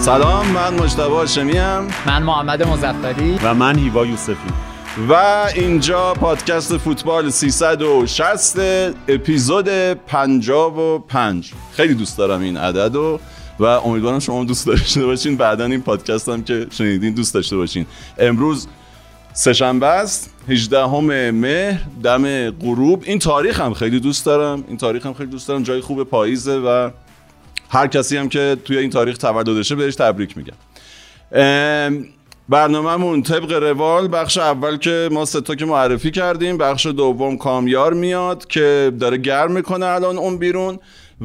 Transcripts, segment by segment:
سلام من مجتبی هاشمیم من محمد مزفری و من هیوا یوسفی. و اینجا پادکست فوتبال 360 اپیزود 55 خیلی دوست دارم این عدد رو و امیدوارم شما دوست داشته باشین. بعدا این پادکست هم که شنیدین دوست داشته باشین. امروز سهشنبه است 18 مهر دم غروب. این تاریخ هم خیلی دوست دارم. این تاریخ هم خیلی دوست دارم. جای خوب پاییزه و هر کسی هم که توی این تاریخ تولدشه بهش تبریک میگم. برنامهمون طبق روال بخش اول که ما ستا که معرفی کردیم بخش دوم کامیار میاد که داره گرم می‌کنه الان اون بیرون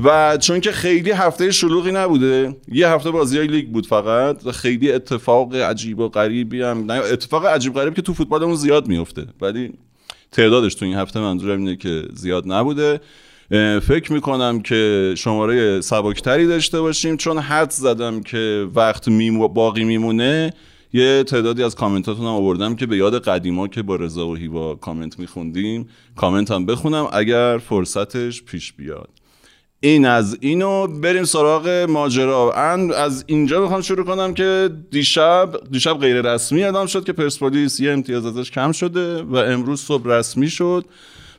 و چون که خیلی هفته شلوغی نبوده یه هفته بازی های لیگ بود فقط خیلی اتفاق عجیب و غریبی هم نه اتفاق عجیب غریب که تو فوتبالمون زیاد میفته ولی تعدادش تو این هفته منظورم اینه که زیاد نبوده. فکر می‌کنم که شماره سباکتری داشته باشیم چون حد زدم که وقت میم باقی میمونه. یه تعدادی از کامنتاتون هم آوردم که به یاد قدیما که با رضا و هیوا کامنت میخوندیم. کامنت هم بخونم اگر فرصتش پیش بیاد. این از اینو بریم سراغ ماجرا. از اینجا بخوام شروع کنم که دیشب دیشب غیر رسمی اعلام شد که پرسپولیس یه امتیاز ازش کم شده و امروز صبح رسمی شد.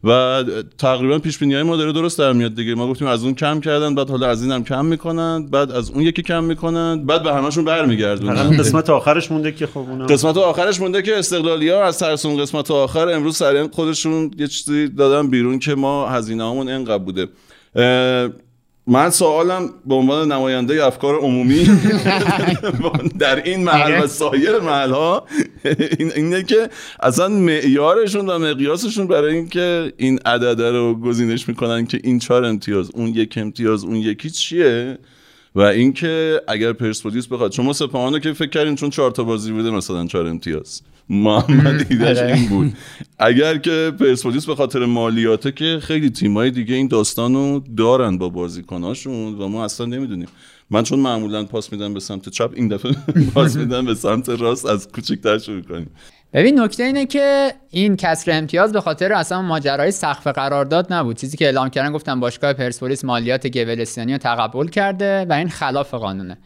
و تقریبا پیش بینی های ما داره درست در میاد دیگه. ما گفتیم از اون کم کردن بعد حالا از این هم کم می‌کنن بعد از اون یکی کم می‌کنن بعد به همشون برمیگردونن. قسمت آخرش مونده که خب اونم قسمت آخرش مونده که استقلالیا از ترس اون قسمت آخر. امروز سریع خودشون یه چیزی دادن بیرون که ما هزینه همون اینقدر بوده. من سوالم به عنوان نماینده افکار عمومی در این محل و سایر محل ها اینه که اصلا معیارشون و مقیاسشون برای اینکه این عدد رو گزینش می‌کنن که این چهار امتیاز اون یک امتیاز اون یکی چیه؟ و اینکه اگر پرسپولیس بخواد شما سپاهانو که فکر کردین چون چهار تا بازی بوده مثلا چهار امتیاز. محمد ایدش آره. این بود. اگر که پرسپولیس به خاطر مالیاته که خیلی تیمای دیگه این داستانو دارن با بازیکناشون و ما اصلا نمی‌دونیم. من چون معمولا پاس میدم به سمت چپ این دفعه پاس میدم به سمت راست از کوچکتر شروع کنیم. ببین نکته اینه که این کسر امتیاز به خاطر اصلا ماجرای سقف قرارداد نبود. چیزی که اعلام کردن گفتم باشگاه پرسپولیس مالیات گولسیانی رو تقبل کرده و این خلاف قانونه.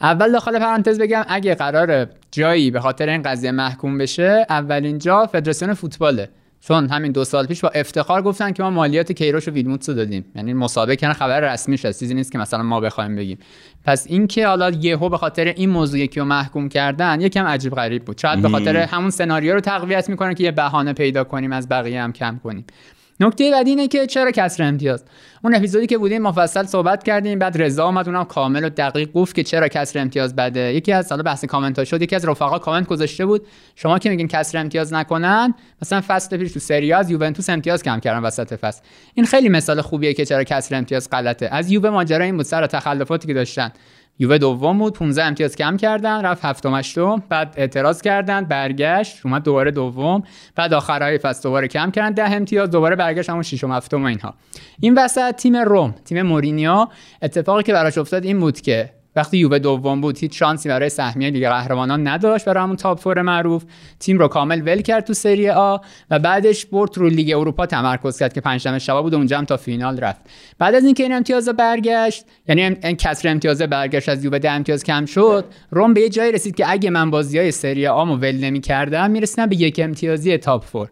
اول داخل پرانتز بگم اگه قرار جایی به خاطر این قضیه محکوم بشه اولین جا فدراسیون فوتباله. چون همین دو سال پیش با افتخار گفتن که ما مالیات کیروش و ویلموتس رو دادیم. یعنی مسابقه کردن خبر رسمی شد چیزی نیست که مثلا ما بخوایم بگیم. پس اینکه حالا یهو به خاطر این موضوع یکی رو محکوم کردن یکم عجیب غریب بود. شاید به خاطر همون سناریو رو تقویت می‌کنن که یه بهانه پیدا کنیم از بقیه هم کم کنیم. نکته بعدی اینه که چرا کسر امتیاز؟ اون اپیزودی که بودیم مفصل صحبت کردیم بعد رضا اومد اونم کامل و دقیق گفت که چرا کسر امتیاز بده. یکی از حالا بحث کامنت ها شد یکی از رفقا کامنت گذاشته بود شما که میگین کسر امتیاز نکنن مثلا فصل پیش تو سری از یوونتوس امتیاز کم کردن وسط فصل. این خیلی مثال خوبیه که چرا کسر امتیاز غلطه. از یووه ماجرا این بود سر تخلفاتی که داشتن. یووه دوم بود 15 امتیاز کم کردن رفت هفتم هشتم بعد اعتراض کردن برگشت اومد دوباره دوم بعد آخرهای فصل دوباره کم کردن 10 امتیاز دوباره برگشت همون ششم هفتم و اینها. این وسط تیم روم تیم مورینیو اتفاقی که براش افتاد این بود که وقتی یووه دوم بود هیچ شانسی برای سهمیه لیگ قهرمانان نداشت برای همون top four معروف. تیم رو کامل ول کرد تو سری آ و بعدش برد رو لیگ اروپا تمرکز کرد که پنجشنبه شب بود اونجا هم تا فینال رفت. بعد از اینکه این امتیاز برگشت یعنی این کسر امتیاز برگشت از یووه ده امتیاز کم شد روم به یه جایی رسید که اگه من بازی های سری آ ول نمی‌کردم می‌رسیدم به یک امتیازی تاپ فور.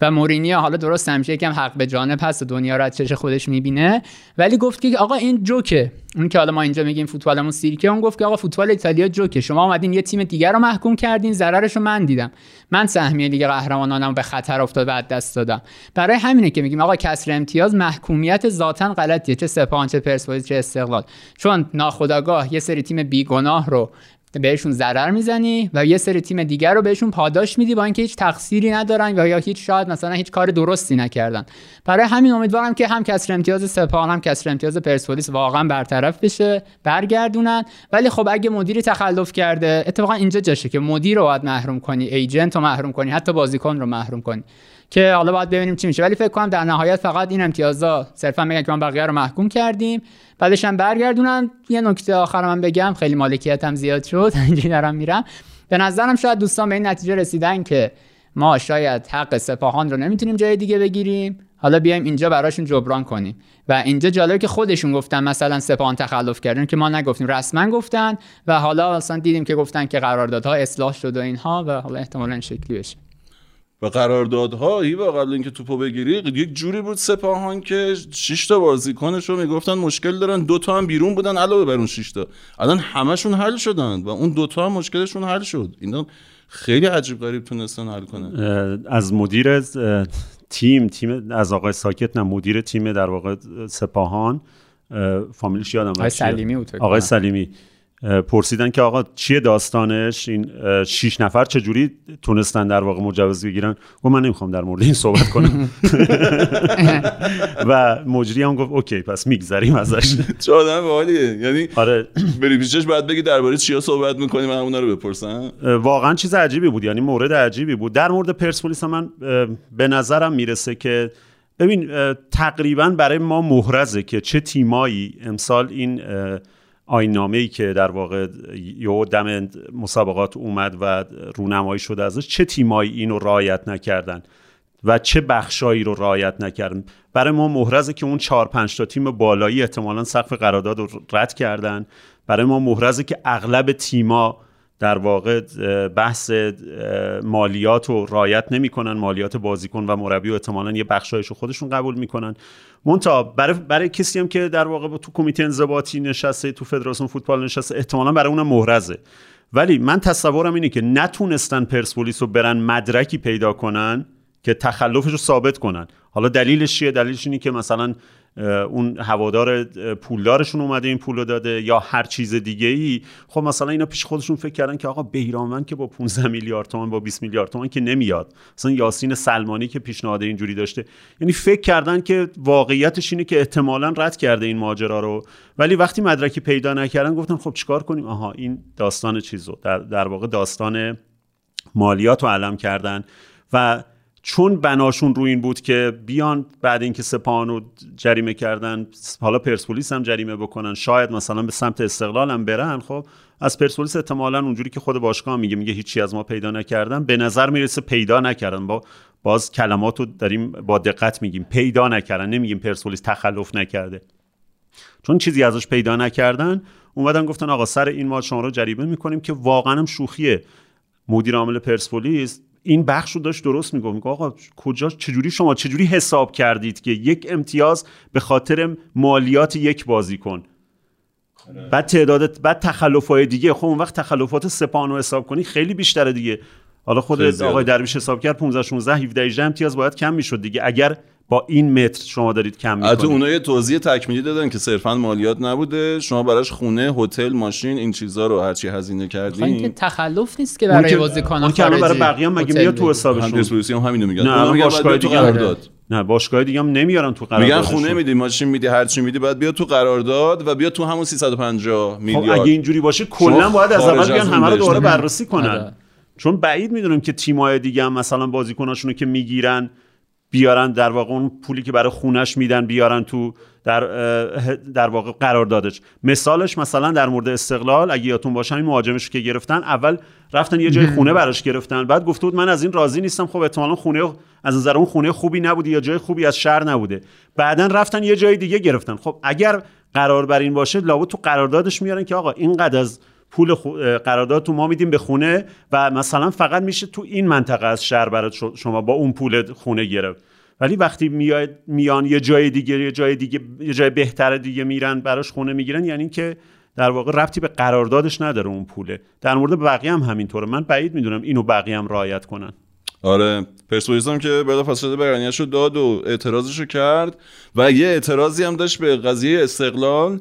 و مورینیو حالا درست همیشه یکم حق به جانب و دنیا رو از چش خودش می‌بینه. ولی گفت که آقا این جوکه. اون که حالا ما اینجا میگیم فوتبالمون سیرکه اون گفت که آقا فوتبال ایتالیا جوکه. شما اومدین یه تیم دیگر رو محکوم کردین ضررش رو من دیدم. من سهمیه لیگ قهرمانانم به خطر افتاد و دست دادم. برای همینه که میگیم آقا کسر امتیاز محکومیت ذاتا غلطیه. چه سپاهان چه پرسپولیس چه استقلال. چون ناخداگاه یه سری تیم بیگناه رو بهشون ضرر می‌زنی و یه سری تیم دیگر رو بهشون پاداش میدی با اینکه هیچ تقصیری ندارن و یا هیچ شاید مثلا هیچ کار درستی نکردن. برای همین امیدوارم که هم کسر امتیاز سپاهان هم کسر امتیاز پرسپولیس واقعا برطرف بشه برگردونن. ولی خب اگه مدیری تخلف کرده اتفاقا اینجا جاشه که مدیر رو باید محروم کنی ایجنت رو محروم کنی حتی بازیکن رو محروم کنی. که حالا باید ببینیم چی میشه. ولی فکر کنم در نهایت فقط این امتیازا صرفا میگن که ما بقیه رو محکوم کردیم. بعدش هم برگردونن. یه نکته آخر من بگم. خیلی مالکیتم زیاد شد. اینجوری دارم میرم. به نظرم شاید دوستان به این نتیجه رسیدن که ما شاید حق سپاهان رو نمی‌تونیم جای دیگه بگیریم. حالا بیایم اینجا براشون جبران کنیم. و اینجا جالبه که خودشون گفتن مثلا سپاهان تخلف کردن که ما نگفتیم. رسما گفتن. و حالا اصلا دیدیم که گفتن که قراردادها اصلاح شد و اینها. و حالا احتمالا شکلی بشه. و قراردادها با قبل اینکه توپو بگیری یک جوری بود سپاهان که 6 تا بازیکنش رو می‌گفتن مشکل دارن دو تا هم بیرون بودن علاوه بر اون 6 تا. الان همشون حل شدن و اون دو تا هم مشکلشون حل شد. اینا خیلی عجیب غریب تونستن حل کنن. از مدیر تیم تیم از آقای ساکت نه مدیر تیم در واقع سپاهان. فامیلش یادم آقای سلیمی آقای سلیمی. پرسیدن که آقا چیه داستانش؟ این شیش نفر چجوری تونستن در واقع مجوز بگیرن؟ و من نمی‌خوام در مورد این صحبت کنم. و مجری هم گفت اوکی پس میگذریم ازش. چه آدم باحالیه. یعنی آره. بری پیشش بعد بگی درباره چیا صحبت می‌کنی من اونا رو بپرسم. واقعا چیز عجیبی بود یعنی مورد عجیبی بود. در مورد پرسپولیس من به نظرم می‌رسه که ببین تقریبا برای ما محرزه که چه تیمایی امسال این آینامه ای که در واقع یو دم مسابقات اومد و رونمایی شده ازش چه تیمایی اینو رعایت نکردن و چه بخشایی رو رعایت نکردن؟ برای ما محرزه که اون چهار پنج تا تیم بالایی احتمالا سقف قرارداد رو رد کردن. برای ما محرزه که اغلب تیما در واقع بحث مالیات رو رایت نمی‌کنن مالیات بازیکن و مربی و احتمالا یه بخشایش رو خودشون قبول می‌کنن. مونتا برای برای کسی هم که در واقع تو کمیته انضباطی نشسته تو فدراسیون فوتبال نشسته احتمالا برای اونم محرزه. ولی من تصورم اینه که نتونستن پرسپولیس رو برن مدرکی پیدا کنن که تخلفش رو ثابت کنن. حالا دلیلش چیه؟ دلیلش اینه که مثلا اون هوادار پولدارشون اومده این پولو داده یا هر چیز دیگه ای خب مثلا اینا پیش خودشون فکر کردن که آقا بهیرانوند که با 15 میلیارد تومان با 20 میلیارد تومان که نمیاد. مثلا یاسین سلمانی که پیشنهاد اینجوری داشته. یعنی فکر کردن که واقعیتش اینه که احتمالا رد کرده این ماجرا رو. ولی وقتی مدرکی پیدا نکردن گفتن خب چیکار کنیم؟ آها این داستان چیزو؟ در, در واقع داستان مالیات رو علم کردن. و چون بناشون رو این بود که بیان بعد اینکه سپاهان رو جریمه کردن حالا پرسپولیس هم جریمه بکنن شاید مثلا به سمت استقلال هم برن خب از پرسپولیس احتمالا اونجوری که خود باشگاه میگه میگه هیچی از ما پیدا نکردن به نظر می‌رسه پیدا نکردن. با باز کلمات رو داریم با دقت میگیم پیدا نکردن نمیگیم پرسپولیس تخلف نکرده. چون چیزی ازش پیدا نکردن اومدن گفتن آقا سر این ما شما رو جریمه می‌کنیم که واقعا هم شوخیه. مدیر عامل پرسپولیس این بخش رو داشت درست می‌گفت. میگه آقا کجا چجوری شما چجوری حساب کردید که یک امتیاز به خاطر مالیات یک بازیکن آره. بعد تعداد بعد تخلفات دیگه. خب اون وقت تخلفات سپانو حساب کنی خیلی بیشتره دیگه. حالا خود آقای درویش حساب کرد 15 16 17 18 امتیاز باید کم می‌شد دیگه. اگر با این متر شما دارید کم می‌کنید. البته اونها یه توضیح تکمیلی دادن که صرفا مالیات نبوده. شما براش خونه هتل ماشین این چیزا رو هرچی هزینه کردین. این تخلف نیست که برای بازیکن اون که برای بقیه مگه میاد تو حسابشون؟ هم همینو میگن. نه باشگاه دیگه قرارداد. نه باشگاه دیگه هم نمیارن تو قرارداد میگن خونه میدی ماشین میدی هر چی میدی بعد بیا تو قرارداد و بیا تو همون 350 میلیارد خب اگه اینجوری باشه کلا باید از اول بیان همه رو دوباره بررسی کنن. آره. چون بعید می‌دونم که تیم‌های دیگه هم مثلا بازیکناشونو که می‌گیرن بیارن در واقع اون پولی که برای خونش میدن بیارن تو در در واقع قرار دادش. مثالش مثلا در مورد استقلال اگه یادتون باشه این مهاجمش که گرفتن اول رفتن یه جای خونه براش گرفتن. بعد گفته بود من از این راضی نیستم خب احتمالا خونه از نظر اون خونه خوبی نبوده یا جای خوبی از شهر نبوده. بعدا رفتن یه جای دیگه گرفتن. خب اگر قرار بر این باشه لابد تو قراردادش میارن که آقا اینقدر از پول قرارداد تو ما میدیم به خونه و مثلا فقط میشه تو این منطقه از شهر برات شما با اون پول خونه گرفت. ولی وقتی میان یه جای دیگه یه جای دیگه یه جای بهتر دیگه میرن براش خونه می‌گیرن یعنی که در واقع ربطی به قراردادش نداره اون پوله. در مورد بقیه هم همینطوره. من بعید می‌دونم اینو بقیه هم رعایت کنن. آره پرسپولیس هم که بلافاصله بیانیه‌شو داد و اعتراضشو کرد و یه اعتراضی هم داشت به قضیه استقلال.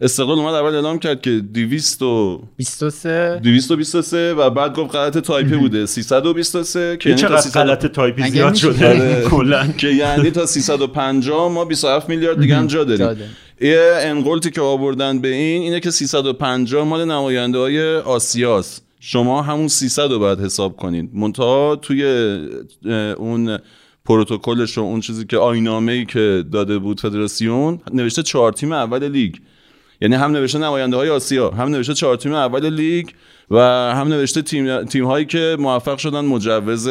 استقلال اومد اول اعلام کرد که 223 223 و بعد گفت غلط تایپی بوده. 323 که یعنی چقدر غلط تایپی زیاد شده؟ آره. کلا. که یعنی تا 350 ما 27 میلیارد دیگه هم جا داریم. یه انقلتی که آوردن به این اینه که 350 مال نماینده های آسیاس. شما همون 300 رو باید حساب کنین. منتها توی اون پروتکلش و اون چیزی که آینامه ای که داده بود فدراسیون نوشته چهار تیم اول لیگ. یعنی هم نوشته نماینده های آسیا هم نوشته چهار تیم اول لیگ و هم نوشته تیم, تیم هایی که موفق شدن مجوز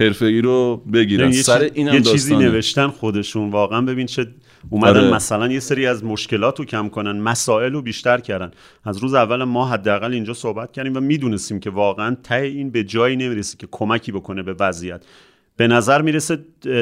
حرفه‌ای رو بگیرن یه سر اینم یه چیزی. نوشتن خودشون واقعا ببین چه اومدن آره. مثلا یه سری از مشکلات رو کم کنن مسائل رو بیشتر کردن از روز اول ما حداقل اینجا صحبت کردیم و می‌دونستیم که واقعا ته این به جایی نمی‌رسه که کمکی بکنه به وضعیت به نظر می‌رسه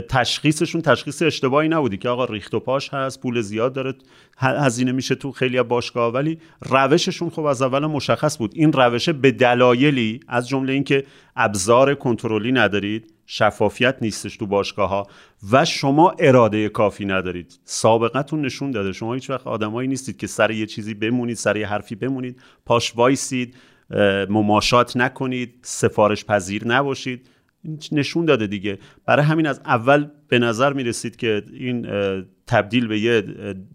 تشخیصشون تشخیص اشتباهی نبودی که آقا ریخت و پاش هست پول زیاد داره هزینه میشه تو خیلی باشگاه ولی روششون خب از اول مشخص بود. این روشه به دلایلی از جمله اینکه ابزار کنترلی ندارید شفافیت نیستش تو باشگاه ها و شما اراده کافی ندارید. سابقتون نشون داده. شما هیچ وقت آدمایی نیستید که سر یه چیزی بمونید سر یه حرفی بمونید پاش وایسید مماشات نکنید سفارش پذیر نباشید. نشون داده دیگه. برای همین از اول به نظر می رسید که این تبدیل به یه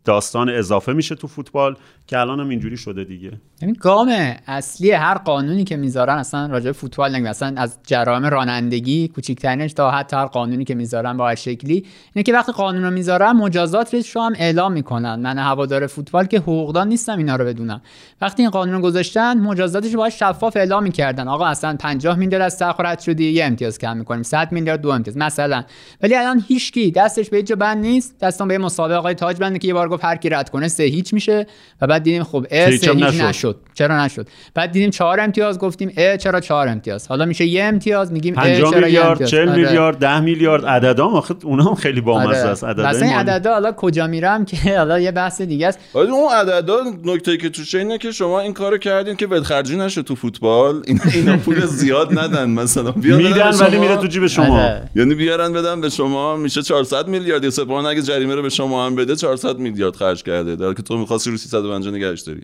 داستان اضافه میشه تو فوتبال. که الان هم اینجوری شده دیگه. ببین گام اصلی هر قانونی که می‌ذارن اصلا راجع به فوتبال نگیم اصلا از جرائم رانندگی کوچیکترینش تا حتی هر قانونی که می‌ذارن با شکلی. اینه که وقتی قانون رو می‌ذارن مجازات رو هم اعلام می‌کنن. من هوادار فوتبال که حقوقدان نیستم اینا رو بدونم. وقتی این قانون رو گذاشتن مجازاتش رو باید شفاف اعلام می‌کردن. آقا اصلا 50 میلیارد از رد شدی یه امتیاز کم می‌کنیم. 100 میلیارد دو امتیاز مثلا. ولی الان هیچکی دستش به جا بند نیست. دستان به مسابقه آقای تاج بنده که یه بار گفت هر کی رد کنه سه هیچ میشه. و دیدیم خب اه، هیچ سه نشد. نشد چرا نشد بعد دیدیم چهار امتیاز گفتیم اه چرا چهار امتیاز حالا میشه یه امتیاز میگیم اه 50 چرا میلیارد امتیاز 40 آره. میلیارد 10 میلیارد عددا آخه اونا هم خیلی بامزه آره. است عددهای مثلا. عددا حالا کجا میرم که حالا یه بحث دیگه است ولی اون عددا نکته که توشه اینه که شما این کارو کردین که ولخرجی نشه تو فوتبال این اینا پول زیاد ندن مثلا میدن ولی شما. میره تو جیب شما آره. یعنی بیارن بدن به شما میشه 400 میلیارد یا سپاهان اگه جریمه رو به شما هم بده 400 میلیارد خرج کرده در که تو می‌خواستی رو 350 نگهش داری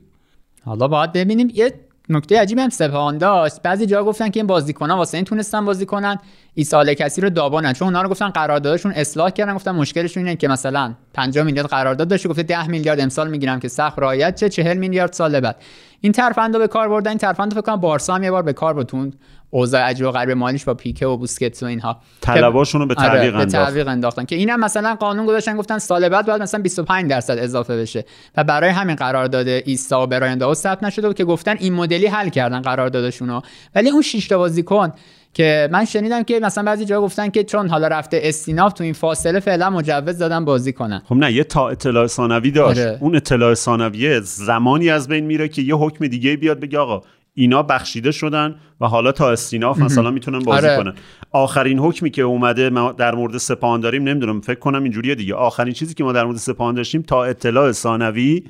حالا باید ببینیم. یه نکته عجیبی هم سپاهان داشت. بعضی جا گفتن که این بازیکنان واسه این تونستن بازی کنن. ایسال کسی رو دابانن چون اونا رو گفتن قراردادشون اصلاح کردن. گفتن مشکلشون اینه که مثلا 50 میلیارد قرارداد داشته. گفته 10 میلیارد امسال می‌گیرم که سخت رعایت چه 40 میلیارد سال بعد. این ترفندو به کار بردن. این ترفندو فکر کنم بارسا هم یه بار به کار بتون اوضاع عجیب و غریب مالیش با پیکه و بوسکتس و اینها. طلباشون رو به آره، تعویق به انداخت تعویق انداختن. که اینم مثلا قانون گذاشتن گفتن سال بعد باید مثلا 25 درصد اضافه بشه. و برای همین قرارداد ایستا و برایان داو ثبت نشده بود که گفتن این مدلی حل کردن قراردادشون رو ولی اون 6 تا بازیکن که من شنیدم که مثلا بعضی جا گفتن که چون حالا رفته استیناف تو این فاصله فعلا مجوز دادن بازی کنن. خب نه یه تا اطلاع ثانوی داشت. آره. اون اطلاع ثانویه زمانی از بین میره که یه حکم دیگه بیاد بگه آقا اینا بخشیده شدن و حالا تا استیناف مثلا می‌تونن بازی آره. کنن. آخرین حکمی که اومده ما در مورد سپاهان داریم نمی‌دونم فکر کنم اینجوریه دیگه. آخرین چیزی که ما در مورد سپاهان داشتیم تا اطلاع ثانوی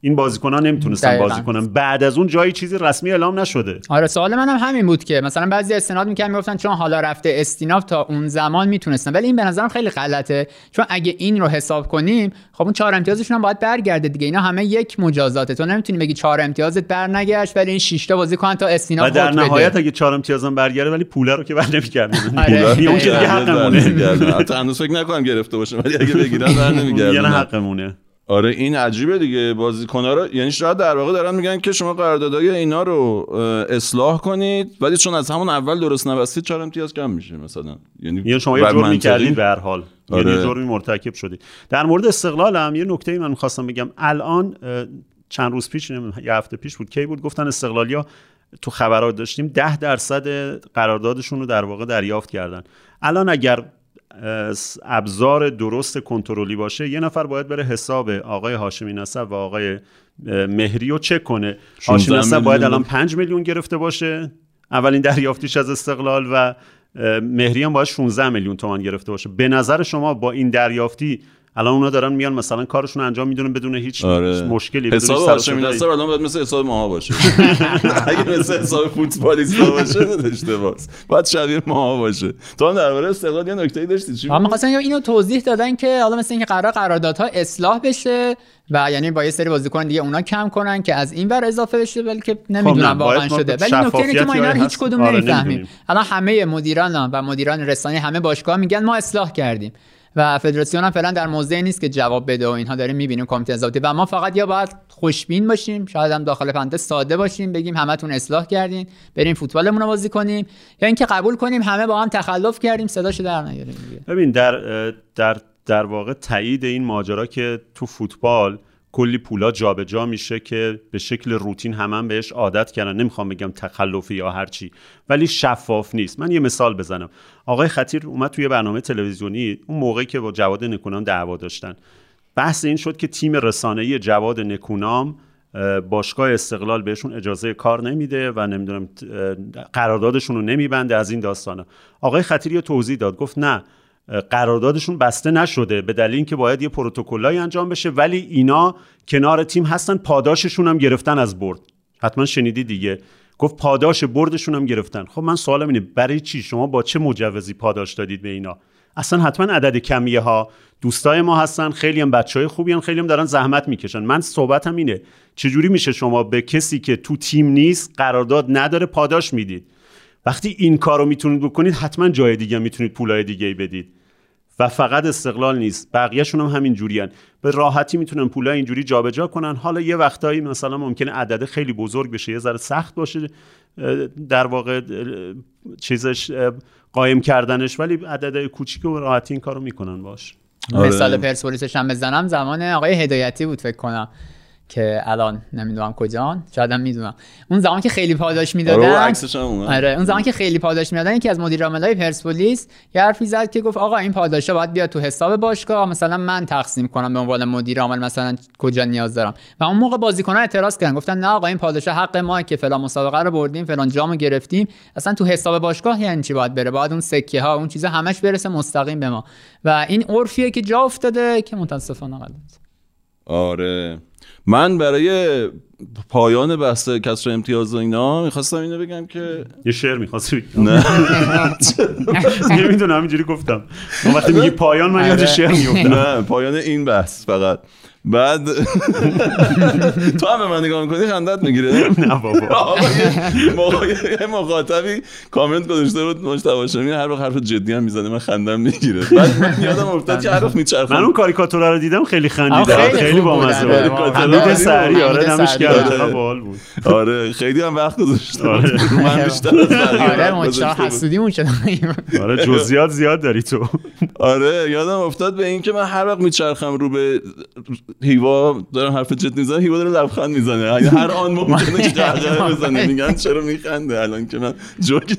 این بازیکنان نمی‌تونستن. بازی کنن. بعد از اون جایی چیزی رسمی اعلام نشده. آره سوال منم همین بود که مثلا بعضی استناد می‌کردن می‌گفتن چون حالا رفته استیناف تا اون زمان می‌تونستن. ولی این به نظرم خیلی غلطه. چون اگه این رو حساب کنیم خب اون چهار امتیازشون هم باید برگرده دیگه. اینا همه یک مجازاته. تو نمی‌تونی بگی چهار امتیازت برنگشت ولی این شش تا بازی کن تا استیناف و در حکم بده. نهایت اگه چهار امتیازم برگرده ولی پوله رو که بر نمیگردن. آره. اون که دیگه. حقمونه حتی هنوز فکر نکنم گرفته باشه ولی اگه بگیرن در یعنی نمیگردن حقمونه آره این عجیبه دیگه. بازیکن‌ها رو یعنی شاید در واقع دارن میگن که شما قراردادهای اینا رو اصلاح کنید ولی چون از همون اول درست نبستید چهار امتیاز کم میشه مثلا؟ یعنی یا شما یه جرمی کردید به هر حال. یعنی آره. یه جرمی مرتکب شدید. در مورد استقلال هم یه نکته من خواستم بگم. الان چند روز پیش نمی‌دونم، یه هفته پیش بود کی بود؟ گفتن استقلالیا تو خبرات داشتیم ده درصد قراردادشون رو در واقع دریافت کردن. الان اگر ابزار درست کنترلی باشه یه نفر باید بره حساب آقای هاشمی نسب و آقای مهری رو چک کنه. 16 هاشمی نسب باید. الان 5 میلیون گرفته باشه. اولین دریافتیش از استقلال و مهری هم باید 16 میلیون تومان گرفته باشه. به نظر شما با این دریافتی الان اونا دارن میان مثلا کارشون رو انجام می‌دونن بدون هیچ آره. مشکلی بدون حساب صدایی. نصر الان باید مثل حساب ماها باشه اگه مثل حساب فوتبالیستا باشه اشتباهه باید شبیه ماها باشه تو هم درباره استقلال یه نکته‌ای داشتی چی؟ می‌خواستم بگم اینو توضیح دادن که حالا مثل اینکه قرار قراردادها اصلاح بشه و یعنی با یه سری بازیکن دیگه اونا کم کنن که از این ور اضافه بشه ولی که خب نمی‌دونم واقعا شده ولی نکته اینه که ما اینا رو شفافیتی هیچ کدوم آره، نمی‌فهمیم. الان همه مدیران و مدیران رسانه همه باشگاه میگن ما اصلاح کردیم و فدراسیون هم فعلا در موضعی نیست که جواب بده و اینها داریم می‌بینیم کمیته انضباطی و ما فقط یا باید خوشبین باشیم شاید هم داخل پنده ساده باشیم بگیم همتون اصلاح کردین بریم فوتبالمون رو بازی کنیم یا اینکه قبول کنیم همه با هم تخلف کردیم صداشو در نیاریم. ببین در در در واقع تایید این ماجرا که تو فوتبال کلی پولا جابجا میشه که به شکل روتین هم, بهش عادت کردن. نمی‌خوام بگم تخلفی یا هرچی ولی شفاف نیست. من یه مثال بزنم. آقای خطیر اومد توی برنامه تلویزیونی اون موقعی که با جواد نکونام دعوا داشتن. بحث این شد که تیم رسانه‌ای جواد نکونام باشگاه استقلال بهشون اجازه کار نمیده و نمی‌دونم قراردادشون رو نمیبنده از این داستانه آقای خطیری توضیح داد. گفت نه قراردادشون بسته نشده به دلیل اینکه باید یه پروتکلایی انجام بشه. ولی اینا کنار تیم هستن پاداششون هم گرفتن از برد. حتما شنیدی دیگه. گفت پاداش بردشون هم گرفتن. خب من سوالم اینه برای چی؟ شما با چه مجوزی پاداش دادید به اینا؟ اصلا حتما عدد کمیه ها دوستای ما هستن خیلی هم بچه های خوبی هم خیلی هم دارن زحمت می‌کشن. من صحبتم اینه چجوری میشه شما به کسی که تو تیم نیست قرارداد نداره پاداش می‌دید؟ وقتی این کارو می‌تونید بکنید حتما جای دیگه می‌تونید پولای دیگه بدید. و فقط استقلال نیست بقیهشون هم همین جوریان. به راحتی می‌تونن پولای اینجوری جابجا کنن. حالا یه وقتایی مثلا ممکنه عدد خیلی بزرگ بشه یه ذره سخت باشه در واقع چیزش قایم کردنش ولی عدد کوچیک و راحتی این کارو می‌کنن باش. آره. مثال پرسپولیسش هم بزنم زمان آقای هدایتی بود فکر کنم. که الان نمی‌دونم کجان شاید هم می‌دونم. اون زمان که خیلی پاداش می‌دادن. آره, آره اون زمان که خیلی پاداش می‌دادن یکی از مدیر عاملای پرسپولیس یه حرفی زد که گفت آقا این پاداشا باید بیاد تو حساب باشگاه مثلا من تقسیم کنم به عنوان مدیر عامل مثلا کجا نیاز دارم. و اون موقع بازیکن‌ها اعتراض کردن. گفتن نه آقا این پاداشا حق ما که فلان مسابقه رو بردیم فلان جامو گرفتیم. اصلا تو حساب باشگاه یعنی چی باید بره؟ باید اون سکه ها اون چیزا همش برسه مستقیم به ما. و این عرفیه که جا افتاده که متاسفانه آره. من برای پایان بحث کسر امتیاز و اینا می‌خواستم اینو بگم که یه شعر می‌خواستی نه. نمی‌دونم همینجوری گفتم. وقتی میگی پایان من یاد شعر میفتم نه پایان این بحث فقط. بعد تو هم به من نگاه می‌کنی خندت می‌گیره. نه بابا. یه مخاطبی کامنت گذاشته بود مجتبی شمی هر وقت حرف جدی هم می‌زنه من خندم می‌گیره. بعد من یادم افتاد که حرف میچرخه من اون کاریکاتور رو دیدم خیلی خندیدم. خیلی بامزه بود. خندید سری آره نمش کرد باحال بود. آره خیلی هم وقت گذاشته آره. من بیشتر از آره مجتبی حسودیمون شد آره جزئیات زیاد داری تو. آره یادم افتاد به این که من هر وقت میچرخم رو به هیوا دارم حرف جد می‌زنه هیوا داره لبخند می‌زنه. یعنی هر آن ممکنه که قهقه بزنه میگن چرا میخنده؟ الان که من جوک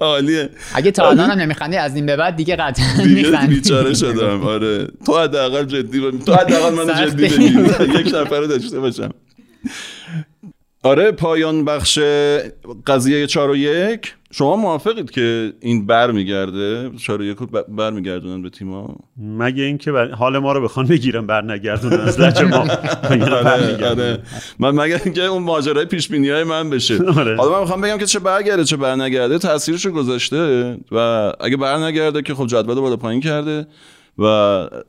عالیه. اگه تا الان هم نمیخندی از این به بعد دیگه قطعا دیگه بیچاره شدم. آره. تو حداقل جدی تو حداقل من جدی بگیر. یک نفر داشته باشم. آره پایان بخش قضیه 4 و یک. شما موافقید که این بر میگرده 4 و یک برمیگردونن به تیما مگه اینکه حال ما رو بخوان بگیرن بر نگردونن از لج ما. آره، آره. من مگه اینکه اون ماجرای پیش بینی های من بشه. آره. حالا من می‌خوام بگم که چه برگرده چه بر نگرده تاثیرشو گذاشته و اگه بر نگرده که خب جدول بالا پایین کرده و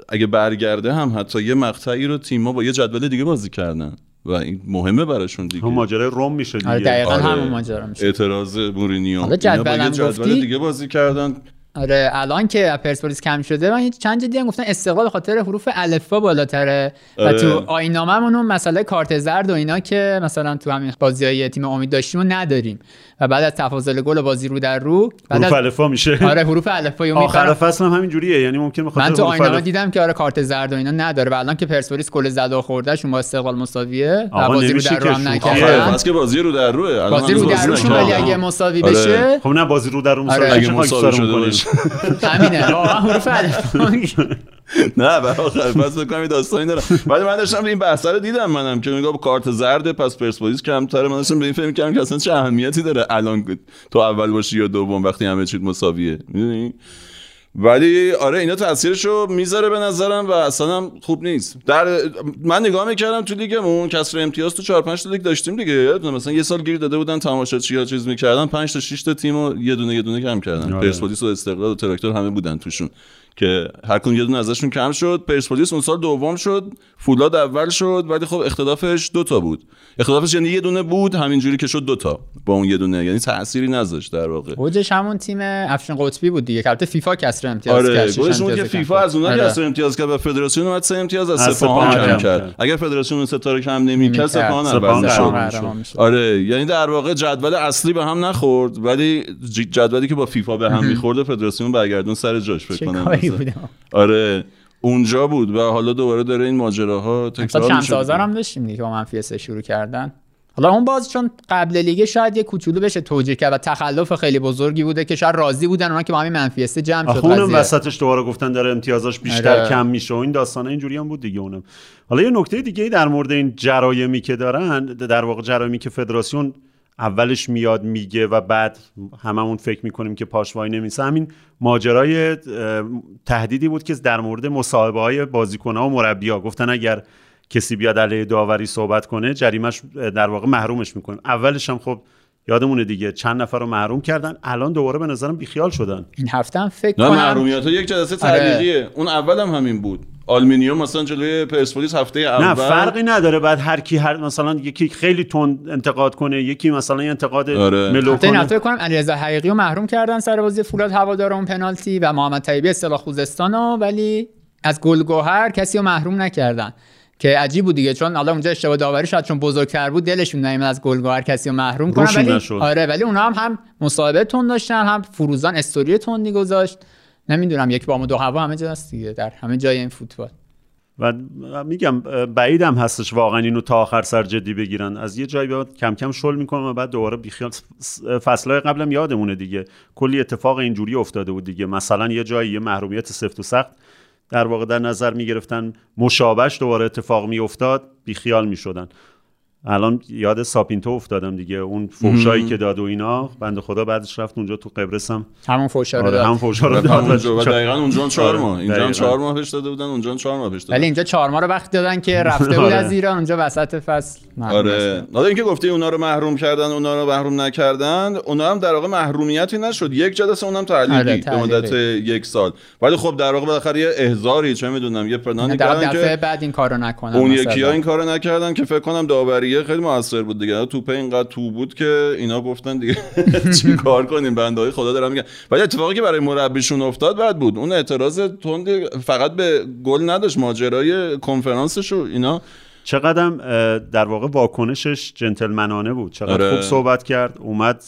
اگه برگرده هم حتی یه مقطعی رو تیما با یه جدول دیگه بازی کردن. و این مهمه براشون دیگه. هم ماجرای روم میشه دیگه. آره دقیقا آره. همون ماجرا میشه. اعتراض مورینیو. جدول, جدول دیگه بازی کردن. آره الان که پرسپولیس کم شده من چند جدی هم گفتن استقلال خاطر حروف الفبا بالاتره. آره. و تو آیناممون اون مسئله کارت زرد و اینا که مثلا تو همین بازیای تیم امید داشتیم و نداریم. و بعد از تفاضل گل بازی رو در رو بعد حروف الفا میشه. آره حروف الفا آخر فصل هم همین جوریه یعنی ممکن بخاطر من تو آینامه دیدم که آره کارت زرد و اینا نداره. و الان که پرسپولیس گل زد و خوردهشون با استقلال مساویه و بازی رو در رو هم نکردن. که بازی رو در روه. بازی رو در روشون ولی اگه مساوی آره. بشه خب نه بازی رو در رو مساوی همینه. حروف نه آخر پس بکنم داستانی دارم. ولی من داشتم این بحث رو دیدم منم که میگه کارت زرد پس پرسپولیس کمتره. من داشتم به این فکر می‌کردم که اصلا چه اهمیتی داره الان تو اول باشی یا دوم وقتی همه چیز مساویه. می‌دونی؟ ولی آره اینا تاثیرشو می‌ذاره به نظرم و اصلا هم خوب نیست. در من نگاه می‌کردم تو لیگمون کسر امتیاز تو 4 5 تا لیگ داشتیم دیگه مثلا یه سال گیر داده بودن تماشاچی ها چیز می‌کردن 5 تا 6 تا تیمو یه دونه یه دونه کم کردن. آره. پرسپولیس و استقلال و تراکتور همه بودن توشون. که هر کدوم یه دونه ازشون کم شد. پرسپولیس اون سال دوم شد. فولاد اول شد ولی خب اختلافش دو تا بود. اختلافش یعنی یه دونه بود همینجوری که شد دو تا با اون یه دونه. یعنی تأثیری نذاشت در واقع. اوجش همون تیم افشین قطبی بود دیگه البته فیفا کسر امتیاز آره کرد اون که فیفا از اونها آره. کسر امتیاز کرد و فدراسیون اومد سه امتیاز از سپاهان کم کرد. اگر فدراسیون اون ستاره کم نمی‌کرد سپاهان اول شد. آره یعنی در واقع جدول اصلی به هم نخورد ولی جدولی که با فیفا به هم می‌خورد فدراسیون برگردون سر جاش فکر کنم. بودم آره اونجا بود و حالا دوباره داره این ماجراها تکرار چند میشه. سازار هم داشتیم دیگه با منفی سه شروع کردن. حالا اون باز چون قبل لیگ شاید یه کوچولو بشه توجیه کرد و تخلف خیلی بزرگی بوده که شاید راضی بودن اونا که با همین منفی سه جمع شد اونم قضیه. وسطش دوباره گفتن داره امتیازاش بیشتر آره. کم میشه و این داستانه اینجوری هم بود دیگه اونم. حالا یه نکته دیگه ای در مورد این جرایمی که دارن در واقع جرایمی که فدراسیون اولش میاد میگه و بعد هممون فکر می‌کنیم که پاش وای نمیسه. همین ماجرای تهدیدی بود که در مورد مصاحبه های بازیکن‌ها و مربی‌ها. گفتن اگر کسی بیاد علیه داوری صحبت کنه جریمش در واقع محرومش می‌کنه. اولش هم خب یادمونه دیگه چند نفر رو محروم کردن. الان دوباره به نظرم بیخیال شدن. این هفته هم فکر نه کنم محرومیت ها یک جلسه آره. تعلیقیه اون اول هم همین بود. آلمینیوم مثلا جلوی پرسپولیس هفته اول؟ نه فرقی نداره. بعد هر کی هر مثلا یکی خیلی تند انتقاد کنه یکی مثلا یه انتقاد آره. ملو کنه. هفته کنم علیرضا حقیقی رو محروم کردن سر بازی. فولاد هوادار اون پنالتی و محمد طیبی اصطلاح خوزستان رو ولی از گلگوهر کسی رو محروم نکردن. که عجیب بود دیگه. چون حالا اونجا اشتباه داوری شاید چون بزرگتر بود دلشون نمیاد از گلگوهر کسی رو محروم کنن. ولی نشد. آره ولی اونا هم هم مصاحبه تون داشتن هم فروزان استوری تندی گذاشت. نمی‌دونم یک با دو هوا همه جا هست دیگه در همه جای این فوتبال. و میگم بعیدم هستش واقعا اینو تا آخر سر جدی بگیرن. از یه جایی بعد کم کم شل می‌کنم و بعد دوباره بیخیال فصلهای قبلم یادمونه دیگه. کلی اتفاق اینجوری افتاده بود دیگه. مثلا یه جایی یه محرومیت سفت و سخت در واقع در نظر می‌گرفتن. مشابهش دوباره اتفاق میافتاد بیخیال می‌شدن. الان یاد ساپینتو افتادم دیگه اون فوشایی که داد و اینا بنده خدا بعدش رفت اونجا تو قبرس هم همون فوشا رو آره داد هم فوشا رو داد اونجا- دقیقا اونجا هم چهار آره، ماه اینجا هم دقیقاً. چهار ماه پیش داده بودن اونجا هم چهار ماه پیش دادن ولی اینجا چهار ماه رو وقت دادن که رفته بود آره. از ایران اونجا وسط فصل آره. حالا اینکه گفتی اونا رو محروم کردن اونا رو محروم نکردن اونا هم در واقع محرومیتی نشد یک جلسه اونم تعلیقی آره، به. مدت یک سال ولی خب در واقع بالاخره یه احضاری چه می‌دونم یه پنانی در کردن دفعه که بعد این کارو نکنن اون. یکی ها این کارو نکردن که فکر کنم داوریه خیلی موثر بود دیگه. توپ اینقدر تو بود که اینا گفتن دیگه چی کار کنیم؟ بنده های خدا دارم میگن. ولی اتفاقی که برای مربیشون افتاد بعد بود. اون اعتراض تند فقط به گل نداشت. ماجرای کنفرانسش و اینا. چقدرم در واقع واکنشش جنتلمنانه بود. چقدر آره. خوب صحبت کرد اومد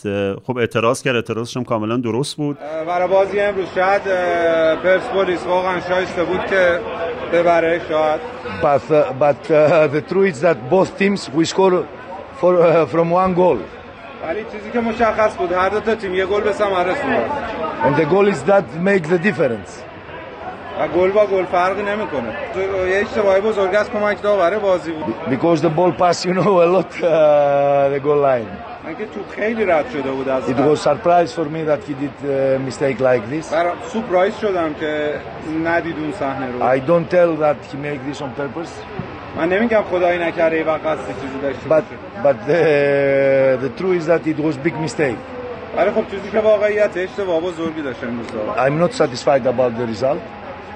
خب اعتراض کرد. اعتراضش هم کاملا درست بود. برای بازی امروز شاید پرسپولیس واقعا شایسته بود که ببره شاید. But, uh, but uh, the truth is that both teams we score for, uh, from one goal. ولی چیزی که مشخص بود هر دو تا تیم یه گل به ثمر رسوندن And the goal is that makes the difference. و گل با گل فرقی نمیکنه یه اشتباهی بزرگ از کمک داور بازی بود Because the ball pass, you know, a lot uh, the goal line. من که توپ خیلی رد شده بود از It was surprise for me that he did a mistake like this. برا سورپرایز شدم که ندید اون صحنه رو I don't tell that he made this on purpose, من نمیگم خدایی نکرده و قصد چیزی داشته but but the, the truth is that it was big mistake. ولی خب چیزی که واقعیت اشتباه بزرگی داشت امروز. I'm not satisfied about the result.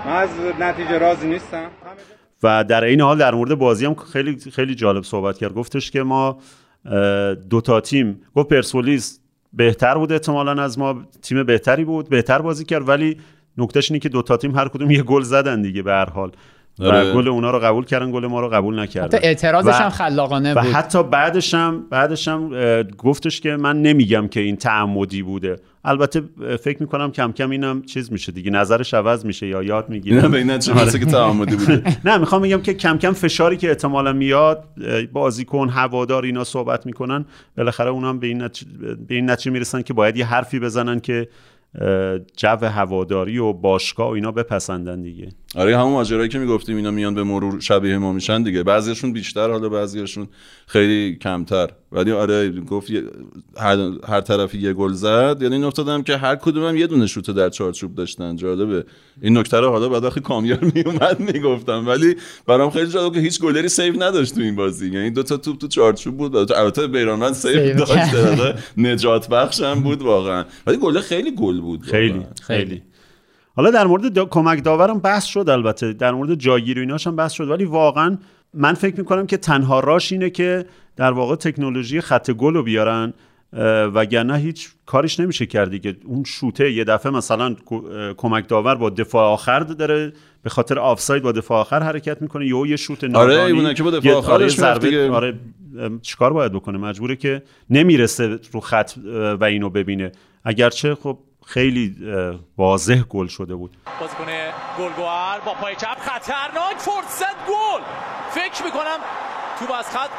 من از نتیجه راضی نیستم و در این حال در مورد بازی هم خیلی خیلی جالب صحبت کرد گفتش که ما اه، دو تا تیم. گفت پرسپولیس بهتر بود احتمالا از ما تیم بهتری بود بهتر بازی کرد ولی نکتهش اینه که دو تا تیم هر کدوم یه گل زدن دیگه به هر حال. و آره. گل اونا رو قبول کردن گل ما رو قبول نکردن. حتی اعتراضش و- هم خلاقانه و بود. حتی بعدش هم بعدش هم گفتش که من نمیگم که این تعمدی بوده. البته فکر می‌کنم کم کم اینم چیز میشه دیگه نظرش عوض میشه یا یاد می‌گیره نه به این نتیجه می‌رسه که تعمدی بوده؟ نه می‌خوام بگم که کم کم فشاری که احتمالا میاد بازیکن هوادار اینا صحبت می‌کنن بالاخره اونم به این نتیجه, به این نتیجه می‌رسن که باید یه حرفی بزنن که جو هواداری و باشگاه و اینا بپسندن دیگه. آره همون ماجرایی که می‌گفتیم اینا میان به مرور شبیه ما میشن دیگه. بعضیشون بیشتر حالا بعضیشون خیلی کمتر. ولی آره گفت هر, هر طرفی یه گل زد یعنی این افتادم که هر کدومم یه دونه شوت در چارچوب داشتن. جالبه. این نکته رو حالا بعد وقتی کامیار میومد می‌گفتم. ولی برام خیلی جالب که هیچ گلری save نداشت تو این بازی. یعنی دو تا توپ تو چارچوب بود. البته بیرانوند save داشت. نجات بخش هم بود واقعا. ولی گل خیلی گل بود خیلی. خیلی. حالا در مورد دا... کمک داورم بحث شد البته در مورد جایگیری و ایناش هم بحث شد. ولی واقعا من فکر می‌کنم که تنها راش اینه که در واقع تکنولوژی خط گل رو بیارن وگرنه هیچ کاریش نمیشه کرد دیگه. اون شوته یه دفعه مثلا کمک داور با دفاع آخر داره به خاطر آفساید با دفاع آخر حرکت می‌کنه. یهو یه شوت ناگهانی ایونه که با دفاع آخر آره، ضربه دیگه. آره چیکار باید بکنه؟ مجبوره که نمی‌رسه رو خط و اینو ببینه. اگرچه خب خیلی واضح گل شده بود. بازیکن گلگوهر با پای چپ. خطرناک فرصت گل. فکر می‌کنم تو از خط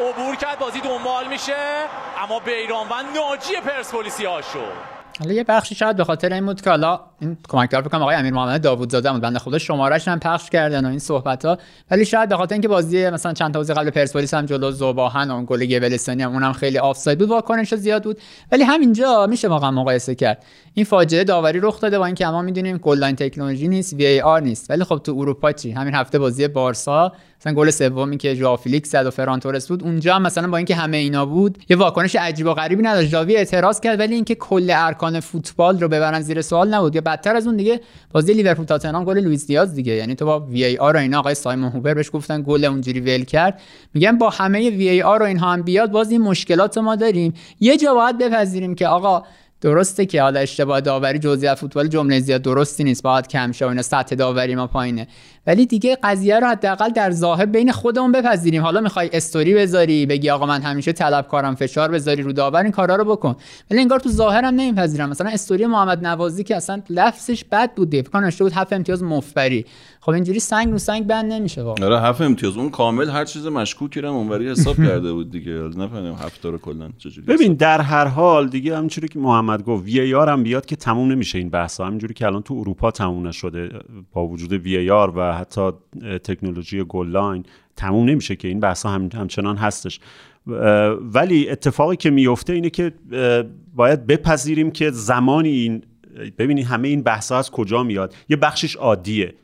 عبور کرد. بازی دنبال میشه. اما بیرانوند ناجی پرسپولیسی ها شد. حالا یه بخشی شاید به خاطر این بود که حالا این کمک داور به گمانم آقای امیر محمد داوود زاده بود بنده خدا شمارش هم پخش کردن و این صحبت ها ولی شاید به خاطر اینکه بازی مثلا چند تا بازی قبل پرسپولیس هم جلو ذوب آهن و اون گل گبلستانی هم اونم خیلی آفساید بود واکنش زیاد بود. ولی همینجا میشه واقعا مقایسه کرد. این فاجعه داوری رخ داده با اینکه ما می‌دونیم goal technology نیست VAR نیست. ولی خب تو اروپا چی؟ همین هفته بازی بارسا مثلا گل سومی که ژائو فیلیکس زد و فران تورس بود اونجا هم مثلا با اینکه همه اینا بود یه واکنش عجیب و غریبی نداشت. ژاوی اعتراض کرد ولی اینکه کل ارکان فوتبال رو ببرن زیر سوال نبود. یا بدتر از اون دیگه بازی لیورپول تاتنهام گل لوئیس دیاز دیگه. یعنی تو با VAR و اینا آقای سایمون هوپر بهش گفتن گل اونجوری ول کرد. میگن با همه VAR و اینها هم بیاد باز این مشکلات ما داریم. یه جا باید بپذیریم که آقا درسته که حالا اشتباه داوری جزئی از فوتباله جمله زیاد درستی نیست باید کم شه اینا سطح داوری ما پایینه. ولی دیگه قضیه رو حداقل در ظاهر بین خودمون بپذیریم. حالا می‌خوای استوری بذاری بگی آقا من همیشه طلبکارم فشار بذاری رو داور این کارا رو بکن. ولی انگار تو ظاهرم نمیپذیرم. مثلا استوری محمد نوازی که اصلا لفظش بد بود دیپ کان بود هفت امتیاز مفت بری. خب اینجوری سنگ رو سنگ بند نمیشه واقعا. آره هفت امتیاز. اون کامل هر چیز مشکوکی رو اونوری حساب کرده بود دیگه. نفهمیدم هفت رو کلا چجوری ببین در هر حال دیگه همونجوری که محمد گفت VAR هم بیاد که تموم نمیشه این بحث. همینجوری که الان تو اروپا تموم نشده با وجود VAR و حتی technology goal line تموم نمیشه که این بحث هم همچنان هستش. ولی اتفاقی که میفته اینه که باید بپذیریم که زمانی این ببینید همه این بحث از کجا میاد. یه بخشش عادیه.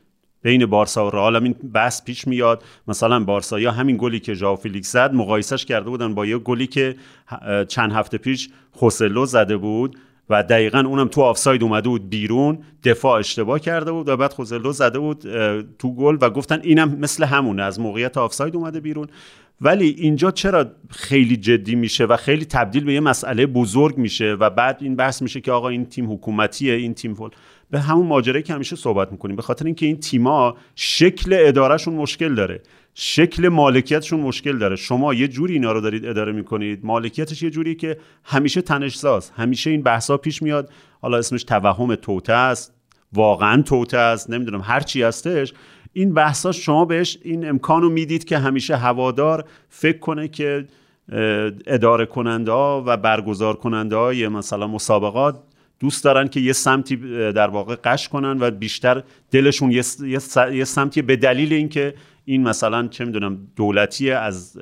بین بارسا و رئال این بحث پیش میاد. مثلا بارسا یا همین گلی که ژائو فیلیکس زد مقایسش کرده بودن با یه گلی که چند هفته پیش خوسلو زده بود. و دقیقا اونم تو آفساید اومده بود بیرون دفاع اشتباه کرده بود و بعد خوزلو زده بود تو گل و گفتن اینم مثل همونه از موقعیت آفساید اومده بیرون. ولی اینجا چرا خیلی جدی میشه و خیلی تبدیل به یه مسئله بزرگ میشه و بعد این بحث میشه که آقا این تیم حکومتیه این تیم فول به همون ماجرایی که همیشه صحبت می‌کنیم به خاطر اینکه این تیما شکل ادارهشون مشکل داره. شکل مالکیتشون مشکل داره. شما یه جوری اینا رو دارید اداره می‌کنید. مالکیتش یه جوری که همیشه تنشساز. همیشه این بحثا پیش میاد. حالا اسمش توهم توته است. واقعا توته است. نمی‌دونم هر چی هستش. این بحثا شما بهش این امکان می‌دید که همیشه هوادار فکر کنه که اداره کننده ها و برگزار کننده های مثلا مسابقات دوست دارن که یه سمتی در واقع قش کنن و بیشتر دلشون یه سمتی به دلیل اینکه این مثلا چه می‌دونم دولتی از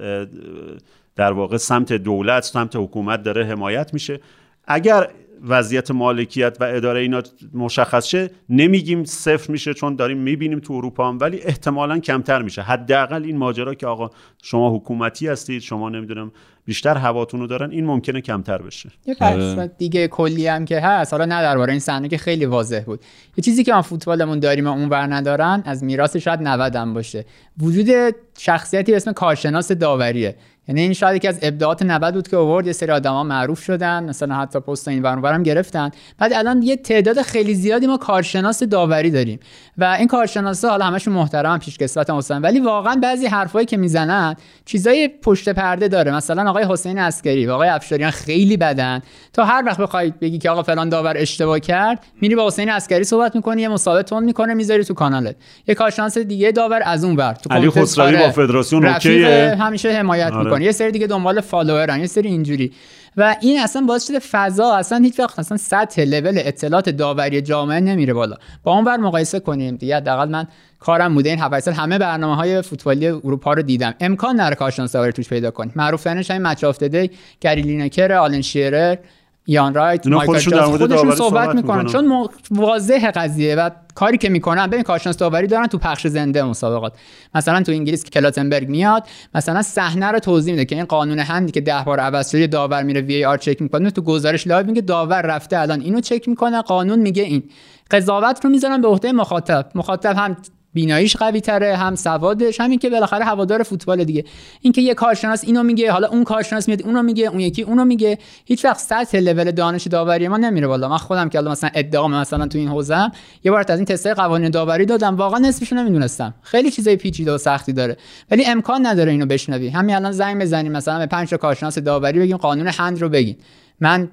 در واقع سمت دولت سمت حکومت داره حمایت میشه. اگر وضعیت مالکیت و اداره اینا مشخص شه نمیگیم صفر میشه چون داریم می‌بینیم تو اروپا هم ولی احتمالا کمتر میشه. حداقل این ماجرا که آقا شما حکومتی هستید شما نمی‌دونم بیشتر هواتون رو دارن این ممکنه کمتر بشه. یه آره. دیگه کلی هم که هست. حالا نه درباره این صحنه که خیلی واضح بود. یه چیزی که ما فوتبالمون داریم و اون ور ندارن از میراث شاید 90 باشه. وجود شخصیتی به اسم کارشناس داوریه. یعنی این شاید یکی از ابداعات 90 بود که آورد یه سری آدما معروف شدن مثلا حتی پست این هم گرفتن. بعد الان یه تعداد خیلی زیادی ما کارشناس داوری داریم. و این کارشناسا حالا همشون محترم پیشکسوت هستن ولی واقعا بعضی حرفایی که می‌زنن چیزای پشت پرده داره. مثلا آقای حسین عسکری و آقای افشاریان خیلی بدن. تا هر وقت بخواید بگی که آقا فلان داور اشتباه کرد میری با حسین عسکری صحبت می‌کنی یه مسابقه تون می‌کنه می‌ذاری تو کانالت یه کارشناس دیگه داور از اون ور. تو علی خسروی با فدراسیون اوکیه؟ همیشه حمایت آره. می‌کنه. یه سری دیگه دنبال فالوورن یه سری اینجوری. و این اصلا باعث شده فضا اصلا هیچ وقت اصلا سطح لول اطلاعات داوری جامعه نمیره بالا. با اون ور مقایسه کنیم دیگه حداقل من کارم بوده این 7 سال. همه برنامه های فوتبالی اروپا رو دیدم. امکان نداره کارشناس داوری توش پیدا کنی معروف ترینش همین Match of the Day گری لینکر آلن شیرر. یان رایت مایکل خودشون, خودشون صحبت می‌کنن. چون واضح قضیه و کاری که می‌کنن ببین کارشناس داوری دارن تو پخش زنده مسابقات. مثلا تو انگلیس که کلاتنبرگ میاد مثلا صحنه رو توضیح میده که این قانون hand ی که ده بار عوض شده داور میره VAR چک می‌کنه. تو گزارش live میگه داور رفته الان. اینو چک می‌کنه قانون میگه این. قضاوت رو می‌ذارن به عهده مخاطب. مخاطب هم بیناییش قوی تره هم سوادش همین که بالاخره هوادار فوتبال دیگه. اینکه یه کارشناس اینو میگه حالا اون کارشناس میاد اونو میگه اون یکی اونو میگه هیچ وقت سطح لول دانش داوری ما نمیره بالا. من خودم که مثلا ادعا مثلا تو این حوزه یه بار از این تستای قوانین داوری دادم واقعا نصفش نمی‌دونستم. خیلی چیزای پیچیده و سختی داره. ولی امکان نداره اینو بشنوی. همین الان زنگ بزنیم مثلا به پنج تا کارشناس داوری بگیم قانون هند رو بگین من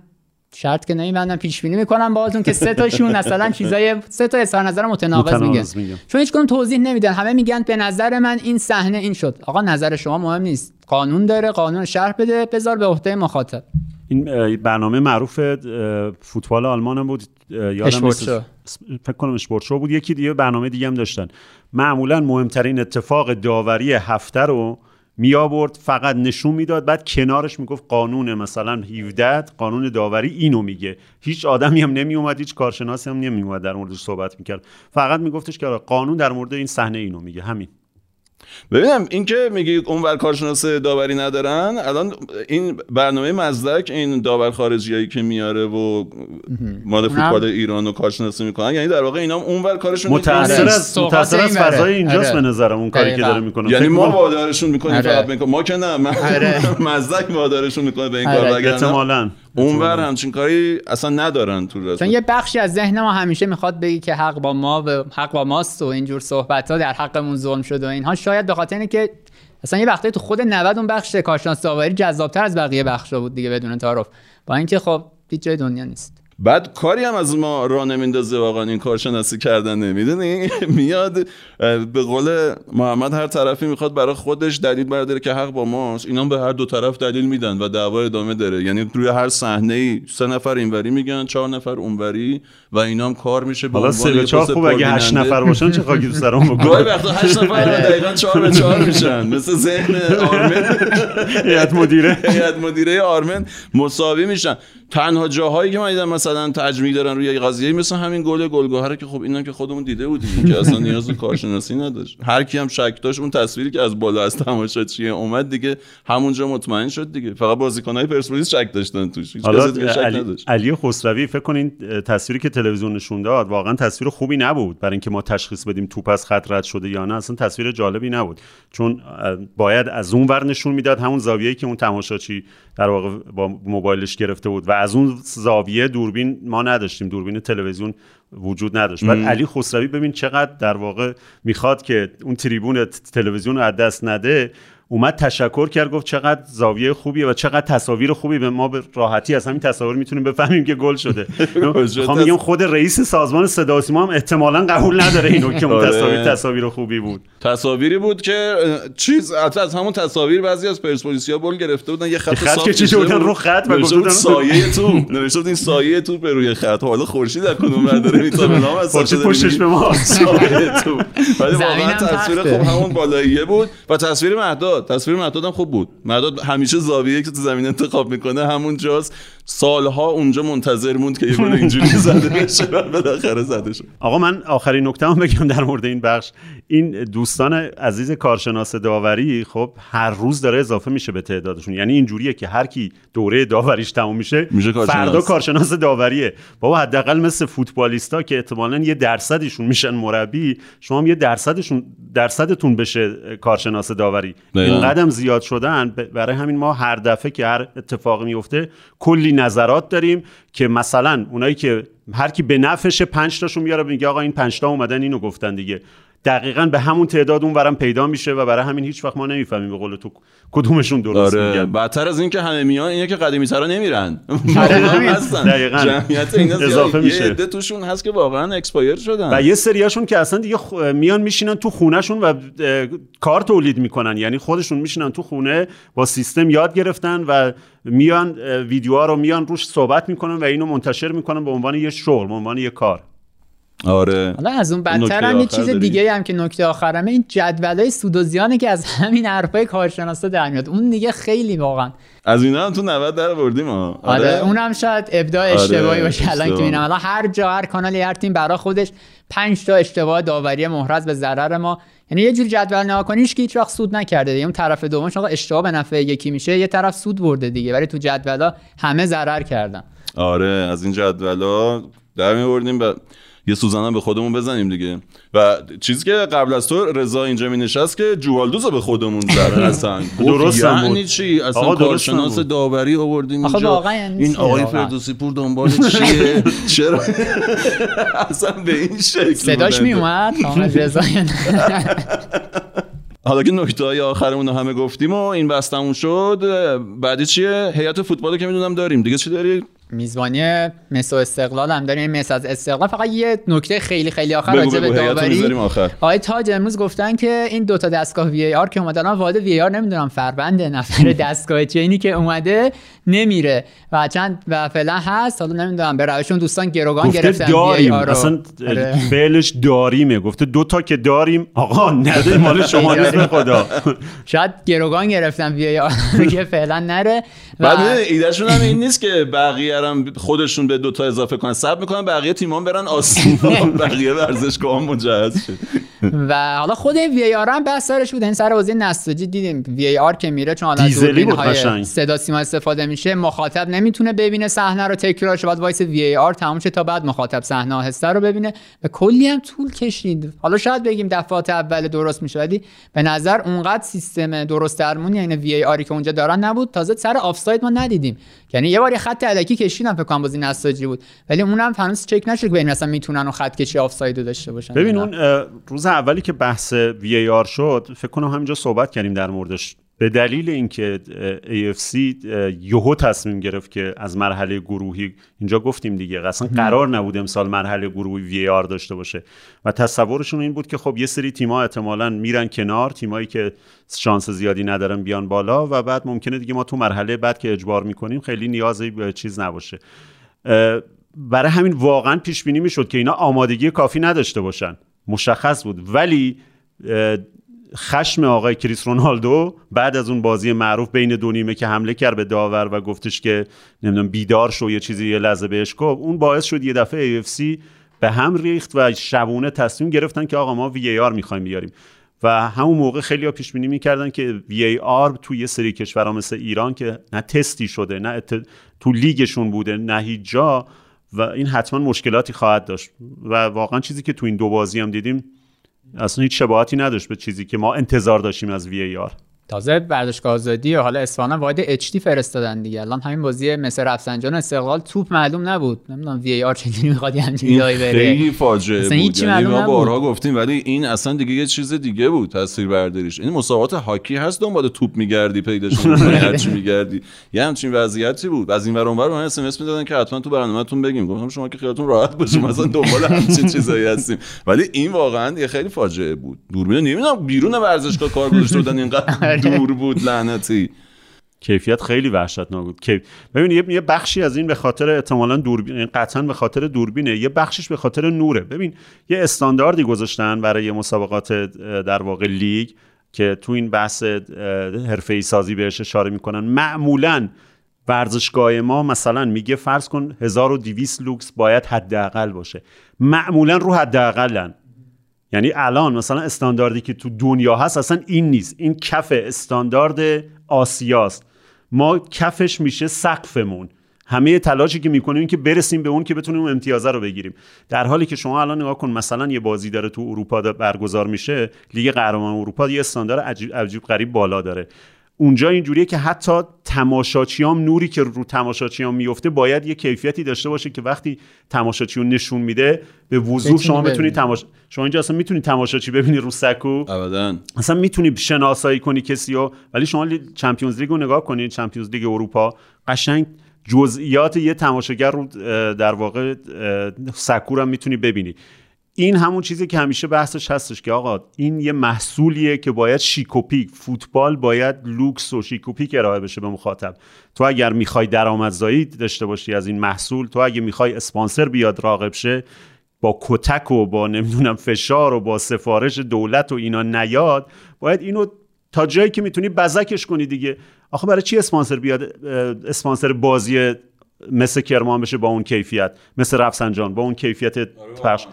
شرط که نمیبندم پیش بینی می‌کنم باهاتون که سه تاشون مثلا چیزای سه تا اظهار نظر متناقض میگن. چون هیچ کدوم توضیح نمیدن. همه میگن به نظر من این صحنه این شد. آقا نظر شما مهم نیست. قانون داره قانون شرح بده بذار به عهده مخاطب. این برنامه معروف فوتبال آلمان هم بود. یادم نیست. فکر کنم شو بود. یکی دیگه برنامه دیگه هم داشتن. معمولا مهمترین اتفاق داوری هفته رو می آورد فقط نشون می‌داد. بعد کنارش می‌گفت قانون مثلا 17 قانون داوری اینو میگه. هیچ آدمی هم نمی اومد هیچ کارشناسی هم نمی اومد در موردش صحبت می‌کرد. فقط میگفتش که آره، قانون در مورد این صحنه اینو میگه. همین. ببینم این که میگی اونور کارشناس داوری ندارن الان این برنامه مزدک این داور خارجیایی که میاره و مال فوتبال ایران رو کارشناسی می‌کنن یعنی در واقع اینا هم اونور کارشون متأثر. از متأثر از. فضای اینجاست آره. به نظرم اون کاری که. داره می‌کنه یعنی ما وادارشون می‌کنیم آره. فقط می‌کنیم ما که نه من آره. مزدک وادارشون می‌کنه به این. کار احتمالاً اونور همچین کاری اصلا ندارن تو چون رسم یه بخشی از ذهن ما همیشه می‌خواد بگی که حق با ما و حق با ماست و اینجور صحبت ها در حقمون ظلم شده و اینها. شاید به خاطر اینه که اصلا یه وقتی تو خود 90 اون بخش کارشناس داوری جذابتر از بقیه بخشا بود دیگه بدون تعارف. با اینکه خب هیچ جای دنیا نیست. بعد کاری هم از ما را نمیندازه واقعا این کارشناسی کردن می‌دونی؟ میاد به قول محمد هر طرفی می‌خواد برای خودش دلیل برداره که حق با ماست. اینا به هر دو طرف دلیل میدن و دعوا ادامه داره. یعنی روی هر صحنه ای سه نفر اینوری میگن چهار نفر اونوری و اینا هم کار میشه به حالا سه به چهار خوب اگه هشت. نفر باشن چه خاکی تو سرم گاهی بکنه وقتا هشت نفر دقیقا چهار به چهار میشن. مثل ذهن آرمن. هیئت مدیره. هیئت مدیره آرمن مساوی میشن. تنها جاهایی که من دیدم مثلا تجمیع دارن روی یه قضیه مثل همین گل گلگهر که خب اینا که خودمون دیده بودیم که اصلا نیاز به کارشناسی نداشت. هر کی هم شک داشت اون تصویری که از بالا از تماشاچی اومد دیگه همونجا مطمئن شد دیگه. فقط بازیکنای پرسپولیس شک داشتن توش. حالا علی, نداشت. علی خسروی فکر کنین تصویری که تلویزیون نشون داد واقعا تصویر خوبی نبود برای اینکه ما تشخیص بدیم توپ از خط رد شده یا نه اصلا تصویر جالبی نبود. چون باید از اون ور نشون می‌داد همون زاویه‌ای که اون تماشاچی در واقع با موبایلش گرفته بود. و از اون زاویه دوربین ما نداشتیم. دوربین تلویزیون وجود نداشت. بعد علی خسروی ببین چقدر در واقع می‌خواد که اون تریبون تلویزیون رو از دست نده. اومد تشکر کرد گفت چقدر زاویه خوبیه و چقدر تصاویر خوبی به ما به راحتی از همین تصاویر می‌تونیم بفهمیم که گل شده. می‌خوام میگم خود رئیس سازمان صدا و سیما هم احتمالا قبول نداره اینو که اون. تصاویر تصاویر خوبی بود. تصاویری بود که چیز از همون تصاویر بعضی از پرسپولیسیا بول گرفته بودن یه خط خط صاف کشیده کشیده بودن بود. رو خط و بودن- سایه توپ نوشته بود این سایه توپ روی خط. حالا خورشید از کدوم ور داره می‌تونه نام از خورشید پشتش به ما. سایه توپ ولی واقعا تصویر. خوب همون بالاییه بود و تصویر مهداد. تصویر مهداد هم خوب بود. مهداد همیشه زاویه که تو زمین انتخاب می‌کنه همون جاست. سالها اونجا منتظر موند که یه گل اینجوری زده بشه و بالاخره زده شد. آقا من آخرین نکته هم بگم در مورد این بخش. این دوستان عزیز کارشناس داوری خب هر روز داره اضافه میشه به تعدادشون. یعنی اینجوریه که هر کی دوره داوریش تموم میشه میشه کارشناس. فردا کارشناس. داوریه. بابا حداقل مثل فوتبالیستا که احتمالاً یه درصدشون میشن مربی شما هم یه درصدشون درصدتون بشه کارشناس داوری. این قدم زیاد شدن. برای همین ما هر دفعه که هر اتفاقی میفته کلی نظرات داریم که مثلا اونایی که هر کی به نفعش 5 تاشون میاره میگه آقا این 5 تا اومدن اینو گفتن دیگه. دقیقا به همون تعداد اون ورم پیدا میشه و برای همین هیچ وقت ما نمی‌فهمیم به قول تو کدومشون درست آره میگن بدتر از این که همه میان اینه که قدیمی ترا نمیرن. هستن دقیقاً. جمعیت اینا اضافه میشه. یه عده توشون هست که واقعا expire شدن و یه سریاشون که اصلا دیگه خ- میان میشینن تو خونهشون و اه، کار تولید می‌کنن یعنی خودشون میشینن تو خونه با سیستم یاد گرفتن و میان ویدیوها رو میان روش صحبت می‌کنن و اینو منتشر می‌کنن به عنوان یه شغل به عنوان یه کار آره. حالا از اون بدتر هم یه چیز داری؟ دیگه هم که نکته آخرمه این جدولای سود و زیانه که از همین حرفای کارشناسا در میاد. اون دیگه خیلی واقعا از اینا هم تو 90 در بردیم ها. آره, اونم شاید ابداع اشتباهی باشه الان که. می‌بینم. الان هر جا هر کانالی هر تیم برا خودش 5 تا اشتباه داوری محرز به ضرر ما. یعنی یه جوری جدول نگاه کنیش که هیچ وقت سود نکرده. دیگه اون طرف دومش آقا اشتباه به نفع یکی میشه یه طرف سود برده دیگه. ولی تو جدولا همه ضرر کردن. آره از این جدولا در میبردیم. و یه سوزن هم به خودمون بزنیم دیگه. و چیزی که قبل از تو رضا اینجا می نشست که جوالدوز به خودمون زد اصلا. درست هم. یعنی بود. چی؟ اصلا کارشناس. داوری آوردیم اینجا. یعنی این آقای؟ فردوسی پور دنبال چیه؟ چرا؟ اصلا به این شکل صداش. میومد؟ کامل رضا حالا که نکته های آخرمون رو همه گفتیم و این بستمون شد بعدی چیه؟ هیئت فوتبال رو که می‌دونم داریم. دیگه چی داری؟ میزبانی مس و استقلال هم داریم. مس از استقلال. فقط یه نکته خیلی خیلی آخر راجع به داوری. آقای تاج امروز گفتن که این دوتا دستگاه وی آر که اومدن الان وارد وی آر نمی‌دونم فربند نفر دستگاه چه اینی که اومده نمیره. و چند و فعلا هست. حالا نمی‌دونم به روشون دوستان گروگان گرفتن وی داریم آر رو. اصلا آره. فعلش داریمه. گفته دو تا که داریم آقا نده مال شما نیست خدا. شاید گروگان گرفتن VAR که فعلا نره. بعد و می‌دونی ایدهشون هم این نیست که بقیه هم خودشون به دوتا اضافه کنن. صبر می‌کنن بقیه تیمان برن آسیا بقیه ورزشگاه هم مجهز شد و حالا خود VAR هم بحث سرش بود. این سر بازی نساجی دیدیم. VAR که میره چون حالا دیزلی بود. صدا سیما استفاده میشه مخاطب نمی‌تونه ببینه صحنه رو تکرارش باید voice VAR تموم شه تا بعد مخاطب صحنه آهسته رو ببینه. و کلی هم طول کشید. حالا شاید بگیم دفعات اول درست میشه ولی به نظر اونقدر سیستم درست درمونی یعنی وی آری که اونجا دارن نبود. تازه سر آفساید ما ندیدیم. یعنی یه بار یه خط الکی کشیدم فکر کنم بازی نساجی بود. ولی اونم هنوز چک نشد که ببین مثلا می‌تونن اون خط کشی آفساید رو داشته باشن ببین. اون روز اولی که بحث وی ای آر شد فکر کنم همینجا صحبت کردیم در موردش. به دلیل اینکه AFC یهو تصمیم گرفت که از مرحله گروهی اینجا گفتیم دیگه اصلا قرار نبود امسال مرحله گروهی وی آر داشته باشه. و تصورشون این بود که خب یه سری تیم‌ها احتمالاً میرن کنار تیمایی که شانس زیادی ندارن بیان بالا و بعد ممکنه دیگه ما تو مرحله بعد که اجبار می‌کنیم خیلی نیازی به چیز نباشه. برای همین واقعا پیش بینی می‌شد که اینا آمادگی کافی نداشته باشن. مشخص بود. ولی خشم آقای کریس رونالدو بعد از اون بازی معروف بین دو نیمه که حمله کرد به داور و گفتش که نمی‌دونم بیدار شو یه چیزی یه لحظه بهش گفت اون باعث شد یه دفعه AFC به هم ریخت و شبونه تصمیم گرفتن که آقا ما وی آر می‌خوایم بیاریم. و همون موقع خیلی ها پیش بینی می‌کردن که وی آر توی یه سری کشورها مثل ایران که نه تستی شده نه تو لیگشون بوده نه هیچ جا و این حتما مشکلاتی خواهد داشت. و واقعا چیزی که تو این دو بازی هم دیدیم اصلا هیچ شباهتی نداشت به چیزی که ما انتظار داشتیم از وی آر تازه ورزشگاه آزادی و حالا اصفهان هم وارد اچ فرستادن دیگه. الان همین بازی مثل رفسنجان استقلال توپ معلوم نبود. نمی‌دونم وی آر چجوری می‌خواد همچین جایی بره. خیلی فاجعه بود هیچی یعنی معلوم ما. بارها گفتیم ولی این اصلا دیگه یه چیز دیگه بود تصویر برداریش این مسابقات هاکی هست دنبال توپ میگردی پیداش هرچی میگردی. یه همچین وضعیتی بود. از این ور اونور من اس ام اس می‌دادن که حتما تو برنامه‌تون بگیم. گفتم شما که خیالتون راحت باشه مثلا دنبال همچین چیزایی هستیم. ولی این واقعا یه خیلی فاجعه بود. دوربین نمی‌دونم بیرون ورزشگاه کار گذاشته بودن اینقدر دور بود لعنتی. کیفیت خیلی وحشتناک بود. ببین یه- بخشی از این به خاطر احتمالاً دوربین قطعا به خاطر دوربینه. یه بخشش به خاطر نوره. ببین یه استانداردی گذاشتن برای مسابقات در واقع لیگ که تو این بحث حرفه سازی بهش اشاره می‌کنن. معمولاً ورزشگاه ما مثلا میگه فرض کن 1200 لوکس باید حداقل باشه. معمولا رو حداقلن. یعنی الان مثلا استانداردی که تو دنیا هست اصلا این نیست. این کف استاندارد آسیاست. ما کفش میشه سقفمون. همه تلاشی که می‌کنیم این که برسیم به اون که بتونیم اون امتیازه رو بگیریم. در حالی که شما الان نگاه کن مثلا یه بازی داره تو اروپا برگزار میشه لیگ قهرمان اروپا یه استاندارد عجیب, عجیب غریب بالا داره. اونجا اینجوریه که حتی تماشاچیام نوری که رو تماشاچیام میفته باید یه کیفیتی داشته باشه که وقتی تماشاچیون نشون میده به وضوح شما. بتونی تماش... شما اینجا اصلا می‌تونی تماشاچی ببینی رو سکو. ابدا. اصلا می‌تونی شناسایی کنی کسی رو. ولی شما لی- Champions League رو نگاه کنید Champions League اروپا قشنگ جزئیات یه تماشاگر رو در واقع اه، سکو رو هم می‌تونی ببینی. این همون چیزی که همیشه بحثش هستش که آقا این یه محصولیه که باید شیکوپیک فوتبال باید لوکس و شیکوپیک ارائه بشه به مخاطب. تو اگر می‌خوای درآمدزایی داشته باشی از این محصول تو اگه می‌خوای اسپانسر بیاد راقب شه با کتک و با نمی‌دونم فشار و با سفارش دولت و اینا نیاد باید اینو تا جایی که می‌تونی بزکش کنی دیگه. آخه برای چی اسپانسر بیاد اسپانسر بازی مثل کرمان بشه با اون کیفیت مثل رفسنجان با اون کیفیت پخش؟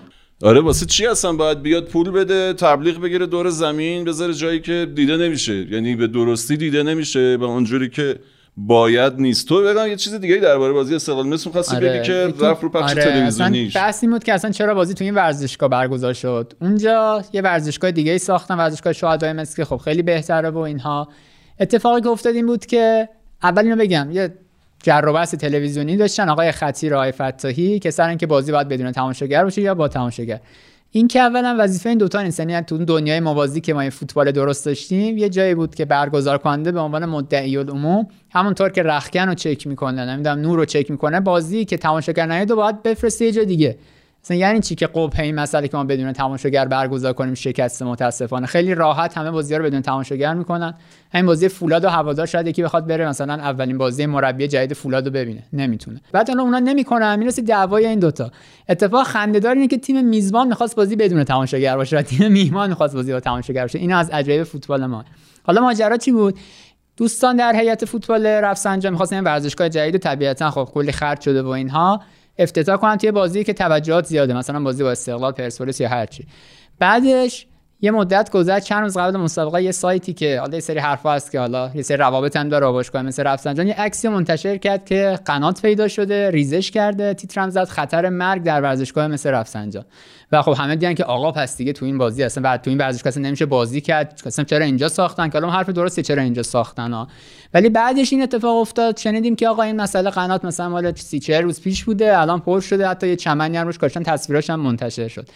آره واسه چی اصلا باید بیاد پول بده تبلیغ بگیره دور زمین بذاره جایی که دیده نمیشه؟ یعنی به درستی دیده نمیشه به اونجوری که باید نیست. تو بگم یه چیز دیگه درباره بازی استقلال مثل خواستی بگی که تو- رفت رو پخش آره، تلویزیونیش. اصلا بحث این بود که اصلا چرا بازی تو این ورزشگاه برگزار شد. اونجا یه ورزشگاه دیگه ای ساختن ورزشگاه شهدای مصر که خب خیلی بهتره و اینها. اتفاقی که افتاد این بود که اول اینو بگم یه جر و تلویزیونی داشتن. آقای خطیر آقای فتاحی که سر اینکه بازی باید بدون تماشاگر باشه یا با تماشاگر. این که اولا وظیفه این دوتا نیست. یعنی تو دنیای موازی که ما این فوتبال درست داشتیم یه جایی بود که برگزار کننده به عنوان مدعی العموم همونطور که رخکن رو چک می‌کنه نمی‌دونم نور رو چک می‌کنه بازی که تماشاگر نیاد باید بفرسته یه جا دیگه. مثلا یعنی چی که قبه این مسئله که ما بدون تماشاگر برگزار کنیم شکست متاسفانه؟ خیلی راحت همه بازی رو بدون تماشاگر می‌کنن. همین بازی فولاد و هوادار شاید یکی بخواد بره مثلا اولین بازی مربی جدید فولاد رو ببینه. نمی‌تونه. بعد الان اونا نمی‌کنن. می‌رسه دعوای این دوتا. اتفاق خنده‌دار اینه که تیم میزبان می‌خواست بازی بدون تماشاگر باشه و تیم میهمان می‌خواست بازی با تماشاگر باشه. این از عجایب فوتبال ما. حالا ماجرا چی بود؟ دوستان در هیئت فوتبال رفسنجان می‌خواستن ورزشگاه جدید طبیعتا خب کلی خرج شده و اینها. افتتاح کنن توی بازی که توجهات زیاده مثلا بازی با استقلال پرسپولیس یا هرچی بعدش یه مدت گذشت چند روز قبل مسابقه یه سایتی که حالا یه سری حرفا هست که حالا یه سری روابط هم داره باشگاه مثل رفسنجان یه عکسی منتشر کرد که قنات پیدا شده ریزش کرده تیترم زد خطر مرگ در ورزشگاه مثل رفسنجان و خب همه دیدن که آقا پس دیگه تو این بازی اصلا بعد تو این ورزشگاه اصلا نمیشه بازی کرد اصلا چرا اینجا ساختن؟ که حرف درسته چرا اینجا ساختن ها؟ ولی بعدش این اتفاق افتاد شنیدیم که آقا این مسئله قنات مثلا مال 30 روز پیش بوده الان پر شده حتی یه چمنی هم روش کاشتن تصویراش هم منتشر شد.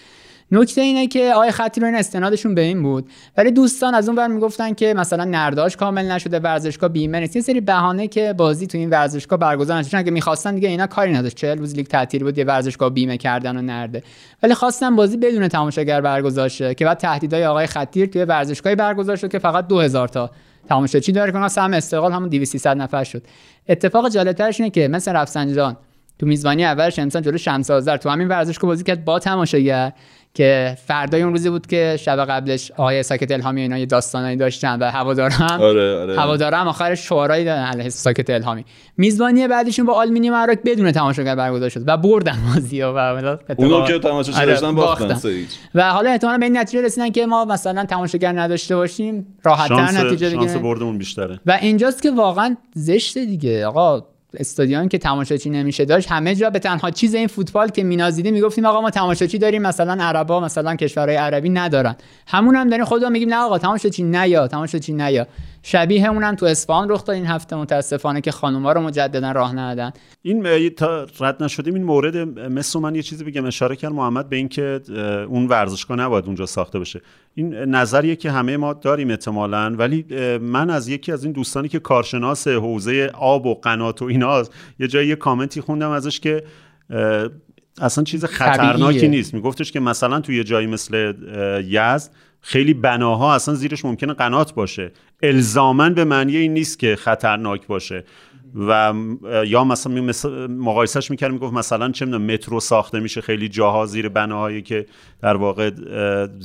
نکته اینه که آقای این استنادشون به این بود. ولی دوستان از اون ور می‌گفتن که مثلا نرداش کامل نشده ورزشگاه بیمه نیست. یه سری بهانه که بازی تو این ورزشگاه برگزار نشه که می‌خواستن دیگه اینا کاری نداشت. 40 روز لیگ تعطیل بود یه ورزشگاه بیمه کردن و نرده. ولی خواستن بازی بدون تماشاگر برگزار شه که بعد تهدیدهای آقای خطیر توی ورزشگاهی برگزار شد که فقط 2000 تا تماشاچی داره که سهم استقلال همون 200 نفر شد. اتفاق جالبترش اینه که مثل رفسنجان تو میزبانی اولش امسال جلو شمس آذر تو همین ورزشگاه بازی کرد با تماشاگر. که فردای اون روزی بود که شب قبلش آقای ساکت الهامی اینا یه داستانایی داشتن و هوادارا هم آره آره. هوادارا هم آخر شعارایی دادن علیه ساکت الهامی. میزبانی بعدشون با آلمینی مراک بدون تماشاگر برگزار شد و بردن بازی و اونو که تماشاچی آره، داشتن باختن و حالا احتمالاً به این نتیجه رسیدن که ما مثلا تماشاگر نداشته باشیم راحت‌تر نتیجه دیگه شانس بردمون بیشتره. و اینجاست که واقعا زشت دیگه. آقا استادیوم که تماشاچی نمیشه داشت همه جا به تنها چیز این فوتبال که مینازیدیم می‌گفتیم آقا ما تماشاچی داریم مثلا عربا مثلا کشورهای عربی ندارن. همون هم داریم خودمون میگیم نه آقا تماشاچی نیا تماشاچی نیا شبیه اونم تو اسفان رخ داد این هفته متاسفانه که خانوما رو مجددا راه ندادن. این تا رد نشدیم این مورد مثل من یه چیزی بگم اشاره کرد محمد به اینکه اون ورزشگاه نباید اونجا ساخته بشه. این نظریه که همه ما داریم احتمالا ولی من از یکی از این دوستانی که کارشناس حوزه آب و قنات و ایناست یه جایی یه کامنتی خوندم ازش که اصلا چیز خطرناکی نیست. میگفتش که مثلا توی یه جایی مثل یزد خیلی بناها اصلا زیرش ممکنه قنات باشه. الزامن به معنی این نیست که خطرناک باشه. و یا مثلا مقایسهش می‌کرد می‌گفت مثلا چه مترو ساخته میشه خیلی جاها زیر بناهایی که در واقع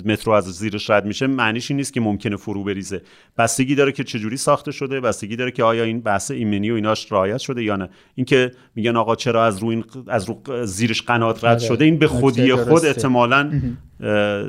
مترو از زیرش رد میشه معنیش این نیست که ممکنه فرو بریزه. بستگی داره که چجوری ساخته شده بستگی داره که آیا این بحث ایمنی و ایناش رعایت شده یا نه. اینکه میگن آقا چرا از رو این از رو زیرش قنات رد آره. شده این به خودی خود احتمالاً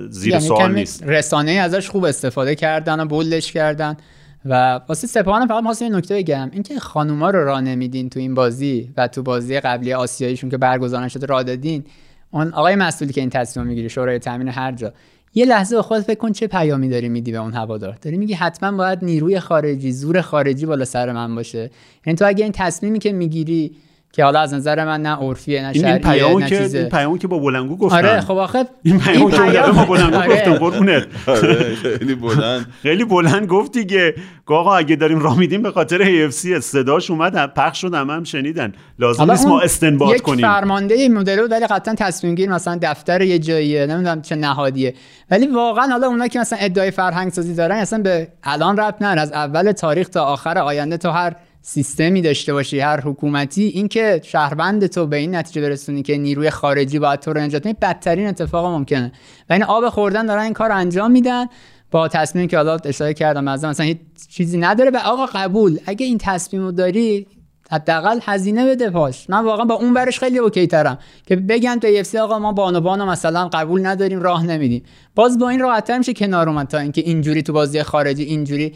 زیر یعنی سوال نیست. رسانه ازش خوب استفاده کردن و بولش کردن. و واسه سپاهان فقط می‌خواستم یه نکته بگم. اینکه خانوما رو راه نمیدین تو این بازی و تو بازی قبلی آسیاییشون که برگزار شده راه دادین اون آقای مسئولی که این تصمیم می‌گیره شورای تامین هر جا یه لحظه به خودت فکر کن چه پیامی داری میدی به اون هوادار. داری میگی حتما باید نیروی خارجی زور خارجی بالا سر من باشه. یعنی تو اگه این تصمیمی که می‌گیری که حالا از نظر من نه عرفیه نه شرعیه این پیامو که این پیامو که با بلنگو گفتن. آره خب آخه این پیامو که با بلنگو آره. گفتم قربونت. آره خیلی بلند. خیلی بلند گفت دیگه. آقا اگه داریم راه میدیم به خاطر AFC صداش اومد پخش شد هم, هم شنیدن. لازم نیست ما استنباط کنیم. یک فرمانده مدل ولی قطعا تصمیم گیر مثلا دفتر یه جاییه نمی‌دونم چه نهادیه. ولی واقعا حالا اونا که مثلا ادعای فرهنگ سازی دارن اصلا به الان رب نه از اول تاریخ تا آخر آینده تو هر سیستمی داشته باشی هر حکومتی اینکه شهروند تو به این نتیجه برسونی که نیروی خارجی باید تو رو نجات بدترین اتفاق ممکنه. و این آب خوردن دارن این کار انجام میدن با تصمیمی که حالا اشاره کردم از مثلا هیچ چیزی نداره و آقا قبول اگه این تصمیم رو داری حداقل هزینه بده پاش. من واقعا با اون برش خیلی اوکی ترم که بگن تو اف آقا ما بانو مثلا قبول نداریم راه نمیدیم. باز با این راحت‌تر میشه کنار اومد تا اینکه اینجوری تو بازی خارجی اینجوری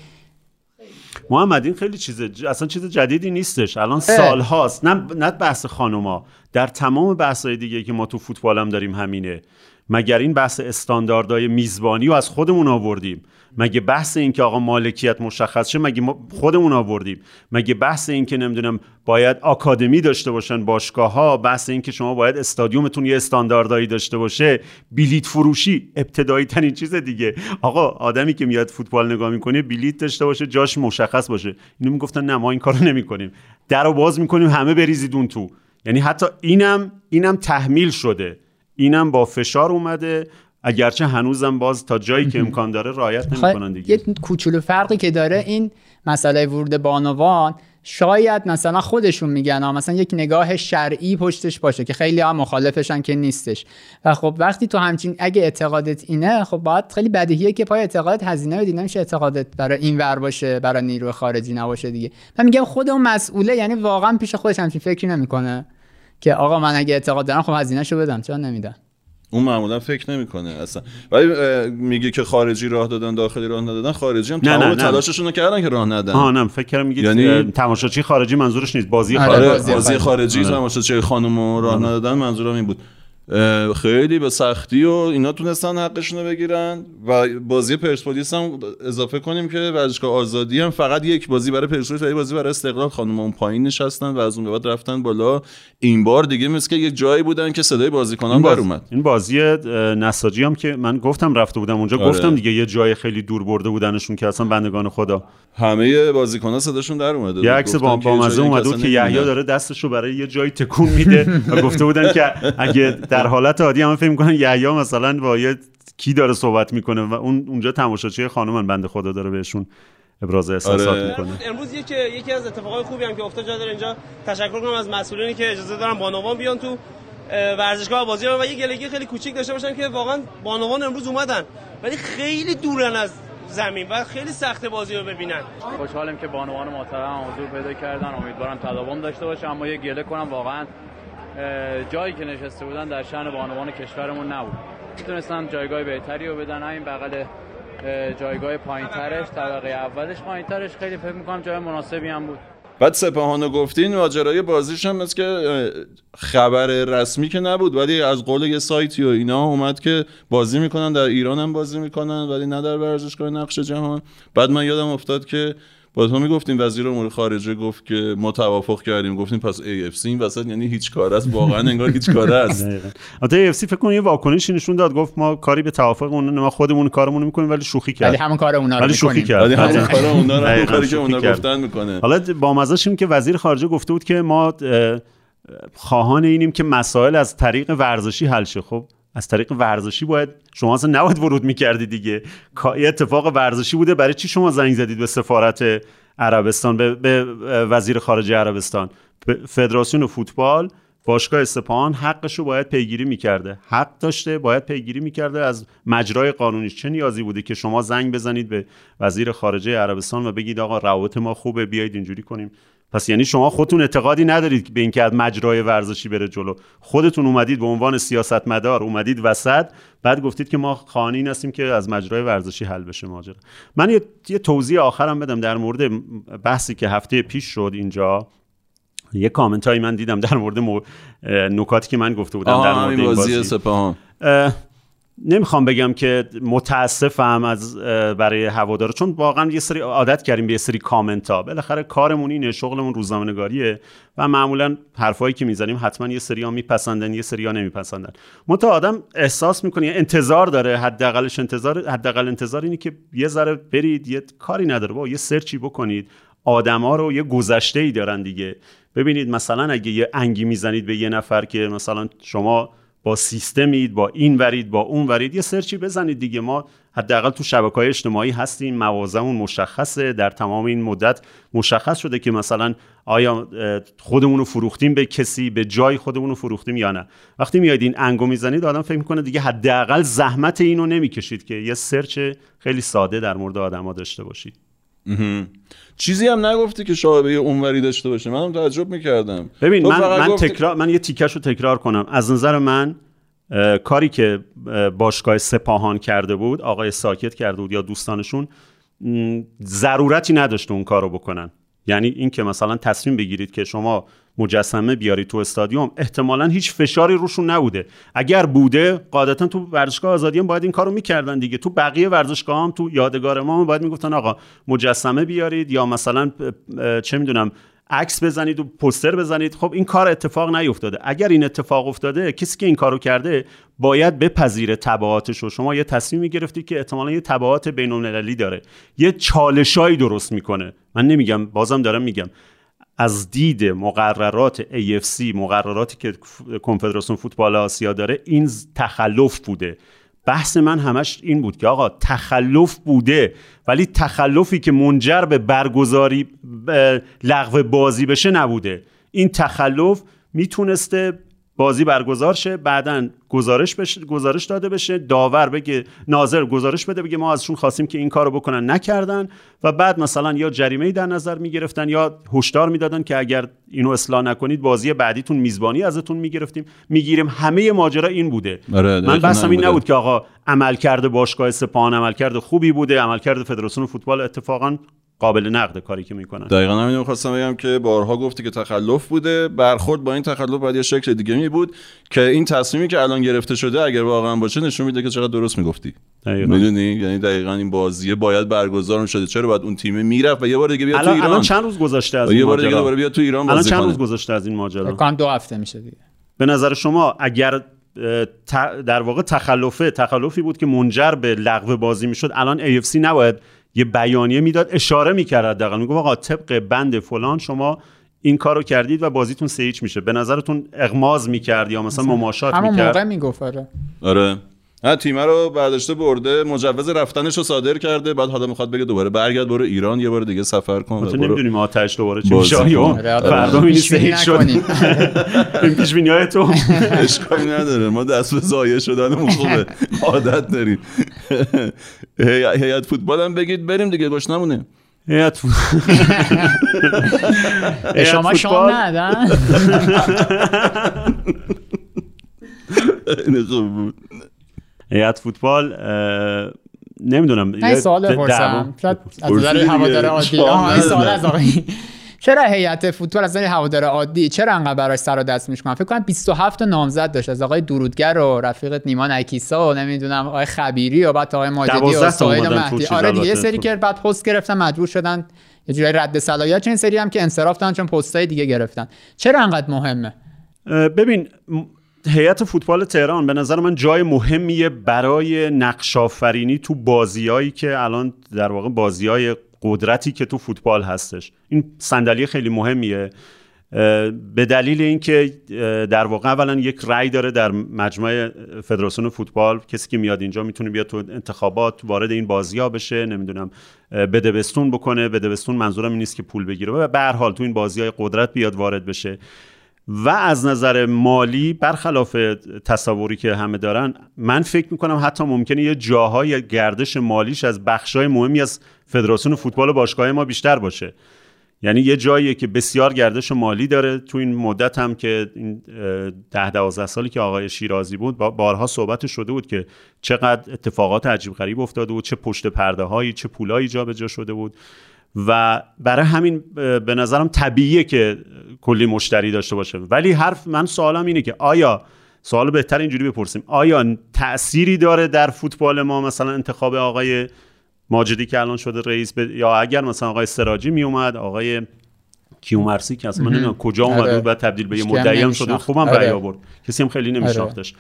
محمد این خیلی چیز اصلا چیز جدیدی نیستش. الان سال هاست. نه نه بحث خانوما. در تمام بحث‌های دیگه که ما تو فوتبال هم داریم همینه. مگر این بحث استانداردهای میزبانی رو از خودمون آوردیم؟ مگه بحث این که آقا مالکیت مشخص شه مگه ما خودمون آوردیم؟ مگه بحث این که نمی‌دونم باید آکادمی داشته باشن باشگاه ها بحث این که شما باید استادیومتون یه استانداردهایی داشته باشه بلیت فروشی ابتدایی ترین چیز دیگه. آقا آدمی که میاد فوتبال نگاه می‌کنه بلیت داشته باشه جاش مشخص باشه. اینو می‌گفتن نه ما این کارو نمی‌کنیم. در رو باز می‌کنیم همه بریزید اون تو. یعنی حتی اینم اینم تحمیل شده. اینم با فشار اومده. اگرچه هنوزم باز تا جایی که امکان داره رعایت نمی‌کنن دیگه. یه کوچولو فرقی که داره این مسئله ورود بانوان شاید مثلا خودشون میگن مثلا یک نگاه شرعی پشتش باشه که خیلی هم مخالفشن که نیستش. و خب وقتی تو همچین اگه اعتقادت اینه خب باید خیلی بدیهیه که پای اعتقادت هزینه بدی نمیشه اعتقادت برای این ور باشه برای نیروی خارجی نباشه دیگه. من میگم خود اون مسئوله یعنی واقعا پیش خودش همچین فکری نمی‌کنه که آقا من اگه اعتقاد دارم خب هزینهشو بدم چرا نمیدم اون معمولا فکر نمی‌کنه اصلا. ولی میگه که خارجی راه دادن داخلی راه ندادن خارجی هم تمام تلاششون رو کردن که راه ندن. ها نه فکر کردم میگه یعنی تماشاچی خارجی منظورش نیست. بازی آره، خارجی بازی, بازی خارجی. آره. تماشاچی خانم راه ندادن منظورم این بود. خیلی به سختی و اینا تونستن حقشون رو بگیرن و بازی پرسپولیس هم اضافه کنیم که ورزشگاه آزادی هم فقط یک بازی برای پرسپولیس و بازی برای استقلال خانم اون پایین نشستن و از اون به بعد رفتن بالا. این بار دیگه مثل که یک جایی بودن که صدای بازیکنان بر اومد. این بازی نساجی هم که من گفتم رفته بودم اونجا آره. گفتم دیگه یه جای خیلی دور برده بودنشون که اصلا بندگان خدا. همه بازیکنان صداشون در اومده یه عکس با, با مزه اومده که یحیی داره دستشو برای یه جایی تکون میده و گفته بودن که اگه در حالت عادی همه فکر می‌کنن یحیی مثلا با یه کی داره صحبت می‌کنه و اون اونجا تماشاچی خانم بنده خدا داره بهشون ابراز احساسات آره. می‌کنه. امروز یکی یکی از اتفاقای خوبی هم که افتاد جا داره اینجا. تشکر کنم از مسئولینی که اجازه دارن بانوان بیان تو ورزشگاه بازی و یه گلگی خیلی کوچیک داشته باشن که واقعا بانوان امروز اومدن. ولی خیلی دورن از زمین و خیلی سخت بازی رو ببینن. خوشحالم که بانوان محترم حضور پیدا کردن. امیدوارم تداوم داشته باشه اما یه گله کنم. واقعا جایی که نشسته بودن در شأن بانوان کشورمون نبود. می‌تونستن جایگاه بهتری رو بدن. همین بغل جایگاه پایینترش طبقه اولش پایینترش. خیلی فکر می‌کنم جای مناسبی هم بود. بعد سپاهانو گفتین ماجرای بازیش هم مثل که خبر رسمی که نبود ولی از قول یه سایتی و اینا اومد که بازی می‌کنن در ایران هم بازی می‌کنن ولی نه در ورزشگاه نقش جهان. بعد من یادم افتاد که با تو می‌گفتیم وزیر امور خارجه گفت که ما توافق کردیم. گفتیم پس AFC این وسط یعنی هیچ کار است. واقعا انگار هیچ کار است. البته AFC فکر کنم یه واکنشی نشون داد. گفت ما کاری به توافق اون ما خودمون کارمون می‌کنیم ولی شوخی کرد. ولی همون کار اونا رو ولی شوخی کرد. ولی همون کار اونا رو کاری که اونا گفتن می‌کنه. حالا با مزاشیم که وزیر خارجه گفته بود که ما خواهان اینیم که مسائل از طریق ورزشی حل شه. خب از طریق ورزشی باید شما اصلا نباید ورود می‌کردی دیگه. یه اتفاق ورزشی بوده برای چی شما زنگ زدید به سفارت عربستان به, به وزیر خارجه عربستان؟ فدراسیون فوتبال باشگاه استپان حقش رو باید پیگیری می‌کرده. حق داشته باید پیگیری می‌کرده. از مجرای قانونیش چه نیازی بوده که شما زنگ بزنید به وزیر خارجه عربستان و بگید آقا روابط ما خوبه بیایید اینجوری کنیم؟ پس یعنی شما خودتون اعتقادی ندارید به اینکه از مجرای ورزشی بره جلو. خودتون اومدید به عنوان سیاستمدار اومدید وسط بعد گفتید که ما خانین هستیم که از مجرای ورزشی حل بشه ماجرا. من یه, یه توضیح آخرم بدم در مورد بحثی که هفته پیش شد اینجا. یه کامنت هایی من دیدم در مورد نکاتی که من گفته بودم در مورد این بازی سپاهان. نمی‌خوام بگم که متاسفم از برای هوادارا چون واقعا یه سری عادت کردیم به یه سری کامنت ها. بالاخره کارمون اینه شغلمون روزنامه‌نگاریه و معمولا حرفایی که می‌زنیم حتما یه سری ها میپسندن یه سری ها نمیپسندن. مت آدم احساس می‌کنه انتظار داره حداقلش انتظار حداقل انتظار اینه که یه ذره برید یه کاری نداره. با یه سرچی بکنید. آدما رو یه گذشته ای دارن دیگه. ببینید مثلا اگه یه انگی می‌زنید به یه نفر که مثلا شما با سیستمید با این ورید با اون ورید. یه سرچی بزنید دیگه. ما حداقل تو شبکه های اجتماعی هستیم. موازمون مشخصه. در تمام این مدت مشخص شده که مثلا آیا خودمون رو فروختیم به کسی به جای خودمون رو فروختیم یا نه. وقتی میاد این انگو می‌زنید آدم فکر می‌کنه دیگه حداقل زحمت اینو نمی‌کشید که یه سرچ خیلی ساده در مورد آدما داشته باشید. چیزی هم نگفتی که شاهبه اونوری داشته باشه. منم تعجب می‌کردم. ببین من, من, تکرار من یه تیکش رو تکرار کنم. از نظر من کاری که باشگاه سپاهان کرده بود آقای ساکت کرده بود یا دوستانشون ضرورتی نداشته اون کارو بکنن. یعنی این که مثلا تصمیم بگیرید که شما مجسمه بیاری تو استادیوم احتمالا هیچ فشاری روشون نبوده. اگر بوده قاعدتا تو ورزشگاه آزادی هم باید این کارو می‌کردن دیگه. تو بقیه ورزشگاه هم تو یادگار ما هم باید می‌گفتن آقا مجسمه بیارید یا مثلا چه می‌دونم عکس بزنید و پوستر بزنید. خب این کار اتفاق نیفتاده. اگر این اتفاق افتاده کسی که این کارو کرده باید بپذیره تبعاتش رو شما یه تصمیمی گرفتید که احتمالا یه تبعات بین داره. یه چالشایی درست می‌کنه. من نمیگم بازم دارم میگم. از دید مقررات AFC مقرراتی که کنفدراسیون فوتبال آسیا داره این تخلف بوده. بحث من همش این بود که آقا تخلف بوده ولی تخلفی که منجر به برگزاری لغو بازی بشه نبوده. این تخلف می‌تونسته بازی برگزار شه بعدا گزارش بشه گزارش داده بشه داور بگه ناظر گزارش بده بگه ما ازشون خواستیم که این کارو بکنن. نکردن و بعد مثلا یا جریمه در نظر می‌گرفتن یا هشدار می‌دادن که اگر اینو اصلاح نکنید بازی بعدیتون میزبانی ازتون می‌گرفتیم. می‌گیریم. همه ماجرا این بوده. آره من بحثم این نبود که آقا عملکرد باشگاه سپاهان عملکرد خوبی بوده عملکرد فدراسیون فوتبال اتفاقا قابل نقد کاری که می‌کنن. دقیقا همین می‌خواستم بگم که بارها گفتی که تخلف بوده. برخورد با این تخلف باید یه شکل دیگه می بود که این تصمیمی که الان گرفته شده اگر واقعا باشه نشون میده که چقدر درست می‌گفتی. می‌دونی؟ یعنی دقیقا این بازیه باید برگزار شده چرا باید اون تیم می‌رفت و یه بار دیگه بیاد تو ایران الان چند روز گذشته از این یه بار دیگه دوباره بیاد تو ایران الان چند روز گذشته از این ماجرا؟ دو هفته میشه دیگه. به نظر شما اگر در واقع تخلفه تخلفی بود که منجر به لغو بازی می‌شد الان AFC نباید یه بیانیه می‌داد اشاره می‌کرد حداقل. میگه آقا طبق بند فلان شما این کارو کردید و بازیتون سه میشه. به نظرتون اغماز می‌کرد یا مثلا مماشات می‌کرد همون موقع می‌گفت آره. آره. نه تیمه رو برداشته برده مجوز رفتنش رو صادر کرده بعد حالا می‌خواد بگه دوباره برگرد برو ایران یه بار دیگه سفر کن تو نمی‌دونیم آتش دوباره چه میشه. فردا می سهید شد؟ این پیش بینیای تو؟ اشکالی نداره. ما دست به زایه شدن خوبه. عادت داریم. هیئت فوتبال هم بگید بریم دیگه باش نمونه هیئت شما شام ندن این خوب بود. هیئت فوتبال نمی‌دونم. این سوال بپرسم. از نظر هوادار عادی. این سوال از آقای چرا هیئت فوتبال از هوادار عادی چرا انقدر براش سر و دست میشکنن فکر کنم 27 نامزد داشت. از آقای درودگر و رفیقت نیمان اکیسا و نمی‌دونم آقای خبیری و بعد آقای ماجدی و سهیل مهدی. آره دیگه سری که بعد پست گرفتن مجبور شدن یه جوری رد صلاحیت چه سری هم که انصراف دادن چون پستای دیگه گرفتن. چرا انقدر مهمه؟ ببین هیئت فوتبال تهران به نظر من جای مهمیه برای نقش آفرینی تو بازیایی که الان در واقع بازیای قدرتی که تو فوتبال هستش. این صندلی خیلی مهمیه. به دلیل اینکه در واقع اولا یک رأی داره در مجمع فدراسیون فوتبال. کسی که میاد اینجا می‌تونه بیاد تو انتخابات وارد این بازی بشه. نمی‌دونم بدبستون بکنه. بدبستون منظورم این نیست که پول بگیره. و به هر حال تو این بازی های قدرت بیاد وارد بشه. و از نظر مالی برخلاف تصوری که همه دارن من فکر می‌کنم حتی ممکنه یه جاهای گردش مالیش از بخشای مهمی از فدراسیون فوتبال باشگاه ما بیشتر باشه. یعنی یه جاییه که بسیار گردش مالی داره. تو این مدت هم که این ده دوازده سالی که آقای شیرازی بود بارها صحبت شده بود که چقدر اتفاقات عجیب غریب افتاده بود چه پشت پرده هایی چه پولایی جابجا شده بود. و برای همین به نظرم طبیعیه که کلی مشتری داشته باشه. ولی حرف من سوالم اینه که آیا سوال بهتر اینجوری بپرسیم آیا تأثیری داره در فوتبال ما؟ مثلا انتخاب آقای ماجدی که الان شده رئیس یا اگر مثلا آقای سراجی می اومد آقای کیومرسی که اصلا من نمی‌دونم کجا اومد آره. بعد تبدیل به یه مدعی هم شده. خوبم رأی آره. آورد. کسی هم خیلی نمیشناختش.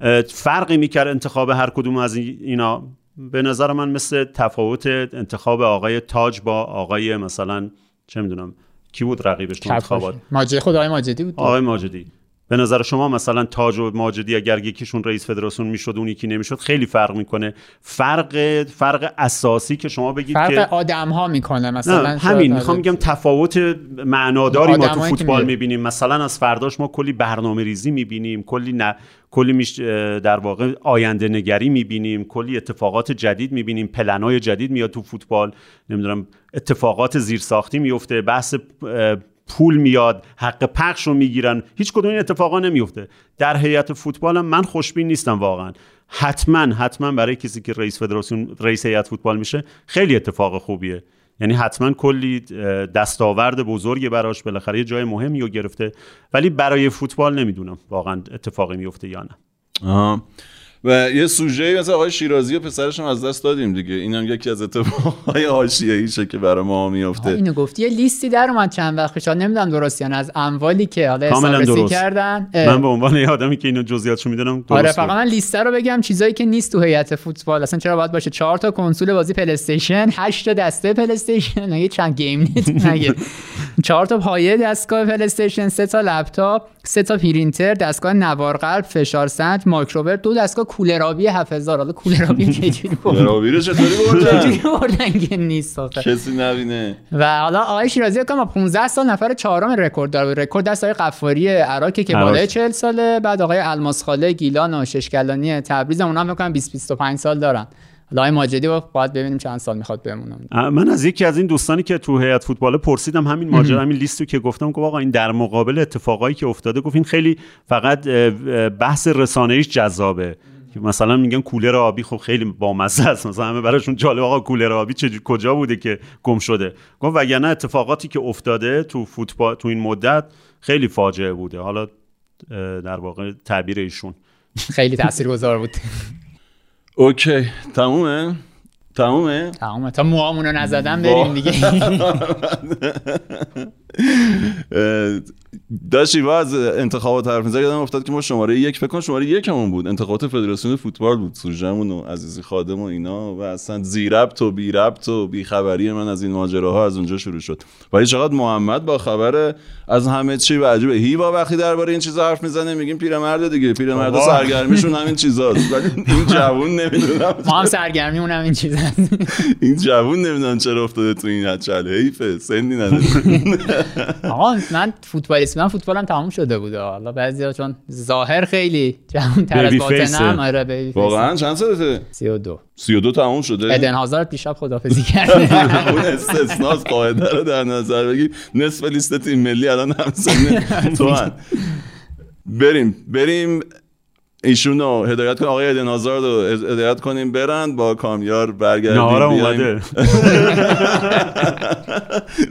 آره. فرقی می‌کرد انتخاب هر کدوم از اینا؟ به نظر من مثل تفاوت انتخاب آقای تاج با آقای مثلا چه می‌دونم کی بود رقیبش تو انتخابات؟ ماجدی خود آقای ماجدی بود. آقای ماجدی. به نظر شما مثلا تاج و ماجدی اگر یکیشون رئیس فدراسیون می‌شد اون یکی نمی‌شد؟ خیلی فرق می‌کنه. فرق فرق اساسی که شما بگید فرق که آدم ها می‌کنه مثلا همین. می‌خوام میگم تفاوت معناداری ما تو فوتبال می‌بینیم. مثلا از فرداش ما کلی برنامه ریزی می‌بینیم کلی نه کلی میش در واقع آینده نگری می‌بینیم کلی اتفاقات جدید می‌بینیم. پلنای جدید میاد تو فوتبال. نمی‌دونم اتفاقات زیرساختی میفته بحث پول میاد حق پخش رو می‌گیرن. هیچ کدوم این اتفاقا نمیفته. در هیئت فوتبالم من خوشبین نیستم واقعا. حتما حتما برای کسی که رئیس فدراسیون رئیس هیئت فوتبال میشه خیلی اتفاق خوبیه. یعنی حتما کلی دستاورد بزرگی براش بالاخره یه جای مهمی رو گرفته. ولی برای فوتبال نمی‌دونم واقعا اتفاقی میفته یا نه. آها. و یه سوژه مثل آقای شیرازی و پسرش هم از دست دادیم دیگه. اینم یکی از اتفاقهای حاشیه‌ایشه که برای ما میفته اینو گفتی. یه لیستی در اومد چند وقت پیش. نمی‌دونم درست یا نه از اموالی که حالا کاملا حسابرسی درست. کردن من به عنوان یه آدمی که اینو جزئیاتشو می‌دونم آره درست فقط من لیست رو بگم. چیزایی که نیست تو هیئت فوتبال. اصلا چرا باید باشه؟ چهار تا کنسول بازی پلی استیشن 8 تا دسته پلی استیشن مگه چند گیم نت مگه چهار تا پایه دستگاه پلی استیشن سه تا لپتاپ سه تا پرینتر دستگاه نوار قلب فشار سنج مایکروویو دو دستگاه کولر آبی 7000 حالا کولر آبی چجوری بردن؟ راوی رو چطوری چجوری بردن بردن که نیست آخه؟ کسی نبینه. و حالا آقای شیرازی که ما 15 سال نفر چهارم رکورد داره. رکورد دست آقای غفاری اراک که. بالای 40 ساله بعد آقای الماس خاله گیلان و ششکلانی تبریز. اونها هم میگن 20 25 سال دارن. حالا آقای ماجدی با- باید ببینیم چند سال می‌خواد بمونه من از یکی از این دوستانی که تو هیئت فوتبال پرسیدم همین ماجرا همین لیستو که گفتم گفت آقا این در مقابل اتفاقایی که افتاده گفت این خیلی فقط بحث رسانه‌ایش جذابه. مثلا میگن کولر آبی خب خیلی بامزه است. مثلا همه براشون جالب. آقا کولر آبی چه کجا بوده که گم شده؟ گفت وگرنه اتفاقاتی که افتاده تو فوتبال تو این مدت خیلی فاجعه بوده. حالا در واقع تعبیر ایشون. خیلی تاثیرگذار بود. اوکی. تمومه؟ تمومه؟ تمام تا موامونو نزدن بریم دیگه. داشتی با از انتخابات حرف می‌زدی یادم افتاد که ما شماره یک فکر کنم شماره یکمون بود. انتخابات فدراسیون فوتبال بود. سوژمون و عزیزی خادم و اینا و اصلا زی ربط و بی ربط و بی خبری من از این ماجراها از اونجا شروع شد. ولی چقدر محمد با خبر از همه چی و عجیبه. هیوا وقتی درباره این چیزا حرف می‌زنه میگیم پیرمرد دیگه. پیرمرد. سرگرمیشون همین چیزاست. ولی این جوون نمی‌دونم. ما هم سرگرمیمون هم این چیز هست این جوون نمی‌دونم چرا افتاده تو این هچل حیفه. سنی نداره. آقا من فوتبالیست من فوتبالم تموم شده بود. حالا بعضیا چون ظاهر خیلی جوان تر از. باطنم آره بیبی. واقعا چند سالته؟ 32 32 تموم شده؟ ادن هازارد دیشب خدافظی کرده. اون استثناس قاعده رو در نظر بگیر. نصف لیست تیم ملی الان هم سن تو. بریم بریم. ایشون رو هدایت کن آقای ادن هازارد رو هدایت کنیم. برن با کامیار برگردیم نهارم. اومده.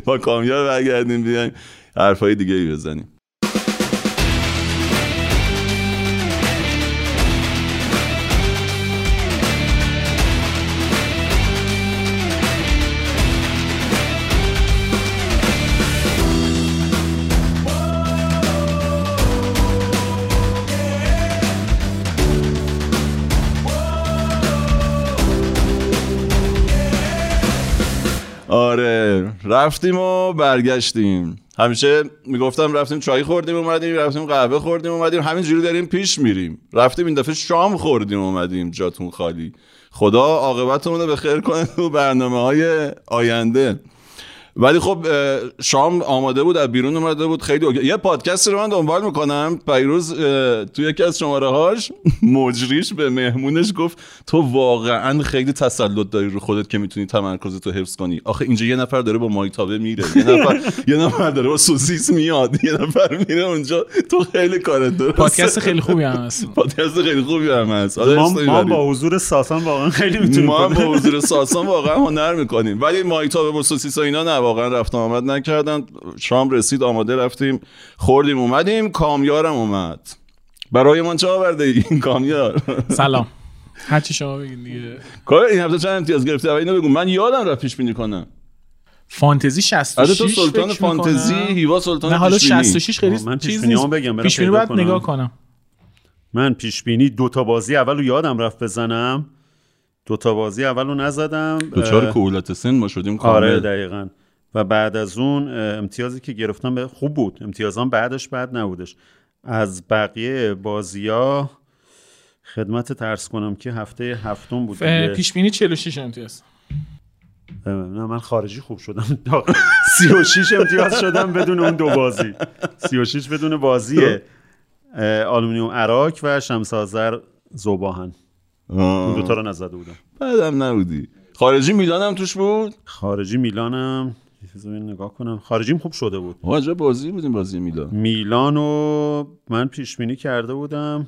با کامیار برگردیم بیایم. حرفای دیگه ای بزنیم. آره رفتیم و برگشتیم. همیشه می‌گفتم رفتیم چای خوردیم اومدیم رفتیم قهوه خوردیم اومدیم. همینجوری داریم پیش میریم. رفتیم این دفعه شام خوردیم اومدیم جاتون خالی. خدا عاقبتمون رو به خیر کنه تو برنامه های آینده. ولی خب شام آماده بود از بیرون اومده بود. خیلی اوکی. یه پادکست رو من دنبال می‌کنم. پیروز تو یکی از شماره هاش مجریش به مهمونش گفت تو واقعا خیلی تسلط داری رو خودت که می‌تونی تمرکز تو حفظ کنی. آخه اینجا یه نفر داره با مایتابه میره. یه نفر یه نفر داره با سوسیس میاد. یه نفر میره اونجا. تو خیلی کارت درست پادکست خیلی خوبی هم هست. پادکست خیلی خوبی هم هست. ما, ما. با حضور ساسان واقعا خیلی می‌تونیم ما با حضور ساسان واقعا هنر می‌کنیم. ولی مایتابه و سوسیس و اینا نه واقعا رفت و آمد نکردن شام رسید آماده رفتیم خوردیم اومدیم کامیارم اومد. برای من چه آورده این کامیار؟ سلام. هرچی شما بگین دیگه. کار این هفته چند امتیاز گرفتی؟ اول اینو بگو. من یادم رفت پیش بینی کنم. فانتزی 66 از تو سلطان. فانتزی هیوا سلطان نه حالا پیش بینی. 66 خیلی من پیش‌بینی‌هامو نیست. بگم، پیش بینی باید کنم. نگاه کنم. من پیش بینی دو تا بازی اول رو یادم رفت بزنم. دو تا بازی اول رو نزدم. دوچار اه، کهولت سن ما شدیم آره کامل. دقیقا. و بعد از اون امتیازی که گرفتم خوب بود. امتیازم بعدش بد نبودش. از بقیه بازی ها خدمتت عرض کنم که هفته هفتم بود. پیش بینی 46 امتیاز. نه من خارجی خوب شدم. 36 امتیاز شدم بدون اون دو بازی. 36 بدون بازی آلومینیوم اراک و شمس آذر ذوب‌آهن اون دوتا رو نزده بودم. بعدم نبودی. خارجی میلان هم توش بود؟ خارجی میلانم. یه چیزی نگاه کنم. خارجیم خوب شده بود. عجب بازی بودیم؟ بازی میلان. میلانو من پیش بینی کرده بودم.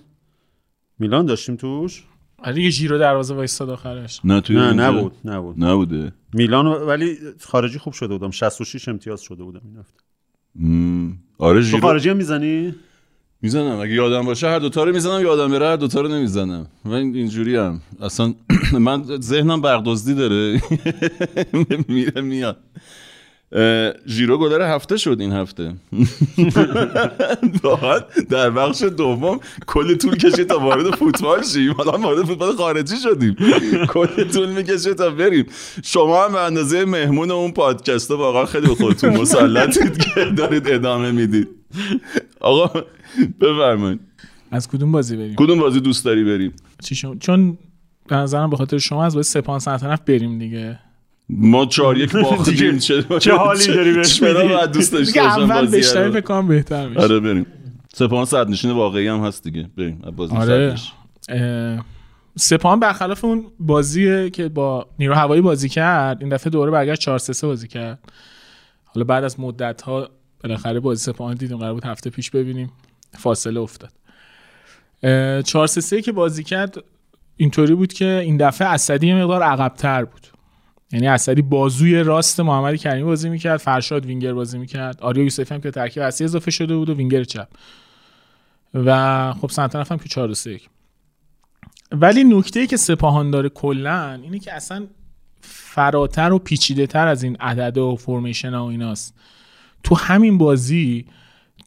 میلان داشتیم توش؟ آره یه ژیرو دروازه وایستاد آخرش. نه توی نه نبود نبود. نبوده. میلان ولی خارجی خوب شده بودم. 66 امتیاز شده بودم این هفته. آره تو ژیرو خارجی هم می‌زنی؟ می‌زنم. اگه یادم باشه هر دوتا رو می‌زنم یادم بره هر دوتا رو نمی‌زنم. من اینجوری هم اصلا من ذهنم برقدزدی داره. میره میاد. ژیرو گلر هفته شد این هفته. در بخش دوم کل طول کشید تا وارد فوتبال شیم. حالا وارد فوتبال خارجی شدیم. کل طول می‌کشه تا بریم. شما هم به اندازه مهمون اون پادکسته واقعا خیلی به خودتون مسلطید که دارید ادامه می‌دید. آقا بفرمایید. از کدوم بازی بریم؟ کدوم بازی دوست داری بریم؟ چون به نظرم به خاطر شما از بازی سپاهان سلطنت بریم دیگه. ما چهار یک باختیم چه حالی داری بهش میدی؟ دوست داشته باشم اول بشنوی رو؟ فکر کنم بهتر میشه. آره بریم. سپاهان صد نشین واقعی هم هست دیگه. بریم از بازی آره. سپاهان برخلاف اون بازی که با نیرو هوایی بازی کرد. این دفعه دوره برگشت 4 3 بازی کرد. حالا بعد از مدت ها بالاخره بازی سپاهان دیدیم قرار بود هفته پیش ببینیم. فاصله افتاد. 4 3 که بازی کرد اینطوری بود که این دفعه اسدی یه مقدار عقبتر بود. یعنی اسدی بازوی راست محمد کریمی بازی می‌کرد فرشاد وینگر بازی می‌کرد آریا یوسفی هم که ترکیب اصلی اضافه شده بود و وینگر چپ. و خب سنتنف هم که 4 3 ولی نکته ای که سپاهان داره کلا اینه که اصلا فراتر و پیچیده تر از این عدد و فرمیشن ها و ایناست. تو همین بازی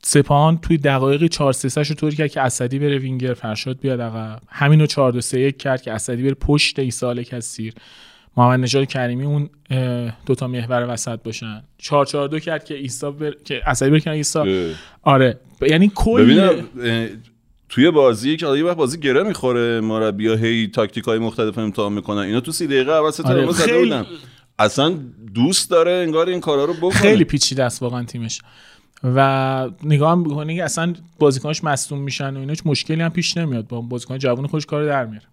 سپاهان توی دقایق 4 3 رو طوری کرد که اسدی بره وینگر فرشاد بیاد عقب. همینو 4 2 3 1 کرد که اسدی بره پشت عیسی آل کثیر. محمد نژاد کریمی اون دوتا محور وسط باشن. 4 4 2 کرد که عیسی بر... که بره کنار عیسی. آره. یعنی کل توی بازی که یه وقت بازی گره می‌خوره. مربی هی تاکتیک های مختلف امتحان می‌کنن. اینا تو سی دقیقه اول سه آره، زده بودن. اصلا دوست داره انگار این کارا رو بکنه. خیلی پیچیده است واقعا تیمش. و نگاه هم می‌کنی که اصلا بازیکناش مصدوم میشن و اینا هیچ مشکلی هم پیش نمیاد. با بازیکن جوان خودش کار در میاره.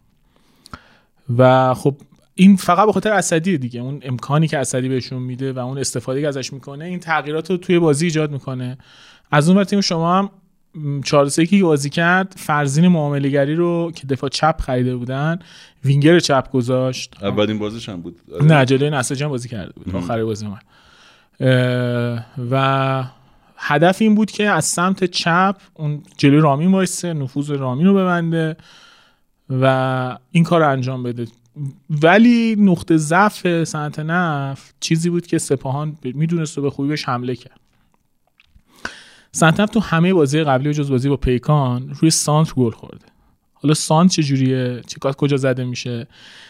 و خب این فقط به خاطر اسدی دیگه. اون امکانی که اسدی بهشون میده و اون استفاده که ازش می‌کنه این تغییرات رو توی بازی ایجاد می‌کنه. از اون ور تیم شما هم 4 3 که بازی کرد فرزین معامله‌گری رو که دفاع چپ خریده بودن وینگر چپ گذاشت. اولین بازیش هم بود. آره. نه جلوی نساجی هم بازی کرده بود. آخر بازی من. و هدف این بود که از سمت چپ اون جلوی رامین وایسه نفوذ رامین رو ببنده و این کار رو انجام بده. ولی نقطه ضعف صنعت نفت چیزی بود که سپاهان می‌دونست و به خوبی بهش حمله کرد. صنعت نفت تو همه بازی قبلی و جز بازی با پیکان روی سانت گل خورده. حالا سانت چجوریه چیکار کجا زده میشه؟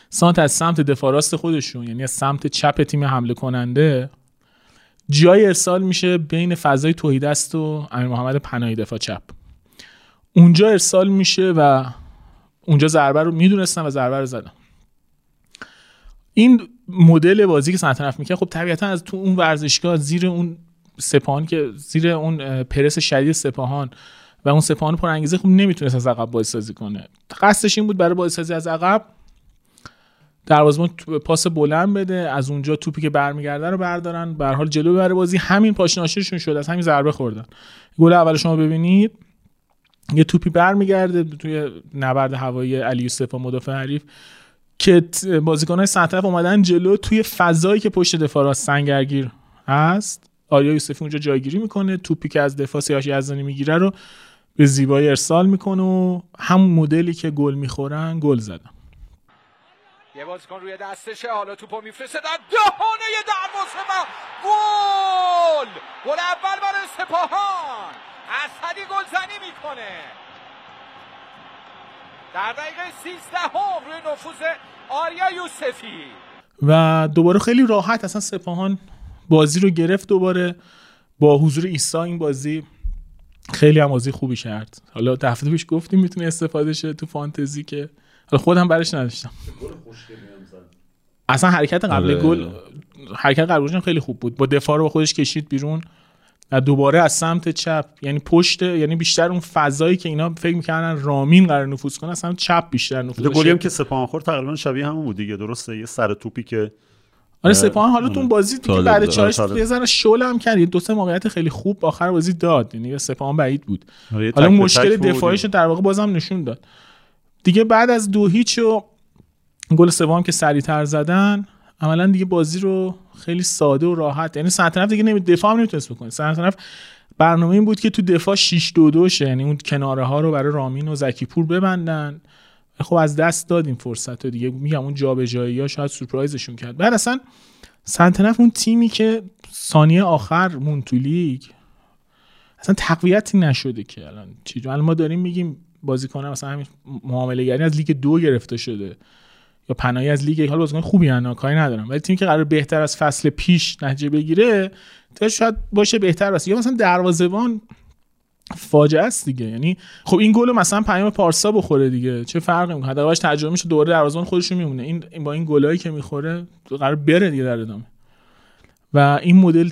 سانت از سمت دفاع راست خودشون یعنی از سمت چپ تیم حمله کننده جای ارسال میشه بین فضای توحیدست و امیر محمد پناهی دفاع چپ. اونجا ارسال میشه و اونجا ضربه رو می‌دونستن و ضربه رو زدن. این مدل بازی که سنتنف می‌کرد خب طبیعتا از تو اون ورزشگاه زیر اون سپاهان که زیر اون پرس شدید سپاهان و اون سپاهان پر انگیزه خب نمی‌تونست از عقب بازی سازی کنه. قصدش این بود برای بازی سازی از عقب دروازه‌بان پاس بلند بده از اونجا توپی که برمیگرده رو بردارن. به حال جلو ببره بازی همین پاشناشیشون شد از همین ضربه خوردن. گل اول شما ببینید یه توپی برمیگرده توی نبرد هوایی علی یوسف و مدافع حریف. که بازیکن‌های سنترف اومدن جلو توی فضایی که پشت دفاع راست سنگرگیر هست. آریا یوسفی اونجا جایگیری می‌کنه توپی که از دفاع سیاش یزدانی می‌گیره رو به زیبایی ارسال می‌کنه و همون مدلی که گل می‌خورن گل زدن. یه بازیکن روی دستشه حالا توپو میفرسته در دهانه دروازه و گل! گل اول برای سپاهان. اسدی گلزنی می‌کنه. در دقیقه 13 هم روی نفوذ آریا یوسفی. و دوباره خیلی راحت اصلا سپاهان بازی رو گرفت دوباره. با حضور ایسا این بازی خیلی هم بازی خوبی کرد. حالا دفعه پیش گفتیم می‌تونه استفاده شه تو فانتزی که. حالا خودم برش نداشتم. اصلا حرکت قبل آره. گل حرکت قبل گلش هم خیلی خوب بود. با دفاع رو با خودش کشید بیرون. و دوباره از سمت چپ یعنی پشت یعنی بیشتر اون فضایی که اینا فکر می‌کردن رامین قرار نفوذ کنه از سمت چپ بیشتر نفوذ گلی. هم که سپاهان خورد تقریبا شبیه همون بود دیگه درسته یه سر توپی که آره سپاهان حالا تو بازی دیگه بعد. چالش آره،. یه ذره شل هم کرد دو سه موقعیت خیلی خوب آخر بازی داد یعنی سپاهان بعید بود آره، حالا مشکل. دفاعیش در واقع بازم نشون داد دیگه بعد از دو هیچ و گل سوم که سریعتر زدن عملا دیگه بازی رو خیلی ساده و راحت. یعنی سنتنف دیگه نمی دفاع نمی‌تونست بکنه. سنتنف برنامه این بود که تو دفاع 6 2 2 یعنی اون کناره ها رو برای رامین و زکی پور ببندن. خب از دست دادیم فرصت رو دیگه. میگم اون جابجایی ها شاید سورپرایزشون کرد. بعد اصلا سنتنف اون تیمی که ثانیه آخر مون تو لیگ اصلا تقویتی نشده که الان چی ما داریم میگیم بازیکن مثلا همین معامله گری از لیگ دو گرفته شده. یا پناهی از لیگ حال بازیکن خوبی انا کاری ندارم. ولی تیمی که قرار بهتر از فصل پیش نتیجه بگیره تا شاید باشه بهتر باشه یا مثلا دروازه‌بان فاجعه است دیگه. یعنی خب این گل مثلا پیام پارسا بخوره دیگه. چه فرقی می‌کنه؟ حداقلش ترجمه میشه دوباره دروازه‌بان خودش میمونه. این با این گلایی که می‌خوره قرار بره دیگه در ادامه. و این مدل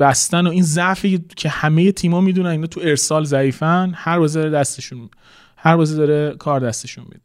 بستن و این ضعفی که همه تیم‌ها می‌دونن اینا تو ارسال ضعیفن هر بازی داره دستشون هر بازی داره کار دستشون میده.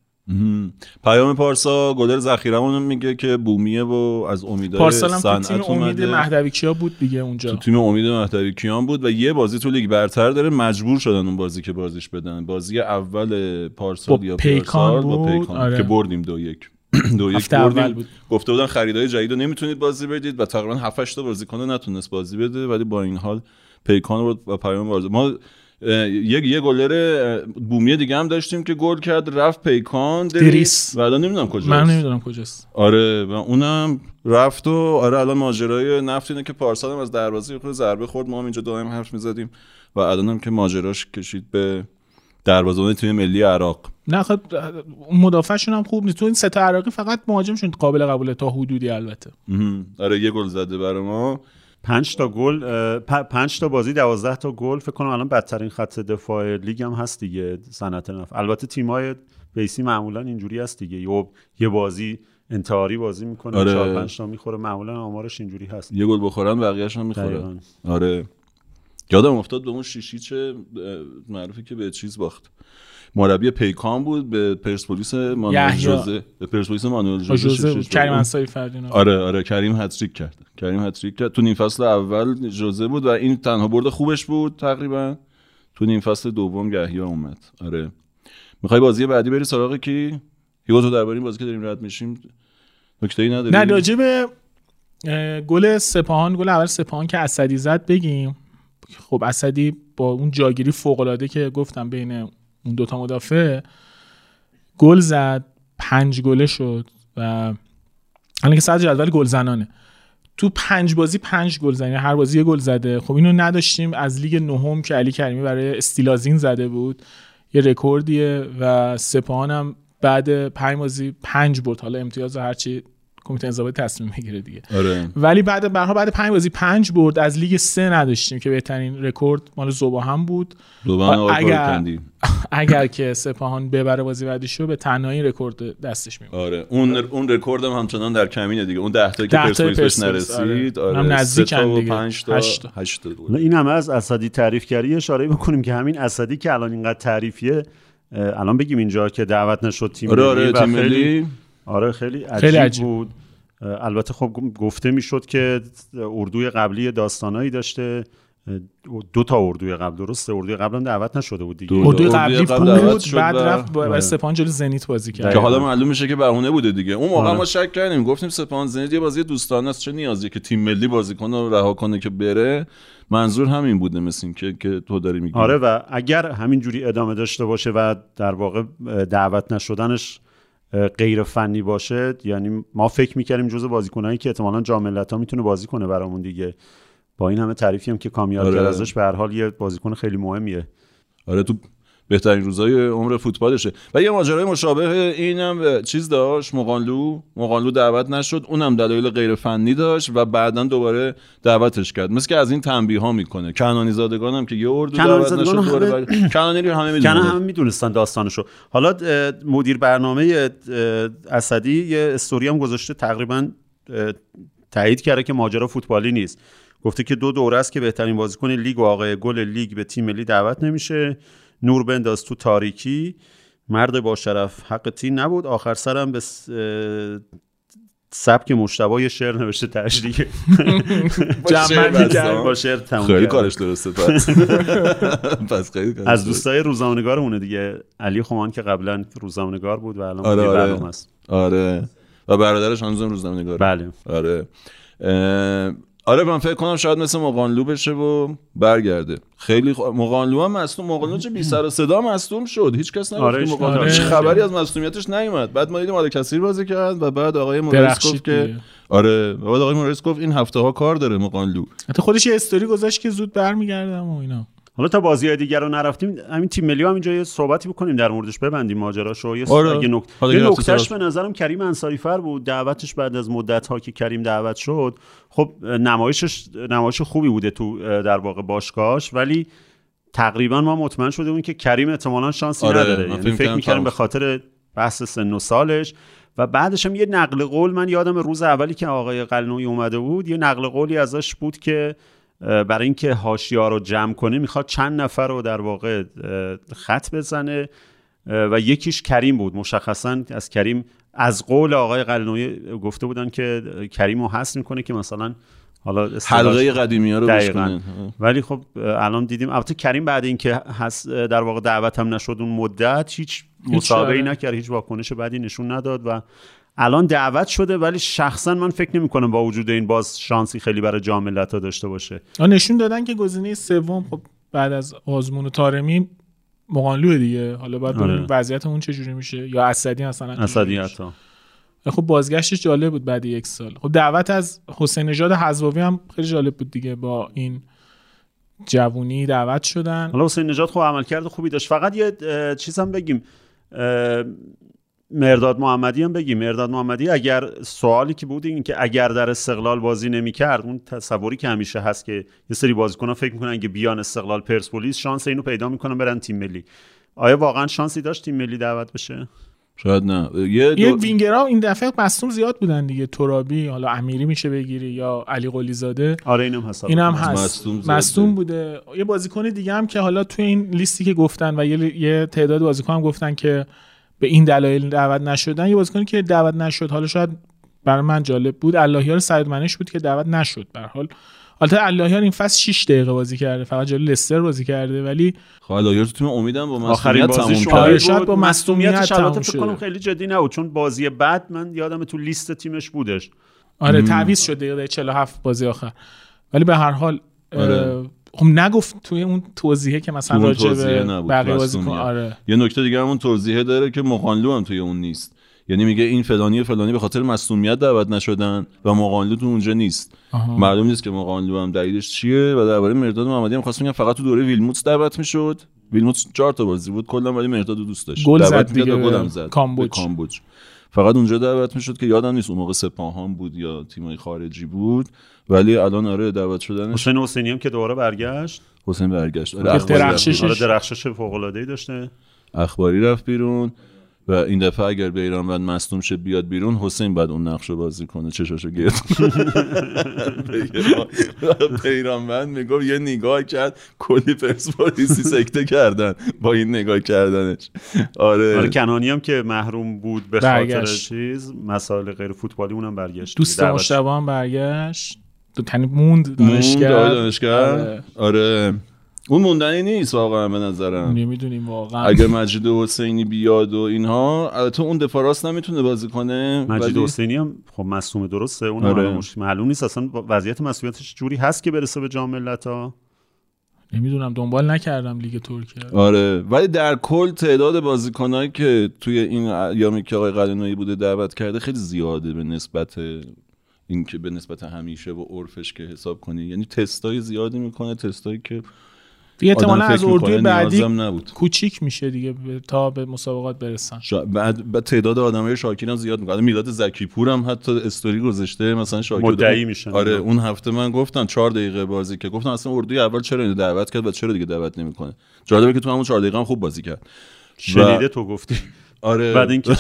پیام پارسا گلر ذخیرمون میگه که بومیه و از امیدای پارسال هم تو صنعت تیم امید مهدوی کیا بود دیگه اونجا. تو تیم امید مهدوی کیان بود و یه بازی تو لیگ برتر داره مجبور شدن اون بازی که بازیش بدن. بازی اول پارسال با یا پیکان پارسال با بود، پیکان آره. که بردیم دو یک. دو یک بردیم. بود. گفته بودن خریدای جدید رو نمی‌تونید بازی بدید و تقریبا 7 8 تا بازیکن نتونست بازی بده ولی با این حال پیکان رو و پیام ما یک یه گلر اه، بومی دیگه هم داشتیم که گل کرد رفت پیکان دریس. و الان نمی‌دونم کجاست. من نمی‌دونم کجاست. آره و اونم رفت و آره الان ماجرای نفت اینه که پارسال هم از دروازه خود ضربه خورد. ما هم اینجا دائم حرف می‌زدیم و الان هم که ماجراش کشید به دروازه‌بان تیم ملی عراق. نه خب مدافعشون هم خوب نیست. تو این سه تا عراقی فقط مهاجمشون قابل قبوله تا حدودی البته. آره یه گل زده برای ما. پنج تا گل پنج تا بازی دوازده تا گل. فکر کنم الان بدترین خط دفاع لیگ هم هست دیگه صنعت نفت. البته تیمای بیسی معمولا اینجوری هست دیگه. یه یه بازی انتحاری بازی می‌کنه آره. چهار پنج تا می‌خوره معمولا آمارش اینجوری هست. یه گل بخورن بقیه‌اش هم می‌خوره. دقیقاً. آره. یادم افتاد به اون شیشی چه معروفی که به چیز باخت. مربی پیکان بود به پرسپولیس مانوئل. جوزه. به پرسپولیس مانوئل جوزه کریم. انصاری فردینا آره آره کریم هتریک کرد. کریم هتریک کرد. تو نیم فصل اول جوزه بود و این تنها برد خوبش بود تقریبا. تو نیم فصل دوم گهیا اومد. آره. می‌خوای بازی بعدی بری سراغ کی؟ هیوا تو درباره این بازی که داریم رد میشیم. نکته ای نداری؟ نه اه، گل سپاهان گل اول سپاهان که اسدی زد بگیم. خب اسدی با اون جاگیری فوق العاده که گفتم بین اون دوتا مدافع گل زد پنج گله شد و الان که صدر جدول گل زنانه. تو پنج بازی پنج گل زنی هر بازی یه گل زده. خب اینو نداشتیم از لیگ نهم که علی کریمی برای استیلازین زده بود. یه رکوردیه و سپاهان هم بعد پنج بازی پنج برد. حالا امتیاز هرچی کمیته انضباطی تصمیم می‌گیره دیگه آره ولی بعد بردها بعد پنج بازی پنج برد از لیگ سه نداشتیم که بهترین رکورد مال ذوب هم بود اگر. اگر که سپاهان ببره بازی بعدیشو به تنهایی رکورد دستش میمونه آره اون اون رکورد هم همچنان در کمینه دیگه اون 10 تایی که ده تای پرسپولیس نرسید آره. آره تا نزدیکن و دیگه. 5 تا هشت تا. 8 تا این همه از اسدی تعریف کردی اشاره بکنیم که همین اسدی که الان اینقدر تعریفیه الان بگیم اینجا که دعوت نشد تیم آره ملی آره و تیم خیلی- ملی آره خیلی عجیب, خیلی عجیب. بود البته خب گفته می‌شد که اردوی قبلی داستانایی داشته. دو تا اردوی قبل درسته اردوی قبل هم دعوت نشده بود دیگه. دو- اردوی قبلی بود شد بعد رفت با آره. برای سپاهان جلو زنیت بازی کرد. که حالا معلوم میشه که بهونه بوده دیگه. اون موقع آره. ما شک کردیم گفتیم سپاهان زنید یه بازی دوستانه است چه نیازی که تیم ملی بازیکن رو رها کنه که بره؟ منظور همین بوده مثل این که که تو داری میگی. آره و اگر همینجوری ادامه داشته باشه و در واقع دعوت نشدنش غیر فنی باشه یعنی ما فکر می‌کردیم جز بازیکنایی که احتمالاً جام ملت‌ها می‌تونه بازی کنه برامون دیگه با این همه تعریفی هم که کامیار آره. ازش به هر حال یه بازیکن خیلی مهمیه آره تو بهترین روزای عمر فوتبالشه. و یه ماجرای مشابه اینم چیز داشت؟ مقانلو مقانلو دعوت نشد. اونم دلایل غیر فنی داشت و بعدا دوباره دعوتش کرد. مثل که از این تنبیه ها می‌کنه. کنانی زادگان هم که یه اردو دعوت نشد دوباره همه- بعد- کنانی رو همه می‌دونن. همه می‌دونستن داستانشو. حالا مدیر برنامه اسدی یه استوری هم گذاشته تقریبا تایید کرده که ماجرا فوتبالی نیست. گفته که دو دوره است که بهترین بازیکن لیگ و آقای گل لیگ به تیم ملی دعوت نمیشه. نور بنداز تو تاریکی. مرد با شرف حق تیم نبود. آخر سرم به سبک مشتبه یه شعر نوشته بسته. با شعر تموم خیلی. کارش درسته پس. پس خیلی کارش از. دوستای روزنامه‌نگارمونه دیگه. علی خمان که قبلا روزنامه‌نگار بود و الان آره آره آره. برنامه است آره. و برادرش هنوزم روزنامه‌نگاره بله. آره. آره من فکر کنم شاید مثل مقانلو بشه و برگرده. خیلی خ... مقانلو هم مصدوم. مقانلو چه بی سر و صدا مصدوم شد. هیچ کس نگفت آره، مقانلو آره. هیچ خبری از مصدومیتش نیومد. بعد ما دیدیم آل کثیر بازی کرد و بعد آقای مورس گفت که. آره. و بعد آقای مورس گفت این هفته ها کار داره مقانلو حتی خودش یه استوری گذاشت که زود برمیگردم و اینا. حالا تا بازی های دیگر رو نرفتیم همین تیم ملی هم اینجا یه صحبتی بکنیم در موردش ببندیم ماجراشو یه آره. یه, نک... یه نکتهش. به نظرم کریم انصاری فر بود دعوتش بعد از مدت ها که کریم دعوت شد خب نمایشش نمایش خوبی بوده تو در واقع باشگاهش ولی تقریبا ما مطمئن شده بودیم که کریم احتمالا شانسی آره، نداره یعنی فکر فکر کردم می‌کردیم تموم به. خاطر بحث سن و سالش و بعدش هم یه نقل قول من یادم روز اولی که آقای قلنوی اومده بود یه نقل قولی ازش بود که برای اینکه هاشیا رو جمع کنه می‌خواد چند نفر رو در واقع خط بزنه و یکیش کریم بود مشخصا از کریم از قول آقای قلنوی گفته بودن که کریم رو حس می‌کنه که مثلا حالا حلقه قدیمی ها رو دقیقاً. ولی خب الان دیدیم البته کریم بعد اینکه هست در واقع دعوت هم نشد اون مدت هیچ مسابقه ای آره. نکرد هیچ واکنش بدی نشون نداد و الان دعوت شده ولی شخصا من فکر نمی کنم با وجود این باز شانسی خیلی برای جام ملت‌ها داشته باشه. نشون دادن که گزینه سوم خب بعد از آزمون و تارمی مقانلوه دیگه. حالا باید ببینیم آره. وضعیت اون چجوری میشه. یا اسدی مثلا اسدی. حتی خب بازگشتش جالب بود بعد یک سال. خب دعوت از حسین نژاد حزواوی هم خیلی جالب بود دیگه. با این جوونی دعوت شدن. حالا حسین نژاد خب عملکرد خوبی داشت. فقط یه چیز هم بگیم. مرداد محمدی هم بگیم مرداد محمدی اگر سوالی که بود این که اگر در استقلال بازی نمی‌کرد اون تصوری که همیشه هست که یه سری بازیکنان فکر می‌کنن اگه بیان استقلال پرسپولیس شانس اینو پیدا می‌کنن برن تیم ملی. آیا واقعا شانسی داشت تیم ملی دعوت بشه؟ شاید نه. یه یه دو... وینگرها این دفعه مصدوم زیاد بودن دیگه. ترابی حالا امیری میشه بگیری یا علی قلی زاده آره اینم هست. این هم از هست. مصدوم. بوده. یه بازیکن دیگه هم که حالا توی این لیستی که گفتن و یه, یه تعداد بازیکن هم گفتن که به این دلایل دعوت نشدن یه بازیکنی که دعوت نشد حالا شاید برای من جالب بود اللهیار سعید منش بود که دعوت نشد به هر حال. البته اللهیار این فصل 6 دقیقه بازی کرده فقط جلوی لستر بازی کرده ولی خب الهیار تو تیم امیدم با آخرین مسئولیت بازی تموم آره، کرد شاید با تموم البته فکر. کنم خیلی جدی نبود چون بازی بعد من یادم تو لیست تیمش بودش. آره تعویض شد دقیقه 47 بازی آخر. ولی به هر حال آره. خب نگفت توی اون توضیحه که مثلا راجع به بقیه. بازیکن آره. یه نکته دیگه همون توضیحه داره که مقانلو هم توی اون نیست. یعنی میگه این فلانی و فلانی به خاطر مصونیت دعوت نشدن و مقانلو تو اونجا نیست. آها. معلوم نیست که مقانلو هم دلیلش چیه و درباره مرداد محمدی هم خواستم بگم فقط تو دوره ویلموتس دعوت می‌شد. ویلموتس چهار تا بازی بود کلا ولی مرداد دوست داشت. گل زد دیگه گلم زد. کامبوج. کامبوج. فقط اونجا دعوت می‌شد که یادم نیست اون موقع سپاهان بود یا تیمای خارجی بود. ولی الان آره دعوت شدنش. حسین حسینی هم که دوباره برگشت. حسین برگشت. آره که اخباری رفت درخشش- بیرون. آره درخشش فوق العاده ای داشته. اخباری رفت بیرون و این دفعه اگر بیرانوند مصدوم شه بیاد بیرون حسین بعد اون نقش رو بازی کنه. چشاشو گرد بیرانوند می‌گفت یه نگاه کرد کلی پرسپولیسی سکته کردن با این نگاه کردنش. آره. آره کنانی هم که محروم بود به خاطر برگشت. چیز مسائل غیر فوتبالی اونم برگشت. دوست مشتبه هم برگشت. تو تنی موند موند دانشگر آره دانشگر آره. آره. اون موندنی نیست واقعا به نظرم. نمی‌دونیم واقعا. اگه مجید حسینی بیاد و اینها البته اون دفاع راست نمی‌تونه بازی کنه مجید ولی- حسینی هم خب مصوم درسته اون آره. آره. معلوم نیست اصلا وضعیت مسئولیتش جوری هست که برسه به جام ملت‌ها نمی‌دونم دنبال نکردم لیگ ترکیه. آره. ولی در کل تعداد بازیکنایی که توی این ایامی که آقای قلنویی بوده دعوت کرده خیلی زیاده به نسبت اینکه به نسبت همیشه و عرفش که حساب کنی. یعنی تستای زیادی می‌کنه تستایی که دیگه احتمالا از اردوی بعدی نبود. کوچیک میشه دیگه تا به مسابقات برسن. شا... بعد, بعد تعداد آدمای شاکر هم زیاد می‌کنه. میلاد زکی پور هم حتی استوری گذاشته مثلا شاکر مدعی میشن. آره اون هفته من گفتم چهار دقیقه بازی که گفتم اصلا اردوی اول چرا اینو دعوت کرد و چرا دیگه دعوت نمی‌کنه؟ جالبه که تو همون چهار دقیقه هم خوب بازی کرد. شنیده تو گفتی. آره. بعد اینکه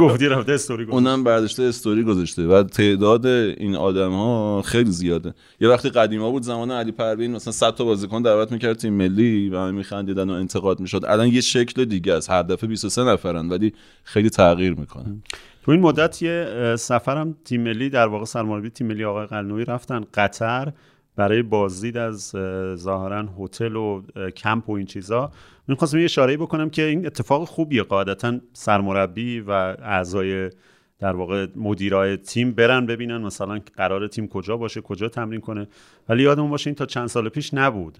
گفتی رفته استوری گفت اونم برداشته استوری گذاشته. و تعداد این آدم ها خیلی زیاده. یه وقتی قدیما بود زمان علی پروین مثلا 100 تا بازیکن دعوت می‌کرد تیم ملی و همه میخندیدن و انتقاد می‌شد. الان یه شکل دیگه است. هر دفعه 23 نفرن ولی خیلی تغییر می‌کنه. تو این مدت یه سفرم تیم ملی در واقع سرمربی تیم ملی آقای قلنوی رفتن قطر. برای بازدید از ظاهرا هتل و کمپ و این چیزا. من خواستم یه اشاره بکنم که این اتفاق خوبیه. قاعدتا سرمربی و اعضای در واقع مدیرای تیم برن ببینن مثلا قرار تیم کجا باشه کجا تمرین کنه. ولی یادمون باشه این تا چند سال پیش نبود.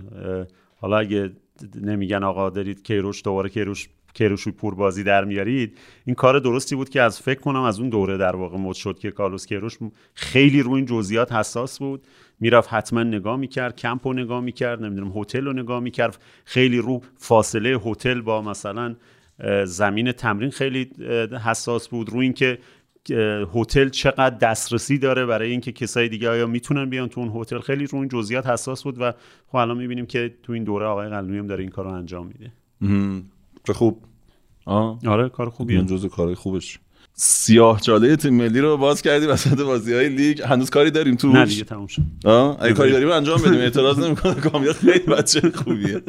حالا اگه نمیگن آقا دارید کیروش دوباره کیروش کیروش پور بازی در میارید. این کار درستی بود که از فکر کنم از اون دوره در واقع مد شد که کارلوس کیروش خیلی روی این جزئیات حساس بود. می‌رفت حتما نگاه می‌کرد کمپ رو نگاه می‌کرد نمی‌دونم هتل رو نگاه می‌کرد. خیلی رو فاصله هتل با مثلا زمین تمرین خیلی حساس بود. رو اینکه هتل چقدر دسترسی داره برای اینکه کسای دیگه آیا می‌تونن بیان تو اون هتل. خیلی رو این جزئیات حساس بود و خب الان می‌بینیم که تو این دوره آقای قلنوی هم داره این کارو انجام میده. چه خوب. آه. آره کار خوبیه. این جزء کارهای خوبش. سیاه چاله تیم ملی رو باز کردی وسط بازی های لیگ. هنوز کاری داریم توش؟ نه دیگه تموم شد. اگه کاری داریم انجام بدیم. اعتراض نمی‌کنه. کامیاب خیلی بچه خوبیه.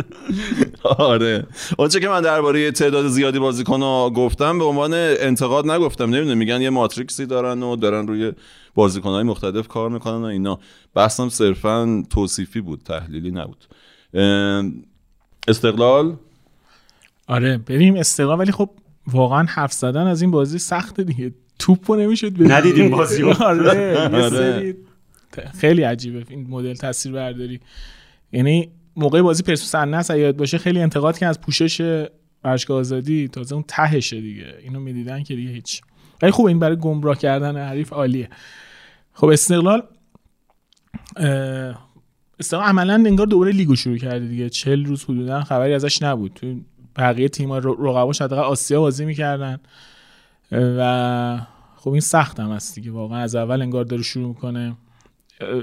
آره. اونچه که من درباره تعداد زیادی بازیکن گفتم به عنوان انتقاد نگفتم. نمی‌دونم میگن یه ماتریکسی دارن و دارن روی بازیکن های مختلف کار می‌کنن و اینا. بحثم صرفا توصیفی بود تحلیلی نبود. استقلال؟ آره بریم استقلال ولی خب واقعا حرف زدن از این بازی سخت دیگه. توپو نمی‌شد ندیدیم بازی آره خیلی عجیبه این مدل تصویر برداری. یعنی موقع بازی پرسپولیس النصر یاد باشه خیلی انتقاد که از پوشش ورزشگاه آزادی. تازه اون تهشه دیگه. اینو می‌دیدن که دیگه هیچ. ولی خوب این برای گمراه کردن حریف عالیه. خب استقلال استقلال عملا انگار دوباره لیگو شروع کرده دیگه. 40 روز حدودا خبری ازش نبود. تو بقیه تیم رقباش حداقل آسیا بازی می‌کردن. و خب این سخت هم هست دیگه. واقعا از اول انگار داره شروع می‌کنه.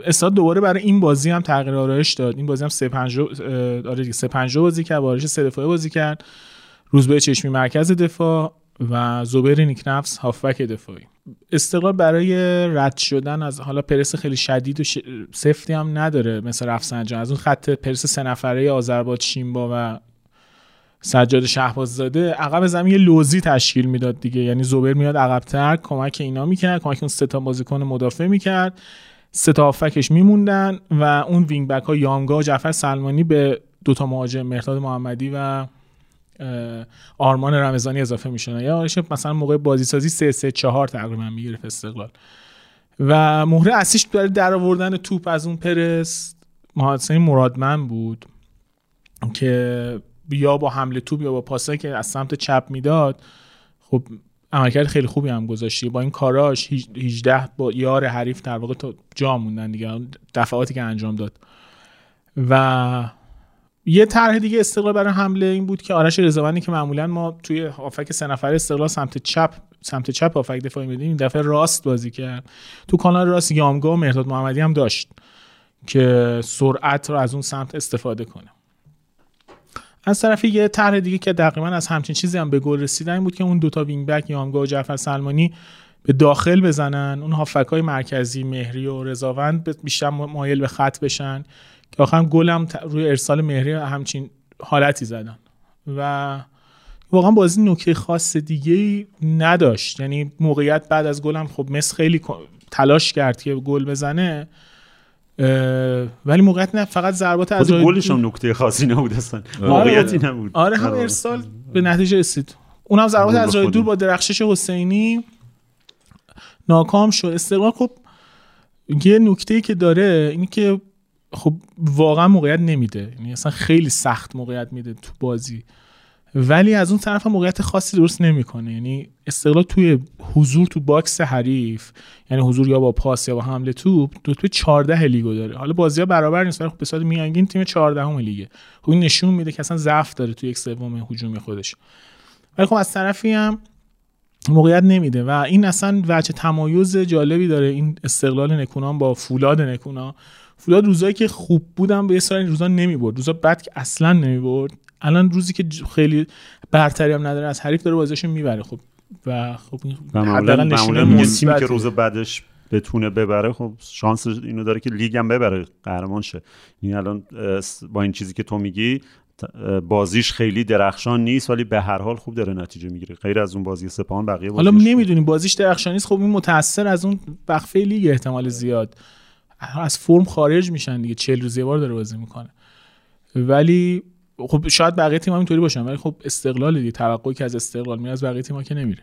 استاد دوباره برای این بازی هم تغییر آرایش داد. این بازی هم 3 5 آره دیگه 3 5 بازی کرد بارش 3 دفاعه بازی کرد. روزبه چشمی مرکز دفاع و زبیر نیکنفس هافبک دفاعی. استقلال برای رد شدن از حالا پرس خیلی شدید و سفتی هم نداره مثل رفسنجان. از اون خط پرس سه نفره آذربایجان شیمبا و سجاد شهباززاده عقب زمین یه لوزی تشکیل می‌داد دیگه. یعنی زوبر میاد عقبتر کمک اینا می‌کرد کمک اون سه بازیکن مدافع می‌کرد. سه تا میموندن و اون وینگ بک ها یانگا و جعفر سلمانی به دوتا مهاجم مرداد محمدی و آرمان رمضانی اضافه میشن یا مثلا موقع بازی سازی 3 3 4 تقریبا می‌گرفت استقلال. و مهره اصلیش برای در آوردن توپ از اون پرس محادثه مرادمن بود که یا با حمله توپ یا با پاسایی که از سمت چپ می‌داد خب عملکرد خیلی خوبی هم گذاشتی. با این کاراش 18 با یار حریف در واقع تا جا موندن دیگه. دفعاتی که انجام داد. و یه طرح دیگه استقلال برای حمله این بود که آرش رضاوندی که معمولا ما توی هافک سه نفره استقلال سمت چپ سمت چپ هافک دفاعی میدیم این دفعه راست بازی کرد. تو کانال راست یامگا و مهرداد محمدی هم داشت که سرعت رو از اون سمت استفاده کنه. از طرفی یه طرح دیگه که تقریبا از همچین چیزی هم به گل رسیدن این بود که اون دوتا وینگ بک یامگا و جعفر سلمانی به داخل بزنن. اون هافک های مرکزی مهری و رضاوند بیشتر مایل به خط بشن. که آخرم گلم روی ارسال مهری همچین حالتی زدن. و واقعا بازی نکته خاص دیگه نداشت. یعنی موقعیت بعد از گلم خب مس خیلی تلاش کرد که گل بزنه. ولی موقعیت نه فقط ضربات از گلش هم نکته خاصی نبود اصلا. موقعیتی نبود. آره هم ارسال به نتیجه رسید. اونم ضربات از راه دور با درخشش حسینی ناکام شد. استقلال خب یه نکته که داره اینی که خب واقعا موقعیت نمیده. یعنی اصلا خیلی سخت موقعیت میده تو بازی. ولی از اون طرف هم موقعیت خاصی درست نمی‌کنه. یعنی استقلال توی حضور تو باکس حریف یعنی حضور یا با پاس یا با حمله توپ دو توی 14 لیگو داره. حالا بازی ها برابر نیست ولی خب به صورت میانگین تیم 14 هم لیگه. خب این نشون میده که اصلا ضعف داره توی یک سوم هجومی خودش. ولی خب از طرفی هم موقعیت نمیده و این اصلا وجه تمایز جالبی داره این استقلال نکونام با فولاد نکونام. فولاد روزایی که خوب بودن به یه روزا نمی‌برد. روزا بعد که اصلا نمی‌برد. الان روزی که خیلی برتری هم نداره از حریف داره بازیشو می‌بره. خب و خب معمولا معمولا تیمی که روز بعدش بتونه ببره خب شانس اینو داره که لیگ هم ببره قهرمان شه. یعنی الان با این چیزی که تو میگی بازیش خیلی درخشان نیست ولی به هر حال خوب داره نتیجه می‌گیره. غیر از اون بازی سپاهان بقیه حالا نمی‌دونیم بازیش درخشان نیست. خب این متاثر از اون وقفه لیگ احتمال زیاد. از فرم خارج میشن دیگه. 40 روز یه بار داره بازی می‌کنه. ولی خب شاید بقیه تیم هم اینطوری باشن ولی خب استقلال دیگه توقعی که از استقلال میاد از بقیه تیم‌ها که نمیره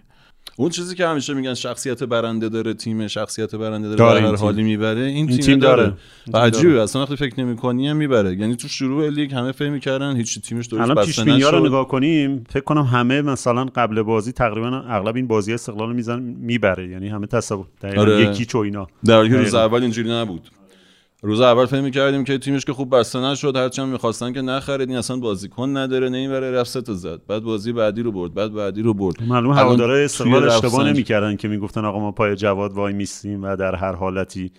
اون چیزی که همیشه میگن شخصیت برنده داره تیم شخصیت برنده داره, هر تیم. حالی می‌بره این, این تیم, تیم داره, داره. تیم عجیبه. اصلا وقتی فکر نمی‌کنی هم می‌بره یعنی تو شروع لیگ همه فکر می‌کردن هیچ تیمش درست الان بسته پیش رو نشد نگاه کنیم فکر کنم همه مثلا قبل بازی تقریبا اغلب این بازی استقلال رو میزن می‌بره یعنی همه تصور دقیقاً آره. یکی چو اینا در حالی که روز. اول اینجوری نبود روز اول فکر می‌کردیم که تیمش که خوب بسته نشد هرچی هم می‌خواستن که نخرید این اصلا بازیکن نداره نمی‌بره رفت سه تا زد بعد بازی بعدی رو برد بعد بعدی رو برد معلوم الان هواداره توی استقلال اشتباه. نمی‌کردن که می‌گفتن آقا ما پای جواد وای میستیم و در هر حالتی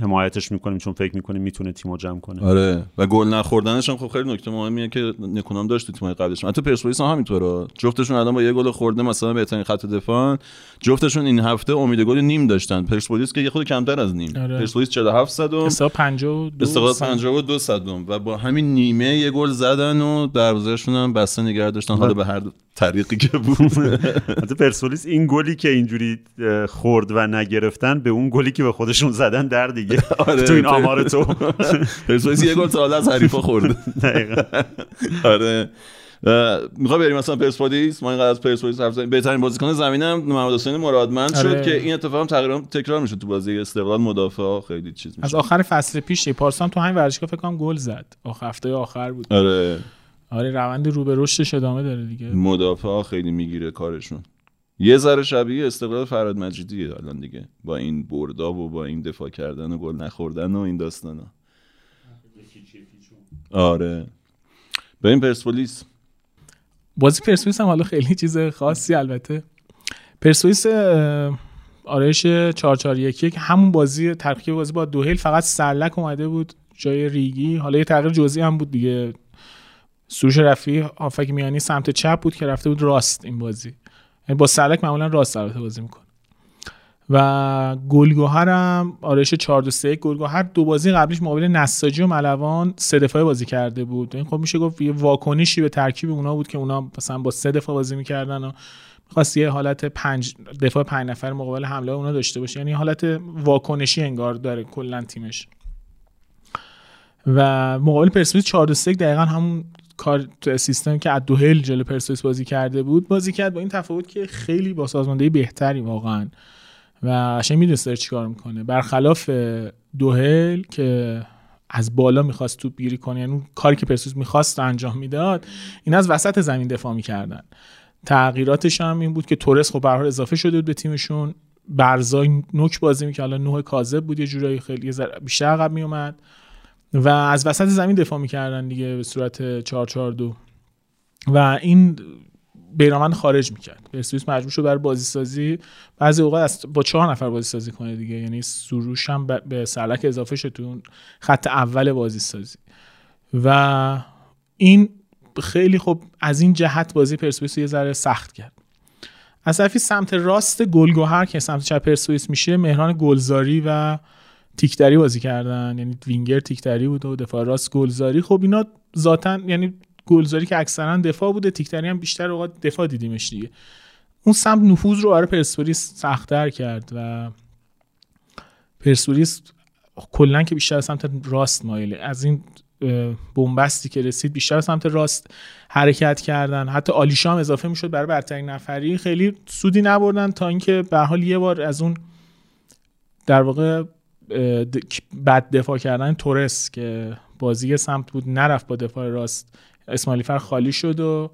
حمایتش می‌کنیم چون فکر می‌کنیم می‌تونه تیمو جمع کنه. آره. و گل نخوردنش هم خب خیلی نکته مهمیه که نکونام داشت تو تیم‌های قبلش حتی پرسپولیس هم همینطوره. جفتشون الان با یه گل خورده مثلا بهترین خط دفاع. جفتشون این هفته امید گل نیم داشتن. پرسپولیس که یه خود کمتر از نیم. آره. پرسپولیس 47 صدم حساب 52 استقلال صد. 52 صدم و با همین نیمه یه گل زدن و دروازه‌شون هم بسته نگه داشتن. حالا به هر طریقی که بود. حتی پرسپولیس این گلی که اینجوری خورد و نگرفتن به اون گلی که به خودشون زدن در دیگه. آره. تو این آمار تو. پرسپولیس یه گل تا حالا از حریفا دقیقاً. آره. می‌خوای بریم مثلا پرسپولیس؟ ما اینقدر از پرسپولیس حرف زدیم. بهترین بازیکن زمینم محمد حسین مرادمند شد آره. که این اتفاق هم تقریبا تکرار میشه تو بازی استقلال مدافع. ها خیلی چیز از میشه آخر فصل پیش پارسال هم تو همین ورزشگاه فکر کنم گل زد. آخر هفته آخر بود. آره. آره روند رو به رشدش ادامه داره دیگه. مدافع خیلی می‌گیره کارشون. یه ذره شبیه استقلال فراد مجیدیه الان دیگه. با این بردا و با این دفاع کردن و گل نخوردن و این داستانا آره. بریم پرسپولیس. بازی پرسپولیس هم حالا خیلی چیز خاصی البته. پرسپولیس آرایش 441 همون بازی ترکیب بازی با دوهیل فقط سرلک اومده بود جای ریگی. حالا یه تغییر جزئی هم بود دیگه. سروش رفی هافک میانی سمت چپ بود که رفته بود راست این بازی. یعنی با سرلک معمولا راست البته بازی می‌کنه. و گلگهر هم آرایش 4 2 3 گلگهر دو بازی قبلیش مقابل نساجی و ملوان سه دفاعه بازی کرده بود. این خب میشه گفت یه واکنشی به ترکیب اونا بود که اونا مثلا با سه دفاع بازی می‌کردن و می‌خواست یه حالت پنج دفاع پنج نفر مقابل حمله اونا داشته باشه. یعنی حالت واکنشی انگار داره کلا تیمش. و مقابل پرسپولیس 4 2 3 دقیقا همون کار تو سیستم که از دوهل جلو پرسپولیس بازی کرده بود بازی کرد با این تفاوت که خیلی با سازماندهی بهتری واقعا. و قشنگ می‌دونست داره چیکار می‌کنه. برخلاف دوهل که از بالا می‌خواست توپ گیری کنه یعنی اون کاری که پرسپولیس می‌خواست انجام می‌داد این از وسط زمین دفاع می‌کردن. تغییراتش هم این بود که تورس خب به اضافه شده بود به تیمشون. برزای نوک بازی می‌کرد. حالا نوع کاذب بود یه جورایی خیلی بیشتر عقب میومد و از وسط زمین دفاع می‌کردن دیگه به صورت 442 و این بیرامند خارج می‌کرد. پرسپولیس مجبور شد برای بازی سازی بعضی اوقات با چهار نفر بازی سازی کنه دیگه. یعنی سروش هم به سرلک اضافه شد تو خط اول بازی سازی و این خیلی خب از این جهت بازی پرسپولیس یه ذره سخت کرد. از طرفی سمت راست گلگهر که سمت چپ پرسپولیس میشه مهران گلزاری و تیکتری بازی کردن یعنی وینگر تیکتری بود و دفاع راست گلزاری. خب اینا ذاتا یعنی گلزاری که اکثرا دفاع بوده تیکتری هم بیشتر اوقات دفاع دیدیمش دیگه. اون سمت نفوذ رو برای پرسپولیس سختتر کرد و پرسپولیس کلا که بیشتر سمت راست مایله از این بنبستی که رسید بیشتر سمت راست حرکت کردن. حتی آلیشا هم اضافه می‌شد برای برترین نفری. خیلی سودی نبردن تا اینکه به حال یه بار از اون در واقع بد دفاع کردن تورس که بازی سمت بود نرفت با دفاع راست. اسماعیلی فر خالی شد و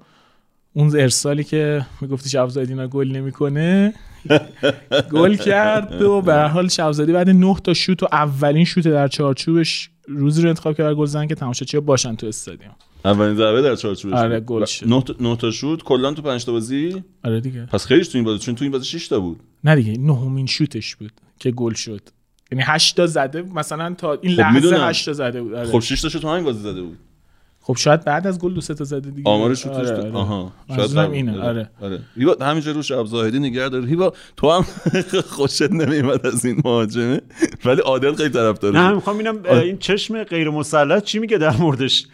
اون ارسالی که می‌گفتی شبزادی اینا گل نمی‌کنه گل کرد و به هر حال شبزادی بعد نه تا شوت و اولین شوت در چارچوبش روزی رو انتخاب کرد گل زدن که تماشاچی باشن تو استادیوم. اولین ضربه در چارچوبش آره،. گل شد. نه تا- نه تا شوت کلا تو 5 تا بازی؟ آره دیگه. پس خیلیش تو این بازی چون تو این بازی 6 تا بود. نه دیگه نهمین شوتش بود که گل شد. یعنی 8 تا زده مثلا تا این خب لحظه می‌دونم. 8 تا زده بود. آره. خب 6 تاشو تو همین بازی زده بود. خب شاید بعد از گل دو سه تا زده دیگه. آمار شوتش آره، آره. آها. قبل- اینه. آره. آره. هیوا همینجا روش شب زاهدی نگه داره هیوا تو هم خوشت نمیومد از این مهاجمه. ولی عادل خیلی طرف نه می‌خوام ببینم اه، این چشم غیر مسلط چی میگه در موردش؟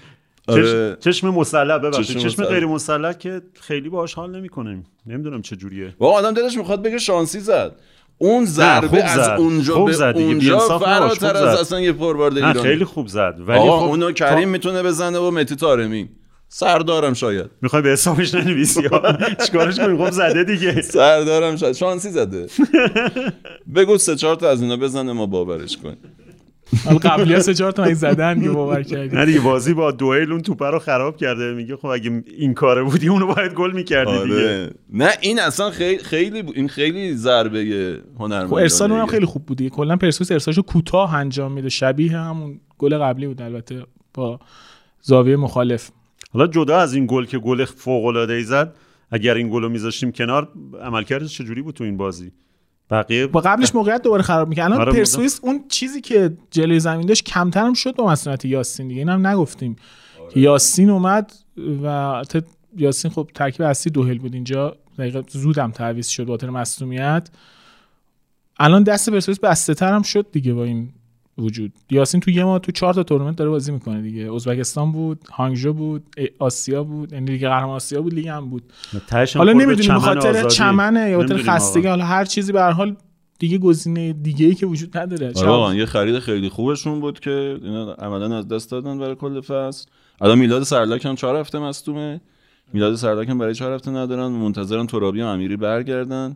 آره. چشم مسلح ببخشید. چشم. غیر مسلح. که خیلی باهاش حال نمی‌کنه. نمی‌دونم چه جوریه. واقعا آدم دلش می‌خواد بگه شانسی زد. اون ضربه از زد. اونجا خوب به زد. اونجا. فراتر از. اصلا یه فوروارد ایرانی خیلی خوب زد ولی آقا خب اونو کریم می‌تونه بزنه و متی تارمی سردارم شاید می‌خوای به حسابش ننویسی؟ چیکارش کنی خب زده دیگه سردارم شاید شانسی زده بگو سه چهار تا از اینا بزنه ما باورش کنیم حالا قبلی ها سه چهار تا من زدن که باور کردی. نه دیگه بازی با دوئل اون توپه رو خراب کرده. میگه خب اگه این کاره بودی اونو باید گل می‌کردی دیگه. آره نه این اصلا خیلی خیلی بود. این خیلی ضربه هنرمندانه خب ارسال اونم. خیلی خوب بود دیگه. کلا پرسپولیس ارسالشو کوتاه انجام میده. شبیه همون گل قبلی بود البته با زاویه مخالف. حالا جدا از این گل که گل فوق العاده ای زد اگر این گل رو میذاشتیم کنار عملکردش چجوری بود تو این بازی؟ بقیه با قبلش موقعیت دوباره خراب می‌کنه الان آره، پرسپولیس اون چیزی که جلوی زمین داشت کمتر هم شد با مسئولیت یاسین دیگه. اینم نگفتیم. که یاسین اومد و یاسین خب ترکیب اصلی دوهل بود. اینجا دقیقا زودم تعویض شد با خاطر مصونیت. الان دست پرسپولیس بسته تر هم شد دیگه با این وجود. یاسین تو یه ماه تو چهار تا تورنمنت داره بازی می‌کنه دیگه. ازبکستان بود هانگژو بود آسیا بود. یعنی لیگ قهرمان آسیا بود لیگ هم بود. حالا نمی‌دونیم به چمن خاطر. چمنه یا خاطر خستگی. حالا هر چیزی به هر حال دیگه گزینه دیگه ای که وجود نداره. آره یه خرید خیلی خوبشون بود که اینا عملا از دست دادن برای کل فصل. الان میلاد سرلاک هم چهار هفته مصدومه. میلاد سرلاک هم برای چهار هفته ندارن. منتظرن ترابی و امیری برگردن.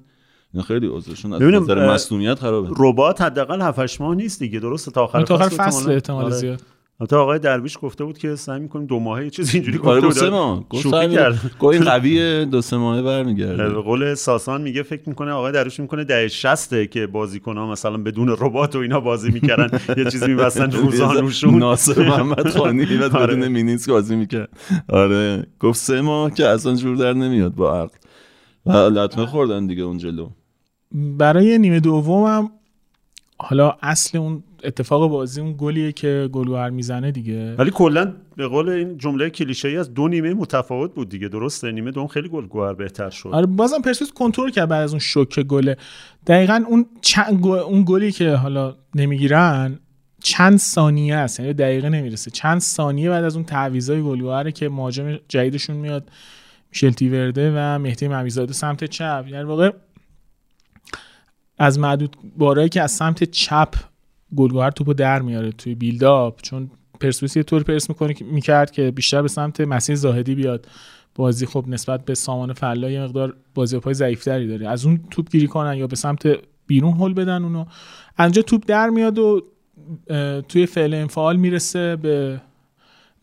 اینا خیلی عذرشون از نظر مصدومیت خرابه. ربات حداقل 7 8 ماه نیست دیگه درسته تا آخر تا آخر فصل. احتمال آره. زیاد. البته آقای درویش گفته بود که سعی می‌کنیم دو ماهه یه چیز اینجوری آره گفته گفت سه بود ماه. گفت شوخی سعی کرد. این قوی دو سه ماهه برمیگرده. به قول ساسان میگه فکر می‌کنه آقای درویش می‌کنه دهه 60 که بازیکن ها مثلا بدون ربات و اینا بازی می‌کردن یه چیزی میبستن روزانوشون ناصر محمد خانی بعد آره. بدون مینیسک بازی می‌کرد. آره. گفت سه ماه که اصلا جور در نمیاد با عقل. و لطمه خوردن دیگه اون جلو. برای نیمه دومم حالا اصل اون اتفاق بازی اون گلیه که گلوهر می‌زنه دیگه. ولی کلا به قول این جمله کلیشه ای از دو نیمه متفاوت بود دیگه. درسته نیمه دوم خیلی گل بهتر شد. آره بازم پرسپولیس کنترل کرد بعد از اون شوک گله دقیقا اون چند گل- اون گلی که حالا نمی‌گیرن چند ثانیه است یعنی دقیقه نمی‌رسه. چند ثانیه بعد از اون تعویضای گلوهره که مهاجم جدیدشون میاد میشل تیورده و مهدی ممیزاده سمت چپ. یعنی واقع از معدود بارایی که از سمت چپ گلگوهر توپو در میاره توی بیلداپ چون پرسپولیس یه طور پرس می‌کنه می‌کرد که بیشتر به سمت مسیر زاهدی بیاد. بازی خب نسبت به سامان فلا یه مقدار بازی پای ضعیفتری داره. از اون توپ گیری کنن یا به سمت بیرون هل بدن اونو. انجا توپ در میاد و توی فعل انفعال می‌رسه به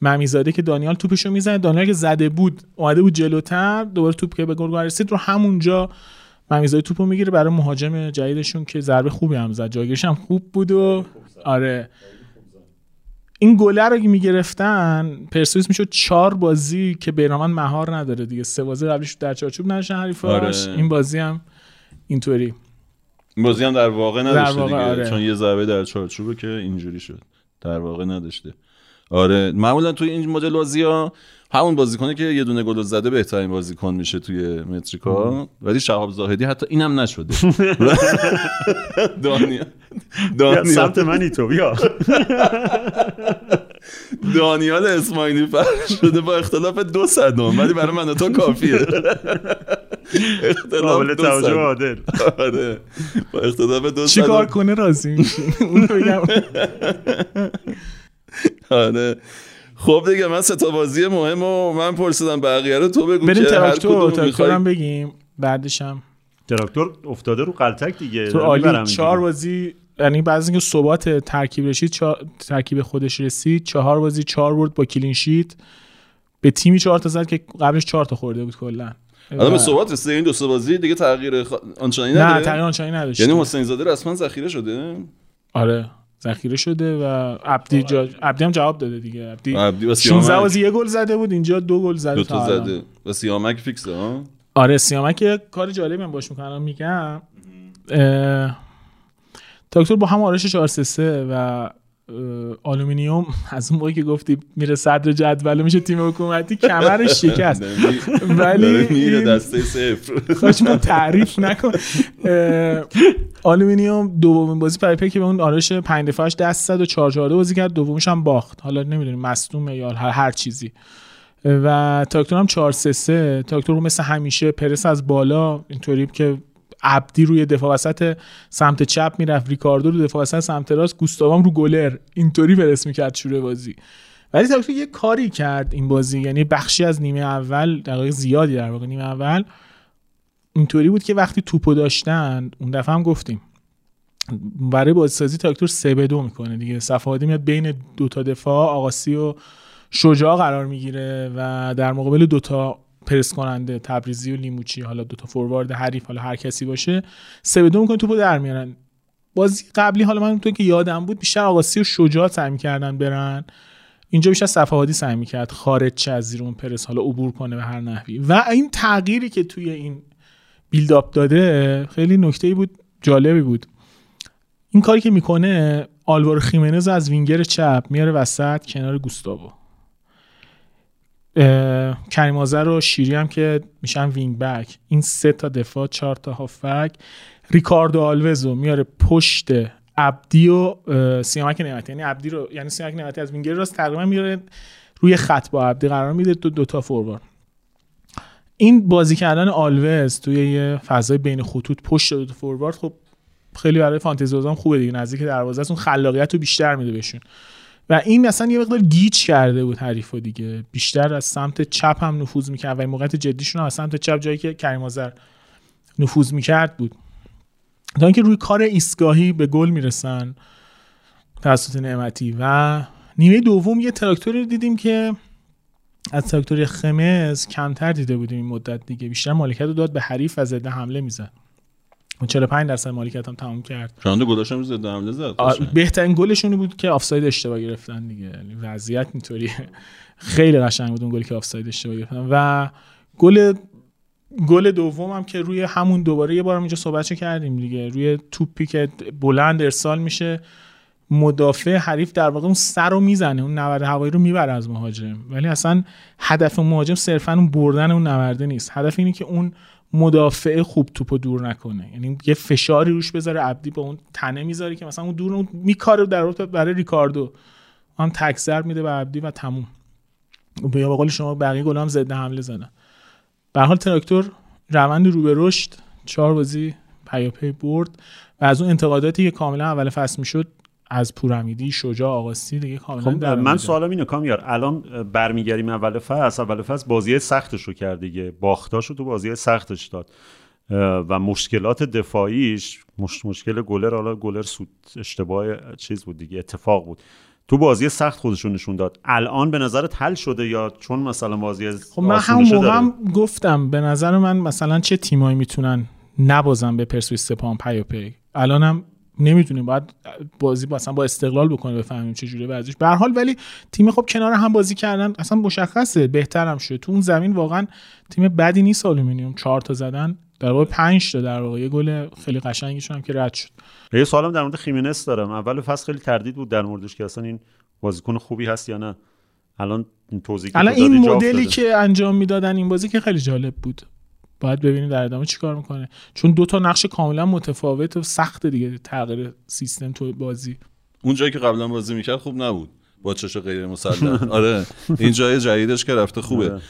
ممیزاده که دانیال توپشو می‌زنه. دانیال که زده بود اومده بود جلوتر دوباره توپ که به گل رسید رو همونجا ممیزاده توپو می‌گیره برای مهاجم جدیدشون که ضربه خوبی هم زد. جایگیرش هم خوب بود و آره. این گله رو که می‌گرفتن پرسپولیس می‌شد چهار بازی که بیرامن مهار نداره دیگه. سه بازی قبلش در چارچوب نداشتن حریفاش. آره. این بازی هم اینطوری. این بازی هم در واقع در نداشته واقع، دیگه. آره. چون یه ضربه در چارچوبه که اینجوری شد. در واقع نداشته. آره. معمولا توی این مدل بازی ها همون بازیکنه که یه دونه گل زده بهترین بازیکن میشه توی متریکا. ولی شهاب زاهدی حتی اینم نشده. دانیال بیا سمت دانیال منی تو بیا. دانیال اسماعیلی فرق شده با اختلاف دو صدم ولی برای من تو کافیه. اختلاف قابل دو توجه صدم. عادل. آره. با اختلاف دو چی کار صدم کنه راضی میشی اونو بگم. آره. خب دیگه من سه تا بازی مهم و من پرسیدم بقیه رو تو بگو بریم که هر تراکتور تراکتور هم بگیم. بعدش هم تراکتور افتاده رو قلتک دیگه. تو عالی. چهار. بازی یعنی بعد از اینکه ثبات ترکیب رسید چهار- ترکیب خودش رسید چهار بازی چهار برد با کلین شیت. به تیمی چهار تا زد که قبلش چهار تا خورده بود کلا. الان به و- ثبات رسیده این دو سه بازی دیگه تغییر خ... آنچنانی نه نداره؟ تغییر آنچنانی نداشت یعنی حسین زاده رسما ذخیره شده؟ آره. ذخیره شده و عبدی جا... عبدی هم جواب داده دیگه. عبدی عبدی و 16 سیامک. بازی یه گل زده بود اینجا دو گل زده دو تا. زده. و سیامک فیکسه ها؟ آره سیامک یه کار جالبی هم باش می‌کنم میگم. اه، تراکتور با هم آرایش 4 3 و آلومینیوم از اون موقعی که گفتی میره صدر جدول میشه تیم حکومتی کمرش شکست. ولی میره دسته صفر. خواهش ما تعریف نکن. آلومینیوم دومین بازی پریپی که به اون آرش پنج دفاعش دست زد و چهار چهارده بازی کرد. دومش هم باخت. حالا نمی‌دونیم مصدومه یا هر, هر چیزی. و تاکتور هم 4 3 3 تاکتور مثل همیشه پرس از بالا اینطوری که عبدی روی دفاع وسط سمت چپ می‌رفت ریکاردو رو دفاع وسط سمت راست گوستاوام رو گلر. اینطوری پرس می‌کرد شروع بازی. ولی تاکتور یه کاری کرد این بازی یعنی بخشی از نیمه اول دقایق زیادی در واقع نیمه اول اینطوری بود که وقتی توپو داشتن اون دفعه هم گفتیم برای بازیسازی تاکتور سه به دو می‌کنه دیگه. صفحاتی میاد بین دو تا دفاع آقاسی و شجاع قرار می‌گیره و در مقابل دو تا پرس کننده تبریزی و لیموچی حالا دو تا فوروارد حریف حالا هر کسی باشه سه به دو می‌کنه توپو در میارن. بازی قبلی حالا من تو که یادم بود بیشتر آقاسی و شجاع سعی می‌کردن برن. اینجا بیشتر صفحاتی سعی می‌کرد خارج چه از زیر اون پرس حالا عبور کنه به هر نحوی. و این تغییری که توی این بیلداپ داده خیلی نکته بود جالبی بود. این کاری که می‌کنه آلوارو خیمنز از وینگر چپ میاره وسط کنار گوستاوو. کریم آذر و شیری هم که میشن وینگ بک. این سه تا دفاع چهار تا هافک ریکاردو آلوزو میاره پشت عبدی و سیامک نعمتی. یعنی عبدی رو یعنی سیامک نعمتی از وینگر راست تقریبا میاره روی خط با عبدی قرار میده دو, دو تا فوروارد. این بازی کردن آلوز توی یه فضای بین خطوط پشت دو تا فوروارد خب خیلی برای فانتزی خوبه دیگه. نزدیک دروازه اون خلاقیت رو بیشتر میده بهشون. و این اصلا یه مقدار گیج کرده بود حریفو دیگه. بیشتر از سمت چپ هم نفوذ می‌کرد. و موقعیت جدیشون هم از سمت چپ جایی که کریم آذر نفوذ می‌کرد بود. تا اینکه روی کار ایستگاهی به گل می‌رسن توسط نعمتی. و نیمه دوم یه تراکتوری رو دیدیم که از تراکتوری خمز کمتر دیده بودیم این مدت دیگه. بیشتر مالکیت رو داد به حریف و ضد حمله می‌زد. 45 درصد مالکیت هم تمام کرد. چند گلاشم هم ضد حمله زد. قشنگ. بهترین گلشون بود که آفساید اشتباه گرفتن دیگه. یعنی وضعیت اینطوری خیلی قشنگ بود اون گلی که آفساید اشتباه گرفتن. و گل گل دوم هم که روی همون دوباره یه بار هم اینجا صحبت کردیم دیگه. روی توپی که بلند ارسال میشه مدافع حریف در واقع اون سر رو می‌زنه اون نورد هوایی رو می‌بره از مهاجم. ولی اصلا هدف مهاجم صرفا اون بردن اون نورده نیست. هدف اینه که اون مدافع خوب توپو دور نکنه. یعنی یه فشاری روش بذاره عبدی با اون تنه می‌ذاره که مثلا اون دور اون میکاره در واقع برای ریکاردو. هم تک ضرب میده به عبدی و تموم. یا به قول شما بقیه گل هم ضد حمله زدن. به حال تراکتور روند رو به رشد چهار بازی پیاپی برد و از اون انتقاداتی که کاملا اول فصل می‌شد از پورامیدی شجاع آقاسی دیگه کاملا خب در من. سوالم اینه کامیار الان برمیگردیم اول فصل اول فصل بازی سختش رو کرد دیگه. باختاشو تو بازی سختش داد. و مشکلات دفاعیش مش... مشکل گلر حالا گلر سود اشتباه چیز بود دیگه اتفاق بود. تو بازی سخت خودشون نشون داد. الان به نظرت حل شده یا چون مثلا بازی خب من همون موقع؟ هم گفتم به نظر من مثلا چه تیمایی می‌تونن نبازن به پرسپولیس سپاهان پیاپی الانم نمی‌دونیم باید بازی با اصلا با استقلال بکنه بفهمیم چه جوری ورزش. به هر حال ولی تیم خب کنار هم بازی کردن اصلا مشخصه. بهترم شده. تو اون زمین واقعا تیم بدی نیست آلومینیوم. چهار تا زدن. در واقع 5 تا در واقع. یه گل خیلی قشنگشون هم که رد شد. یه سوالم در مورد خیمنس دارم. اول فصل خیلی تردید بود در موردش که اصلا این بازیکن خوبی هست یا نه. الان این توضیحی که الان این مدلی. که انجام می‌دادن این بازی که خیلی جالب بود. باید ببینیم در ادامه چیکار می‌کنه. چون دو تا نقش کاملا متفاوت و سخت دیگه تغییر سیستم تو بازی. اون جایی که قبلا بازی می‌کرد خوب نبود. با چش غیر مسلح. آره. این جای جدیدش که رفته خوبه.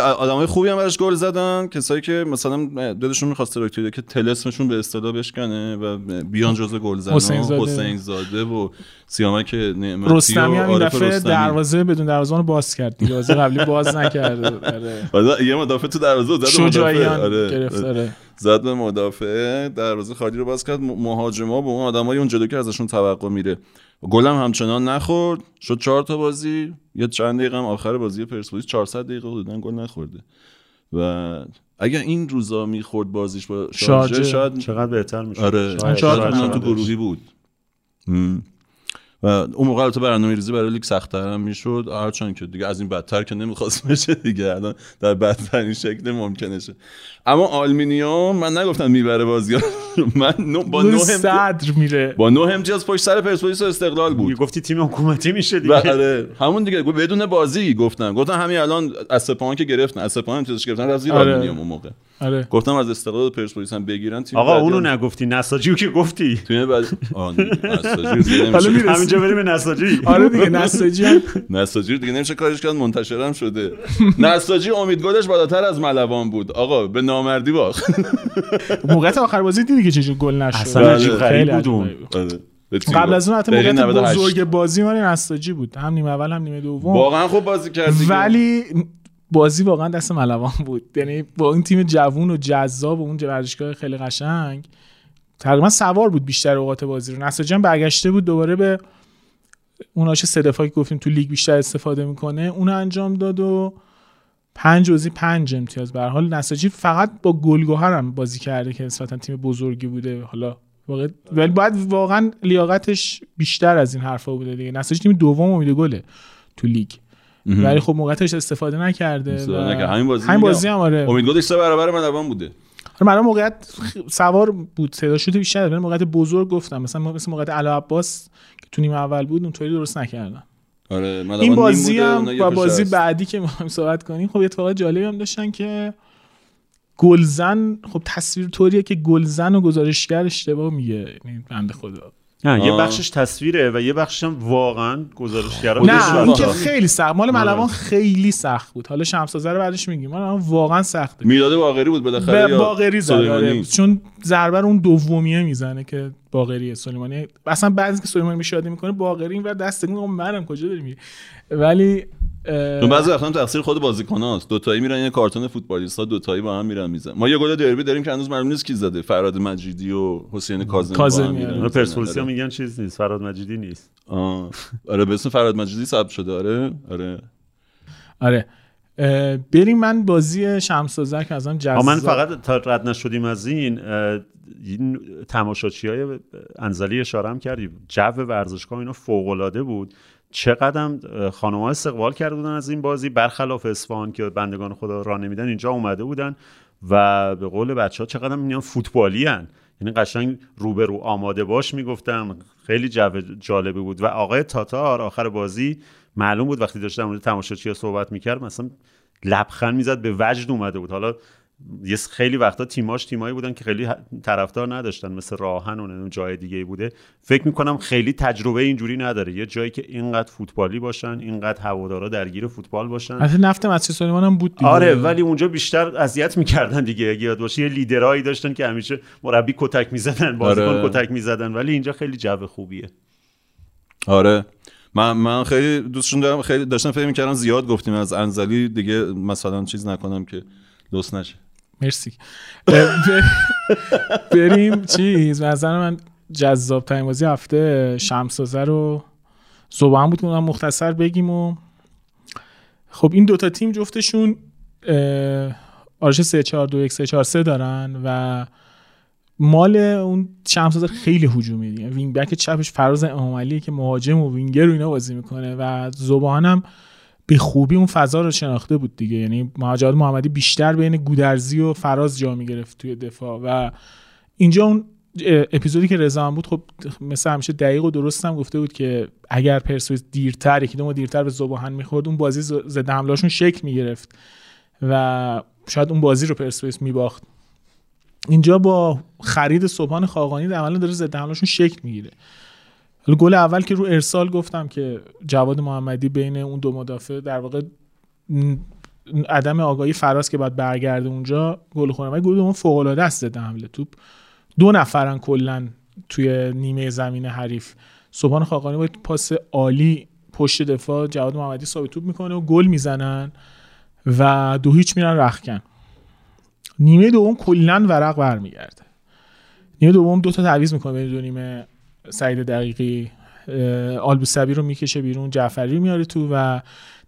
آدمای خوبی هم براش گل زدن. کسایی که مثلا دلشون می‌خواست تراکتوری که تلسمشون به اصطلاح بشکنه و بیان جزو گل زدن حسین زاده. حسین زاده و سیامک نعمتی رستمی هم این دفعه. دروازه بدون دروازه رو باز کرد دیگه بازی قبلی باز نکرده آره. آره، یه مدافع تو دروازه زد شجاعیان مدافع. آره. آره. زد به مدافع دروازه خالی رو باز کرد مهاجما به اون آدمای اون جلو که ازشون توقع میره گلم همچنان نخورد شد چهار تا بازی یه چند دقیقه هم آخر بازی پرسپولیس 400 دقیقه حدودا گل نخورده و اگر این روزا می‌خورد بازیش با شارجه, شارجه. شاید چقدر بهتر میشه آره شاید- شاید شاید- اونم تو شاید. گروهی بود م. و اون موقع البته برنامه ریزی برای لیگ سخت‌تر هم می‌شد هرچند که دیگه از این بدتر که نمی‌خواست بشه دیگه. الان در بدترین شکل ممکنشه. اما آلومینیوم من نگفتم می‌بره بازی من نو با نه صدر میره. با نه امتیاز پشت سر پرسپولیس و استقلال بود. گفتی تیم حکومتی میشه دیگه. آره همون دیگه. بدون بازی گفتم. گفتم همین الان از سپاهان که گرفتن از سپاهان امتیازش گرفتن رفت زیر آره. آلومینیوم اون موقع. آره گفتم از استقلال پرسپولیس هم بگیرن تیم آقا اونو هم- نگفتی نساجیو که گفتی تیم بعد نساجی. همینجا بریم به نساجی آره دیگه نساجی هم نساجی دیگه نمیشه کارش کرد منتشرم شده نساجی امیدگلش بالاتر از ملوان بود آقا به نامردی باخت موقعیت آخر بازی دیدی که چجور گل نشد اصلا بله. عجیب غریب خیلی بود. آره. قبل. از اون حتی موقعیت 98. بزرگ بازی مال نساجی بود هم نیمه اول هم نیمه دوم واقعا خوب بازی کرد. ولی بازی واقعا دست ملوان بود. یعنی با این تیم جوون و جذاب و اون ورزشگاه خیلی قشنگ تقریبا سوار بود بیشتر اوقات بازی رو. نساجی هم برگشته بود دوباره به اون سه دفاعی که گفتیم تو لیگ بیشتر استفاده می‌کنه اون انجام داد و پنج بازی پنج امتیاز. به حال نساجی فقط با گلگهر هم بازی کرده که نسبتا تیم بزرگی بوده. حالا ولی باید واقعا لیاقتش بیشتر از این حرفا بوده دیگه. نساجی تیم دوم امید گله تو لیگ. ولی خب موقعیتش استفاده نکرده استفاده و نکرد. همین بازی همین. بازی هم آره. امیدگلش سه برابر ملوان بوده. آره من موقعیت سوار بود. تعداد شده بیشتر ولی موقعیت بزرگ گفتم. مثلا مثل موقعیت علا عباس که تو نیمه اول بود اونطوری درست نکردن آره این نیم بازی هم یکیش بازی. بعدی که می‌خوایم صحبت کنیم خب اتفاقات جالبی هم داشتن که گلزن خب تصویر طوریه که گلزن و گزارشگر اشتباه میگه. یعنی بنده خدا. نه یه. بخشش تصویره و یه بخشش هم واقعا گزارشگرا خودش نه این که. خیلی سخت مال آره. ملوان خیلی سخت بود حالا شمسازه رو بعدش میگیم مال ملوان واقعا سخته میلاد باقری بود بالاخره به باقری زد آره. چون ضربه رو اون دومیه می‌زنه که باقریه سلیمانی اصلا بعضی که سلیمانی به شادی می‌کنه باقری این ور دست میگه منم کجا داری میری ولی چون بعضی وقتا هم تقصیر خود بازیکناست دو تایی میرن یه کارتون فوتبالیستا دو تایی با هم میرن میزن. ما یه گل دربی داریم که هنوز معلوم نیست کی زده. فراد مجیدی و حسین کاظمی کاظمی، آره. می‌زنن. پرسپولیسی ها آره. میگن چیز نیست. فراد مجیدی نیست. آه. آره به اسم فراد مجیدی ثبت شده. آره آره. آره. بریم من بازی شمسازه که ازم جذاب آه، من فقط تا رد نشدیم از این تماشاچی های انزلی اشاره هم کردیم جو ورزشگاه اینا فوق العاده بود. چقدر خانم ها استقبال کرده بودن از این بازی. برخلاف اصفهان که بندگان خدا را نمیدن اینجا اومده بودن و به قول بچه ها چقدر میان فوتبالی هن. یعنی قشنگ روبرو آماده باش می‌گفتم خیلی جو جالبی بود. و آقای تاتار آخر بازی معلوم بود وقتی داشت در مورد صحبت می‌کرد مثلا لبخند می‌زد به وجد اومده بود. حالا یه خیلی وقتا تیماش تیمایی بودن که خیلی طرفدار نداشتن مثل راهن و نمی‌دونم جای دیگه بوده. فکر می‌کنم خیلی تجربه اینجوری نداره. یه جایی که اینقدر فوتبالی باشن اینقدر هوادارا درگیر فوتبال باشن. البته نفت مسجد سلیمان هم بود دیگه. آره ولی اونجا بیشتر اذیت می‌کردن دیگه. اگه یاد باشه یه لیدرایی داشتن که همیشه مربی کتک می‌زدن بازیکن آره. کتک می‌زدن. ولی اینجا خیلی جو خوبیه. آره. من من خیلی دوستشون دارم. خیلی داشتم فکر می‌کردم زیاد گفتیم. از انزلی دیگه مثلا چیز نکنم که لوس نشه. مرسی. بریم چیز نظر من جذاب ترین بازی هفته شمسازه رو صبح هم بود که مختصر بگیم و خب این دوتا تیم جفتشون آرش 3 4 2 1 3 4 3 دارن و مال اون شمسازه خیلی هجومی دیگه. وینگ بک چپش فراز امامعلی که مهاجم و وینگر و اینا بازی می‌کنه و زبان هم به خوبی اون فضا رو شناخته بود دیگه. یعنی مهاجرات محمدی بیشتر بین گودرزی و فراز جا می‌گرفت توی دفاع و اینجا اون اپیزودی که رضا بود خب مثل همیشه دقیق و درست هم گفته بود که اگر پرسپولیس دیرتر یکی دو دیرتر به زباهن می‌خورد اون بازی ضد حملهاشون شکل می‌گرفت و شاید اون بازی رو پرسپولیس میباخت. اینجا با خرید صبحان خاقانی در عملا داره ضد حملهاشون شکل می‌گیره. گل اول که رو ارسال گفتم که جواد محمدی بین اون دو مدافع در واقع عدم آگاهی فراز که باید برگرده اونجا گل خوره ولی گل دوم فوق العاده است ضد حمله توپ. دو نفرن کلا توی نیمه زمین حریف. صبحان خاقانی با پاس عالی پشت دفاع جواد محمدی ثابت توپ می‌کنه و گل می‌زنن و دو هیچ میرن رختکن. نیمه دوم کلا ورق برمیگرده. نیمه دوم دو تا تعویض می‌کنه بین دو نیمه. سعید دقیقی آلبوسبی رو می‌کشه بیرون جعفری میاره تو و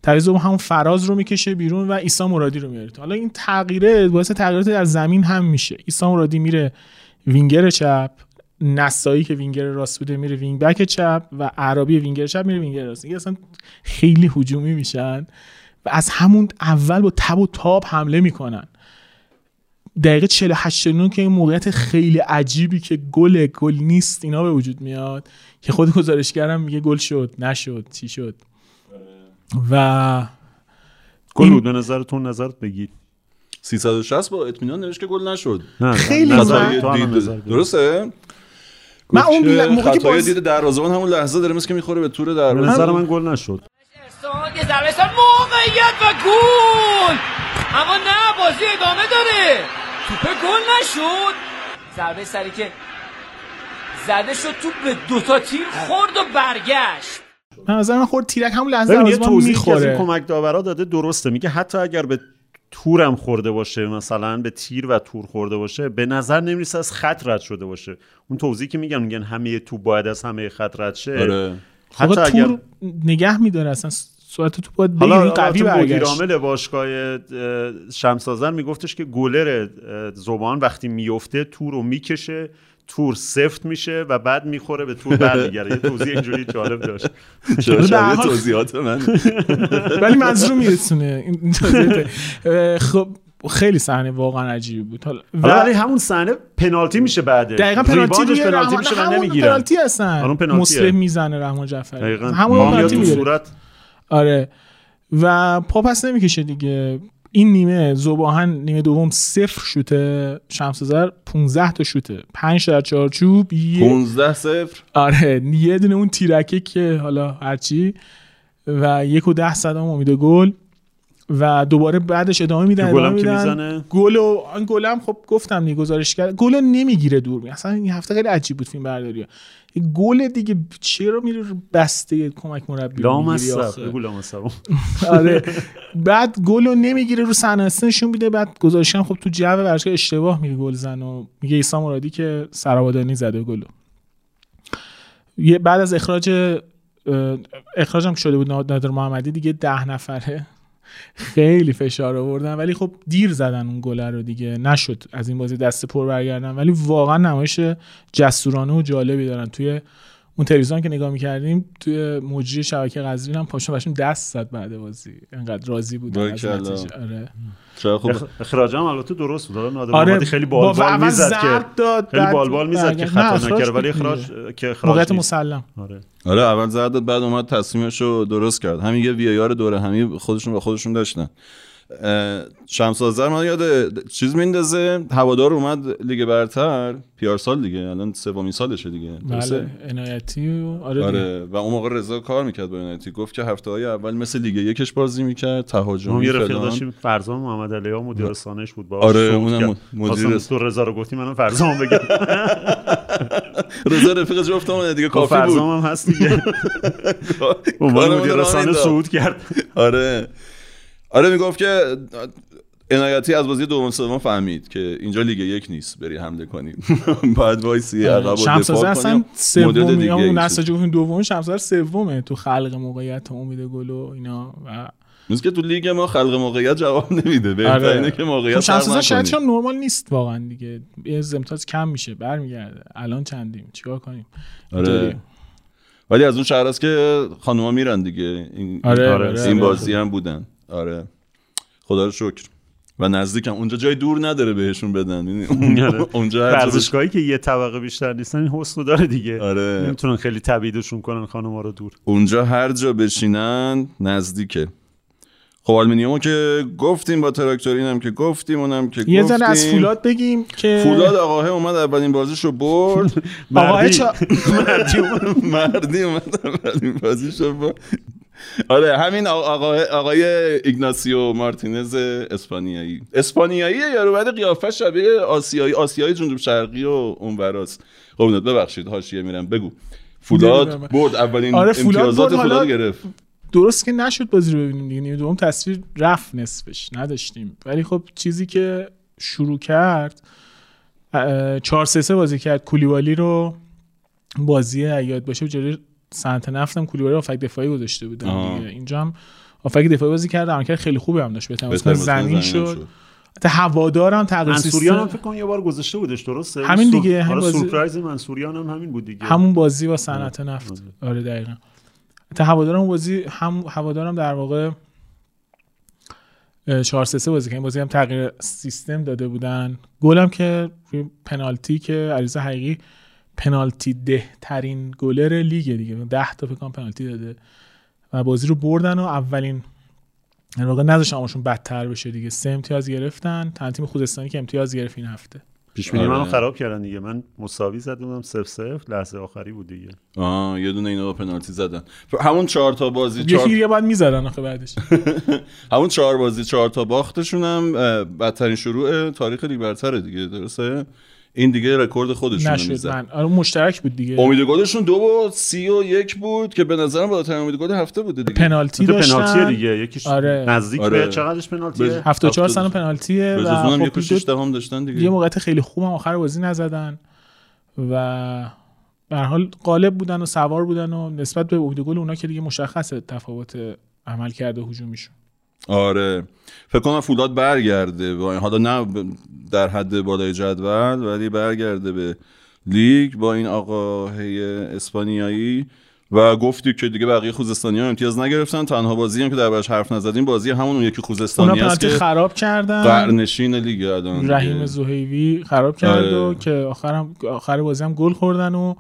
دوم همون فراز رو می‌کشه بیرون و عیسی مرادی رو میاره تو. حالا این تغییره باعث تغییرات در زمین هم میشه. عیسی مرادی میره وینگر چپ نسایی که وینگر راست بوده میره وینگ بک چپ و عربی وینگر چپ میره وینگر راست. اصلا خیلی هجومی میشن و از همون اول با تب و تاب حمله می‌کنن. دقیقه 48 9 که این موقعیت خیلی عجیبی که گل گل نیست اینا به وجود میاد که خود گزارشگرم میگه گل شد نشد چی شد. و گل بود به نظرتون نظرت بگید 360 با اطمینان نوشت که گل نشد. خیلی هم دید- نظر. درسته؟ من اون که بیل- موقع که باز- دید دروازه‌بان همون لحظه داره مثل که می‌خوره به تور دروازه. نظر من گل نشد. یه ضربه سر موقعیت و گل! اما نه بازی ادامه داره. توپ گل نشد. ضربه سری که زده شد توپ به دوتا تیر خورد و برگشت. به نظر من خورد تیرک همون لحظه از این می‌خوره کمک داورا داده درسته. میگه حتی اگر به تورم خورده باشه مثلا به تیر و تور خورده باشه به نظر نمی‌رسه از خط رد شده باشه. اون توضیحی که میگن میگن همه تو باید از همه خط رد شه. آره. حتی اگر تور نگه میداره اصلا. سرعت تو باید حالا قوی مدیر برگشت. عامل باشگاه اه، شمسازر میگفتش که گلر زبان وقتی میفته تور رو می‌کشه تور سفت میشه و بعد می‌خوره به تور برمیگره یه توضیح اینجوری جالب داشت. شبیه توضیحات من. ولی منظور میرسونه. خب خیلی صحنه واقعا عجیبی بود. حالا ولی همون صحنه پنالتی میشه بعدش. دقیقا پنالتی روی پنالتی میشه نمی‌گیرن پنالتی هستن. آره، پنالتیه. مسلم می‌زنه رحمان جعفری. همون پنالتی می‌گیره. صورت آره. و پا پس نمی‌کشه دیگه. این نیمه زباهن نیمه دوم صفر شوته شمسزر 15 تا شوته. 5 در چارچوب یه 15 صفر. آره یه دونه اون تیرکه که حالا هرچی. و یک و ده صدام امید گل. و دوباره بعدش ادامه میدن که گلم که میدن. می‌زنه؟ گل و آن گلم خب گفتم دیگه گزارش کرد. گل نمی‌گیره دور می اصلا این هفته خیلی عجیب بود فیلم برداری. گل دیگه چرا میره بسته کمک مربی لامصب. آره. بعد گل رو نمی‌گیره رو صحنه نشون میده. بعد گزارشم خب تو جو ورزشگاه اشتباه میگه گل زن و میگه ایسا مرادی که سرابادانی زده گل یه بعد از اخراج اخراجم که شده بود نادر محمدی دیگه ده نفره. خیلی فشار آوردن. ولی خب دیر زدن اون گل رو دیگه. نشد از این بازی دست پر برگردن. ولی واقعا نمایش جسورانه و جالبی دارن. توی اون تلویزیون که نگاه می‌کردیم توی مجری شبکه قزوین هم پاشون باشون دست زد بعد بازی. انقدر راضی از. نتیجه. آره. چرا خب؟ اخ- اخراجم البته درست بود. نادر آره. محمدی خیلی با- بال بال اول می‌زد که داد خیلی بعد بال بال می‌زد که خطا اخراج نکرد. ولی بود. اخراج که اخراج موقعیت. مسلم. آره. آره اول زد داد بعد اومد تصمیمش رو درست کرد. همین یه وی آر دوره همی خودشون با خودشون داشتن. شمس آذر من یاد چیز میندازه؟ هوادار اومد لیگ برتر. پیار سال دیگه الان سومین سالشه دیگه. درسته؟ بله عنایتی و آره. آره و اون موقع رضا کار می‌کرد با یونایتد گفت که هفته های اول مثل لیگ یکش بازی می‌کرد ما تهاجمی یه رفیق داشتیم فرزان محمد علی ها مدیر رسانش بود باهاش آره، اونم. مدیر تو رضا رو گفتی منم فرزان بگم. رضا رفیق جفتمون دیگه با کافی بود. فرزان هم هست دیگه. کارمون مدیر داد. صعود کرد. آره. آره می‌گفت که عنایتی از بازی دوم سوم فهمید که اینجا لیگ یک نیست بری حمله کنی. بعد وایسی عقب و شمسازه دفاع اصلا کنی مدل دیگه اون نسل دوم شمسازه سومه تو خلق موقعیت امید گل و اینا و مثل که تو لیگ ما خلق موقعیت جواب نمیده. بهترینه که خب موقعیت شمسازه خلق شاید هم نرمال نیست واقعا دیگه. یه امتیاز کم میشه برمیگرده. الان چندیم؟ چیکار کنیم؟ آره. ولی از اون شهر است که خانوما میرن دیگه. این, آره، این- آره، این آره. بازی هم بودن. آره. خدا رو شکر. و نزدیکم. اونجا جای دور نداره بهشون بدن. یعنی آره. اونجا هر جا بش- ورزشگاهی که یه طبقه بیشتر نیستن این حسن رو داره دیگه. آره. نمی‌تونن خیلی تبعیدشون کنن خانوما رو دور. اونجا هر جا بشینن نزدیکه. خب آلومینیومو که گفتیم با تراکتورین هم که گفتیم اونم که یه ذره از فولاد بگیم که فولاد آقاه اومد اولین بازیشو برد. آقاه مردی. اومد مردی اومد اولین بازیشو برد. آره همین آقا- آقای, ایگناسیو مارتینز اسپانیایی. اسپانیایی یارو بعد قیافه شبیه آسیایی آسیایی جنوب شرقی و اون وراست. خب ببخشید حاشیه میرم. بگو. فولاد. برد اولین آره، فولاد امتیازات برد، حالا- فولاد گرفت. درست که نشد بازی رو ببینیم دیگه نیمه دوم تصویر رفت نصفش نداشتیم. ولی خب چیزی که شروع کرد اه، چهار سه سه بازی کرد. کولیبالی رو بازی یاد باشه جلوی سنت نفتم کولیبالی رو آفک دفاعی گذاشته بودن آه. دیگه. اینجا هم آفک دفاعی بازی کرد عملکرد خیلی خوبی هم داشت. بهتر زمین زمین شد. شد. حتی هوادارم تغییر منصوریان هم فکر کنم یه بار گذاشته بودش درسته؟ همین سور- دیگه، همین آره بازی- سورپرایز منصوریان هم همین بود دیگه. همون بازی با صنعت نفت. آره. دقیقا. حتی هوادارم بازی هم هوادارم در واقع 4 3 3 بازی که این بازی هم تغییر سیستم داده بودن. گلم که پنالتی که علیرضا حقیقی پنالتی ده ترین گلر لیگ دیگه. 10 تا فکر پنالتی داده و بازی رو بردن و اولین در واقع نذاشتن همشون بدتر بشه دیگه. سه امتیاز گرفتن. تن تیم خوزستانی که امتیاز گرفت این هفته. پیش بینی منو آره. خراب کردن دیگه. من مساوی زده بودم 0 0 لحظه آخری بود دیگه. آه یه دونه اینا با پنالتی زدن. همون چهار تا بازی چهار... یکی دیگه باید می‌زدن آخه بعدش. همون چهار بازی چهار تا باختشون هم بدترین شروع تاریخ لیگ برتره دیگه درسته؟ این دیگه رکورد خودشون نشد من. آره مشترک بود دیگه. امید گلشون دو و سی و یک بود که به نظرم بالاترین امید گل هفته بوده دیگه. پنالتی داشتن. پنالتی دیگه. یکیش آره. نزدیک آره. به چقدرش پنالتیه؟ به- 74 صدم پنالتیه و اونم خب یک شش دهم داشتن دیگه. یه موقعیت خیلی خوب هم آخر بازی نزدن و به هر حال غالب بودن و سوار بودن و نسبت به امید گل اونا که دیگه مشخصه تفاوت عمل کرده هجومیشون. آره فکر کنم فولاد برگرده با این- حالا نه در حد بالای جدول ولی برگرده به لیگ با این آقاهی اسپانیایی و گفتی که دیگه بقیه خوزستانی ها امتیاز نگرفتن تنها بازی هم که دربارش حرف نزدیم بازی همون اون یکی خوزستانی است که خراب کردن قرنشین لیگ الان رحیم. زهیوی خراب کرد آره. و که آخرم آخر بازی هم گل خوردن و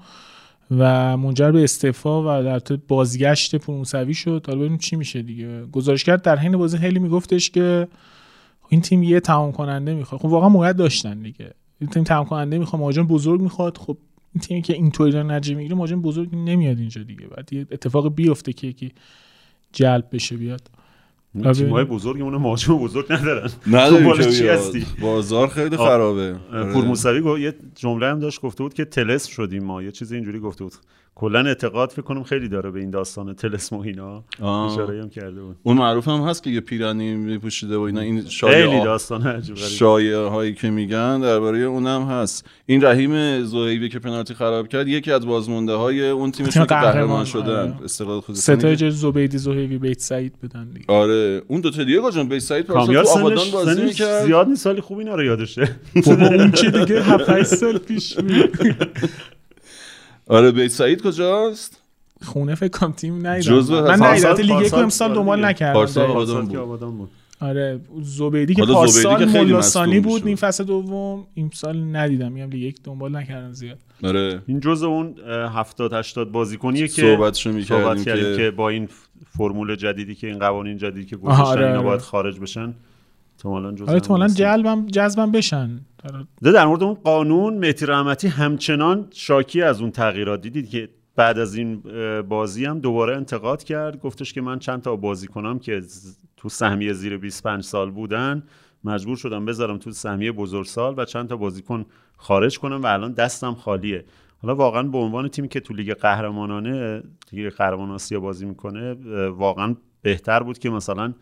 و منجر به استعفا و در طول بازگشت پونسوی شد. حالا ببینیم چی میشه دیگه. گزارشگر در حین بازی خیلی میگفتش که این تیم یه تمام کننده می‌خواد. خب واقعا موقع داشتن دیگه. این تیم تمام کننده می‌خواد مهاجم بزرگ می‌خواد. خب این تیمی که اینطوری داره نتیجه می‌گیره مهاجم بزرگ نمیاد اینجا دیگه. بعد یه اتفاق بیفته که یکی جلب بشه بیاد. این تیم‌های بزرگمون مهاجم بزرگ ندارن دنبال چی. هستی بازار خیلی. خرابه آره. پور موسوی گفت یه جمله هم داشت گفته بود که تلس شدیم ما یه چیزی اینجوری گفته بود کلا اعتقاد فکر کنم خیلی داره به این داستان تلسم و اینا. اشاره هم کرده بود. اون معروف هم هست که یه پیرانی میپوشیده و اینا. این خیلی شایعه داستان عجیب غریب شایعه هایی که میگن درباره اونم هست. این رحیم زهیبی که پنالتی خراب کرد یکی از بازمونده های اون تیمش تیم که قهرمان شدن. آره. استقلال خوزستان ستای جز زبیدی زهیوی بیت سعید بدن دیگه. آره. اون دو تا دیگه جان به سعید پارسال کامیار تو آبادان بازی می‌کرد. زیاد نیست سالی خوب اینا رو یادشه. اون که دیگه 7 سال پیش بود. آره بیت سعید کجاست خونه فکر کنم تیم ندیدم جزو من حتی لیگ یک پارسال- امسال دنبال. نکردم پارسال. آبادان بود. آبادان بود آره زبیدی که پارسال که خیلی ملاسانی مصدوم بود. این فصل دوم این سال ندیدم میگم لیگ یک دنبال نکردم زیاد آره این جز اون 70 80 بازیکنیه که صحبتشو می‌کردیم صحبت کردیم که- که... با این فرمول جدیدی که این قوانین جدیدی که گذاشتن آره، اینا آره. باید خارج بشن احتمالاً جز آره. جلبم جذبم بشن در مورد اون قانون مهدی رحمتی همچنان شاکی از اون تغییرات دیدید که بعد از این بازی هم دوباره انتقاد کرد. گفتش که من چند تا بازی کنم که تو سهمیه زیر 25 سال بودن. مجبور شدم بذارم تو سهمیه بزرگسال و چند تا بازیکن خارج کنم و الان دستم خالیه. حالا واقعا به عنوان تیمی که تو لیگ قهرمانانه لیگ قهرمان آسیا بازی می‌کنه واقعا بهتر بود که مثلا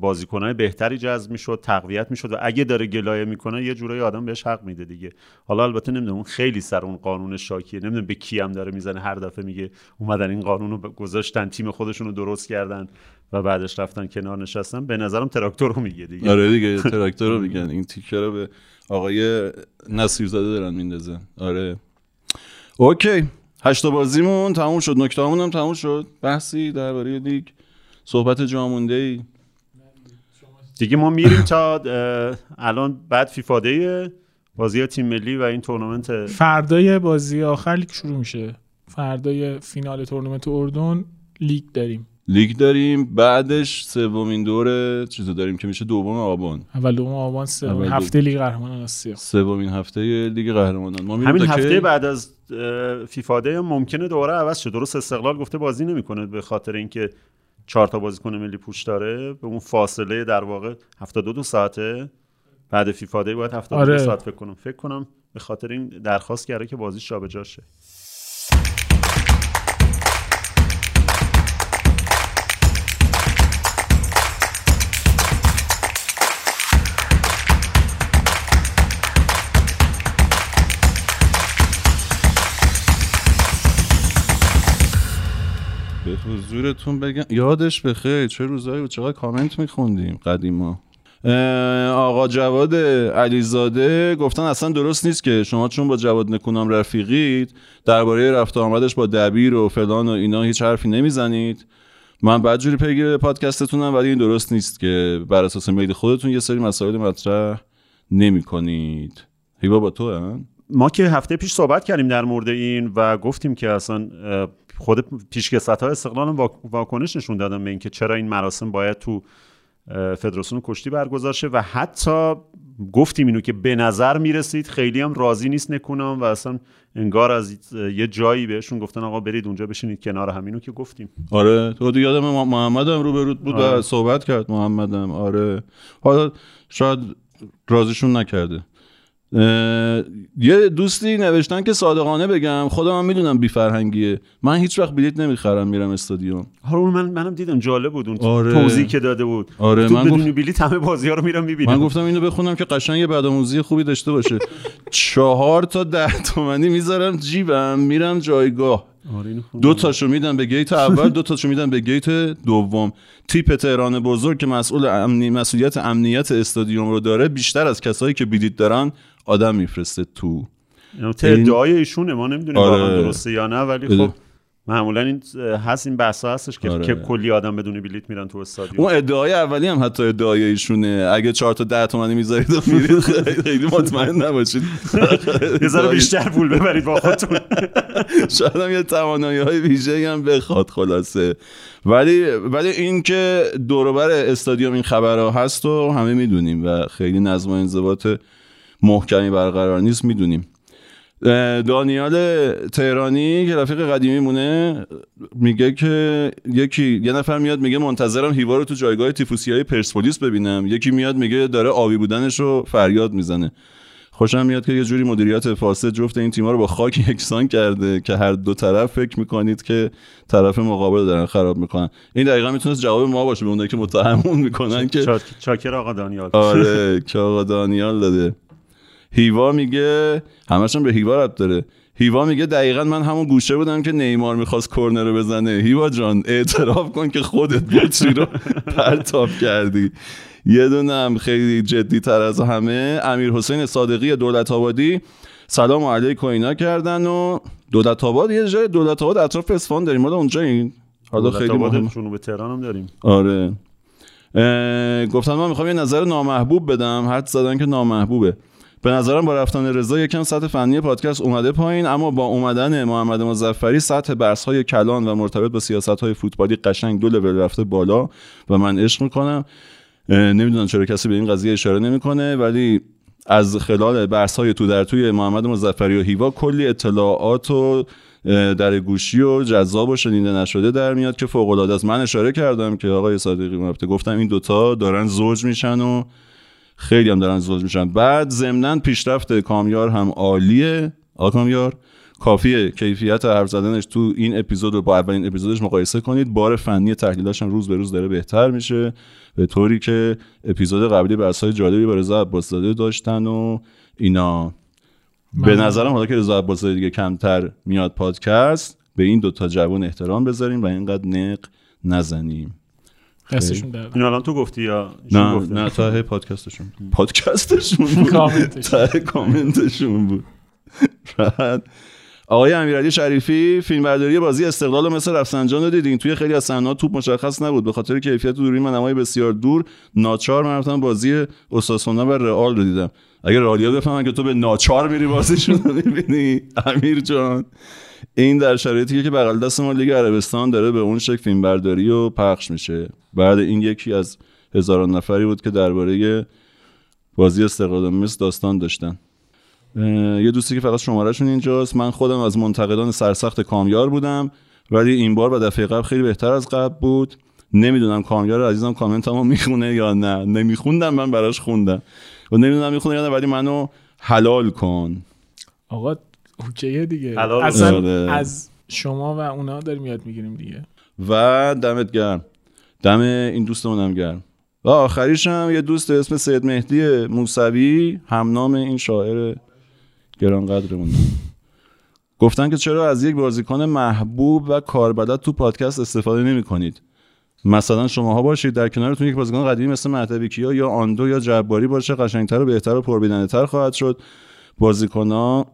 بازیکنهای بهتری جذب می‌شد تقویت می‌شد و اگه داره گلایه می‌کنه یه جورایی آدم بهش حق میده دیگه. حالا البته نمی‌دونم اون خیلی سر اون قانون شاکیه. نمی‌دونم به کی هم داره می‌زنه. هر دفعه میگه اومدن این قانون رو گذاشتن تیم خودشون رو درست کردن و بعدش رفتن کنار نشستن. به نظرم تراکتور رو میگه دیگه. آره دیگه تراکتور رو میگن. این تیکه رو به آقای نصیر زاده دارن میندازن آره. OK. هشتا بازیمون تموم شد. نکته هم تموم شد. بحثی درباره لیگ. صحبت جامونده ای دیگه ما میریم تا الان بعد فیفا دی بازی تیم ملی و این تورنمنت. فردای بازی آخر لیگ شروع میشه. فردای فینال تورنمنت اردن لیگ داریم. لیگ داریم بعدش سومین دور چیزو داریم که میشه دوم آبان. اول دوم آبان سوم. هفته لیگ قهرمانان آسیا. سومین هفته لیگ قهرمانان. ما همین هفته کی؟ بعد از اه، فیفا دی هم ممکنه دوباره عوض شه. درست استقلال گفته بازی نمی‌کنه به خاطر اینکه چهار تا بازیکن ملی پوش داره. به اون فاصله در واقع 72 دو ساعته. بعد فیفا دی باید 72 آره. ساعت فکر کنم. فکر کنم به خاطر این درخواست کرده که بازی جابجا شه. حضورتون بگم. یادش بخیر چه روزایی بود؟ چقدر کامنت میخوندیم قدیما. آقا جواد علیزاده گفتن اصلا درست نیست که شما چون با جواد نکونام رفیقید درباره رفت و آمدش با دبیر و فلان و اینا هیچ حرفی نمی‌زنید. من بدجوری پیگیر پادکستتونم ولی این درست نیست که بر اساس میل خودتون یه سری مسائل مطرح نمی کنید هیوا با تو هن؟ ما که هفته پیش صحبت کردیم در مورد این و گفتیم که اصلا خود پیشکست ها استقلال واکنش نشون دادن به اینکه چرا این مراسم باید تو فدراسیون کشتی برگزار شه و حتی گفتیم اینو که به نظر می‌رسید خیلی هم راضی نیست نکونام و اصلا انگار از یه جایی بهشون گفتن آقا برید اونجا بشینید کنار همینو که گفتیم. آره تو یادم محمدم رو برود بود و آره. صحبت کرد محمدم آره. حالا شاید رازشون نکرده. یه دوستی نوشتن که صادقانه بگم خودم هم می‌دونم بی فرهنگیه. من هیچ وقت بلیت نمی‌خرم میرم استادیوم. آره اون من منم دیدم جالب بود اون آره. توضیحی که داده بود. آره، تو من بدون گفت- بلیت همه بازی ها رو میرم می‌بینم. من گفتم اینو بخونم که قشنگ یه بدآموزی خوبی داشته باشه. چهار تا ده تومنی می‌ذارم جیبم میرم جایگاه. آره دو تاشو میدم به گیت اول دو تاشو میدم به گیت دوم. تیپ تهران بزرگ که مسئول امنی مسئولیت امنیت استادیوم رو داره بیشتر از کسایی که بلیت دارن آدم میفرسته تو ته ادعای ایشونه ما نمی‌دونیم آره. واقعا درسته یا نه ولی. خب معمولا این هست این بحثا هستش که, آره. که کلی آدم بدون بلیت میرن تو استادیوم اون ادعای اولی هم حتی ادعای ایشونه اگه چهار تا ده تومنی می‌ذارید و میرید خیلی- مطمئن نباشید یه ذره بیشتر پول ببرید با خودتون شاید هم یه توانایی های ویژه هم بخواد خلاصه ولی ولی این که دوروبر استادیوم این خبرها هست و همه می‌دونیم و خیلی نظم و انضباط محکمی برقرار نیست می‌دونیم. دانیال تهرانی که رفیق قدیمی مونه میگه که یکی یه نفر میاد میگه منتظرم هیوا رو تو جایگاه تیفوسی های پرسپولیس ببینم. یکی میاد میگه داره آبی بودنش رو فریاد می‌زنه. خوشم میاد که یه جوری مدیریت فاسد جفت این تیما رو با خاک یکسان کرده که هر دو طرف فکر می‌کنید که طرف مقابل دارن خراب می‌کنن. این دقیقا می‌تونست جواب ما باشه به اونایی که متهمون می‌کنن که چاک- چاکر آقا دانیال. آره که آقا دانیال داده. هیوا میگه همشون به هیوا ربط داره. هیوا میگه دقیقا من همون گوشه بودم که نیمار می‌خواست کرنر رو بزنه. هیوا جان اعتراف کن که خودت بطری رو پرتاب کردی. یه دونه هم خیلی جدی تر از همه. امیر حسین صادقی دولت آبادی سلام علیکم اینا کردن و دولت آباد یه جای دولت آباد اطراف اصفهان داریم. حالا اونجا این. حالا خیلی مهم. جنوب تهران هم داریم. آره. گفتن من می‌خوام یه نظر نامحبوب بدم. حد زدن که نامحبوبه. به نظرم با رفتن رضا یکم سطح فنی پادکست اومده پایین اما با اومدن محمد مظفری سطح بحث های کلان و مرتبط با سیاست های فوتبالی قشنگ دو لول رفته بالا و من عشق می‌کنم. نمی‌دونم چرا کسی به این قضیه اشاره نمی‌کنه ولی از خلال بحث های تو در توی محمد مظفری و هیوا کلی اطلاعات و در گوشی و جذاب و شنیده نشده در میاد که فوق العاده است. من اشاره کردم که آقای صادقی مرفته گفتم این دوتا دارن زوج میشن و خیلی هم دارن زوج میشن. بعد ضمنا پیشرفت کامیار هم عالیه. آقا کامیار کافیه. کیفیت حرف زدنش تو این اپیزود رو با اولین اپیزودش مقایسه کنید. بار فنی تحلیلاش هم روز به روز داره بهتر میشه. به طوری که اپیزود قبلی بحث‌های جالبی با رضا عباسزاده داشتن و اینا. به نظرم حالا که رضا عباسزاده دیگه کمتر میاد پادکست به این دوتا جوان احترام بذاریم و اینقدر نق نزنیم. دستشون در این الان تو گفتی یا ایشون نه؟ نه ته پادکستشون پادکستشون بود؟ کامنتشون. ته کامنتشون بود. بعد آقای امیرعلی شریفی فیلمبرداری بازی استقلال رو مثل رفسنجان رو دیدین. توی خیلی از صحنه‌ها توپ مشخص نبود. به خاطر کیفیت دوری منمای بسیار دور ناچار من رفتم بازی اوساسونا و رئال رو دیدم. اگه رئالیا بفهمن که تو به ناچار میری بازیشون رو می‌بینی. امیر جان. این در شرایطی که بغل دست ما لیگ عربستان داره به اون شکل فیلم برداری و پخش میشه. بعد این یکی از هزاران نفری بود که درباره بازی استقلال مصر داستان داشتن. یه دوستی که فقط شمارهشون اینجاست. من خودم از منتقدان سرسخت کامیار بودم ولی این بار و دفعه قبل خیلی بهتر از قبل بود. نمی‌دونم کامیار عزیزم کامنت همو می‌خونه یا نه. نمیخوندم من براش خوندم. و نمی‌دونم می‌خونه یا نه ولی منو حلال کن. آقا اوکیه دیگه. اصلا آره. از شما و اونا داریم یاد می‌گیریم دیگه. و دمت گرم. دم این دوستمونم گرم. و آخریش هم یه دوست به اسم سید مهدی موسوی همنام این شاعر گرانقدرمون. گفتن که چرا از یک بازیکن محبوب و کاربلد تو پادکست استفاده نمی کنید مثلا شماها باشید در کنارتون یک بازیکن قدیمی مثل مهدوی کیا یا آندو یا جباری باشه قشنگتر و بهتر و پربیننده خواهد شد. بازیکنها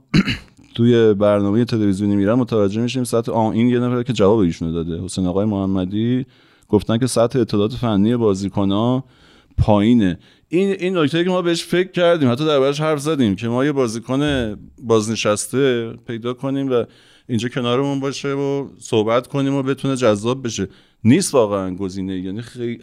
توی برنامه تلویزیونی میرن متوجه میشیم سطح آن این یه نفر که جواب ایشونو داده. حسین آقای محمدی گفتن که سطح اطلاعات فنی بازیکنها پایینه. این این نکته که ما بهش فکر کردیم حتی دربارش حرف زدیم که ما یه بازیکن بازنشسته پیدا کنیم و اینجا کنارمون باشه و صحبت کنیم و بتونه جذاب بشه. نیست واقعا گزینه یعنی خیلی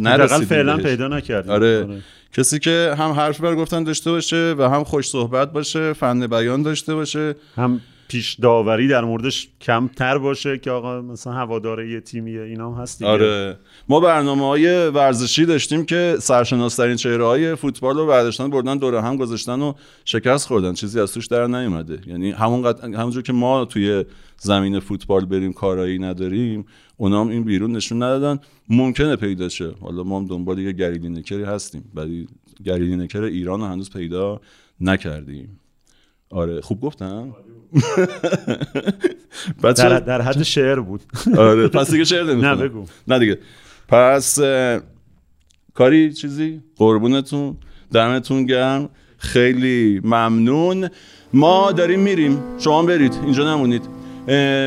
نرسیدیم فعلا پیدا نکردیم. آره. آره. کسی که هم حرف بر گفتن داشته باشه و هم خوش صحبت باشه فن بیان داشته باشه. هم پیش داوری در موردش کمتر باشه که آقا مثلا هوادار یه تیمیه اینا هم هست آره. ما برنامه های ورزشی داشتیم که سرشناسترین چهره های فوتبال رو برداشتن بردن دور هم گذاشتن و شکست خوردن. چیزی از توش در نیومده. یعنی همون همونجور که ما توی زمین فوتبال بریم کارایی نداریم اونام این بیرون نشون ندادن. ممکنه پیدا شه. حالا ما هم دنبال یه گریلی نکری هستیم ولی گریلی نکر ایران هنوز پیدا نکردیم. آره. خوب گفتم؟ در, در حد شعر بود. آره پس دیگه شعر نه بگو. نه دیگه. پس کاری چیزی؟ قربونتون. دمتون گرم. خیلی ممنون. ما داریم میریم. شما برید. اینجا نمونید.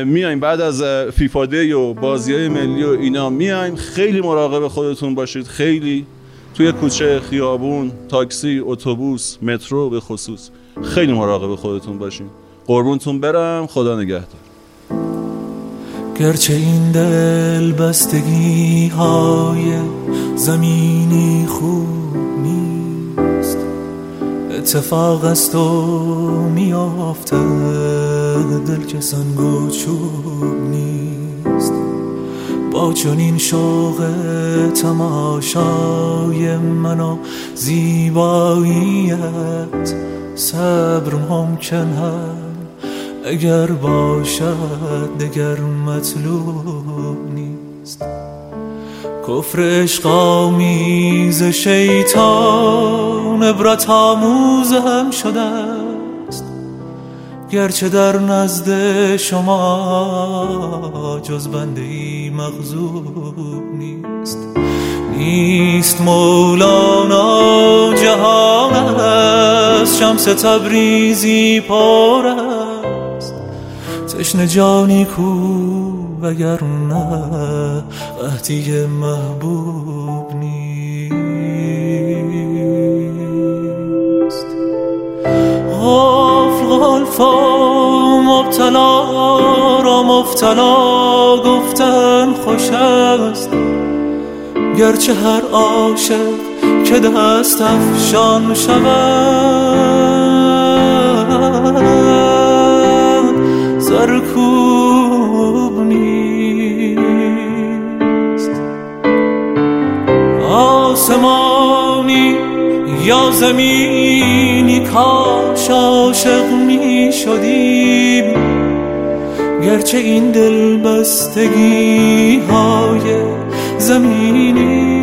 میایم. بعد از فیفا دی و بازی های ملی و اینا میایم. خیلی مراقب خودتون باشید. خیلی. توی کوچه خیابون تاکسی اتوبوس مترو به خصوص. خیلی مراقب خودتون باشین. قربونتون برم خدا نگهدار. گرچه این دل بستگی های زمینی خوب نیست اتفاق است و میافته دل که سنگ و چوب نیست. با چنین شوق تماشای منو زیباییت صبر ممکن هم اگر باشد دگر مطلوب نیست. کفر عشق آمیز شیطان عبرت آموز هم شده است. گرچه در نزد شما جز بنده ای مغزوب نیست. نیست مولانا جهان است شمس تبریزی پر تشن جانی کو وگر نه قهدی محبوب نیست. غافل غالفا مبتلا را مبتلا گفتن خوش است. گرچه هر عاشق که دست افشان شود. زرکوب نیست. آسمانی یا زمینی کاش عاشق می شدیم گرچه این دل بستگی های زمینی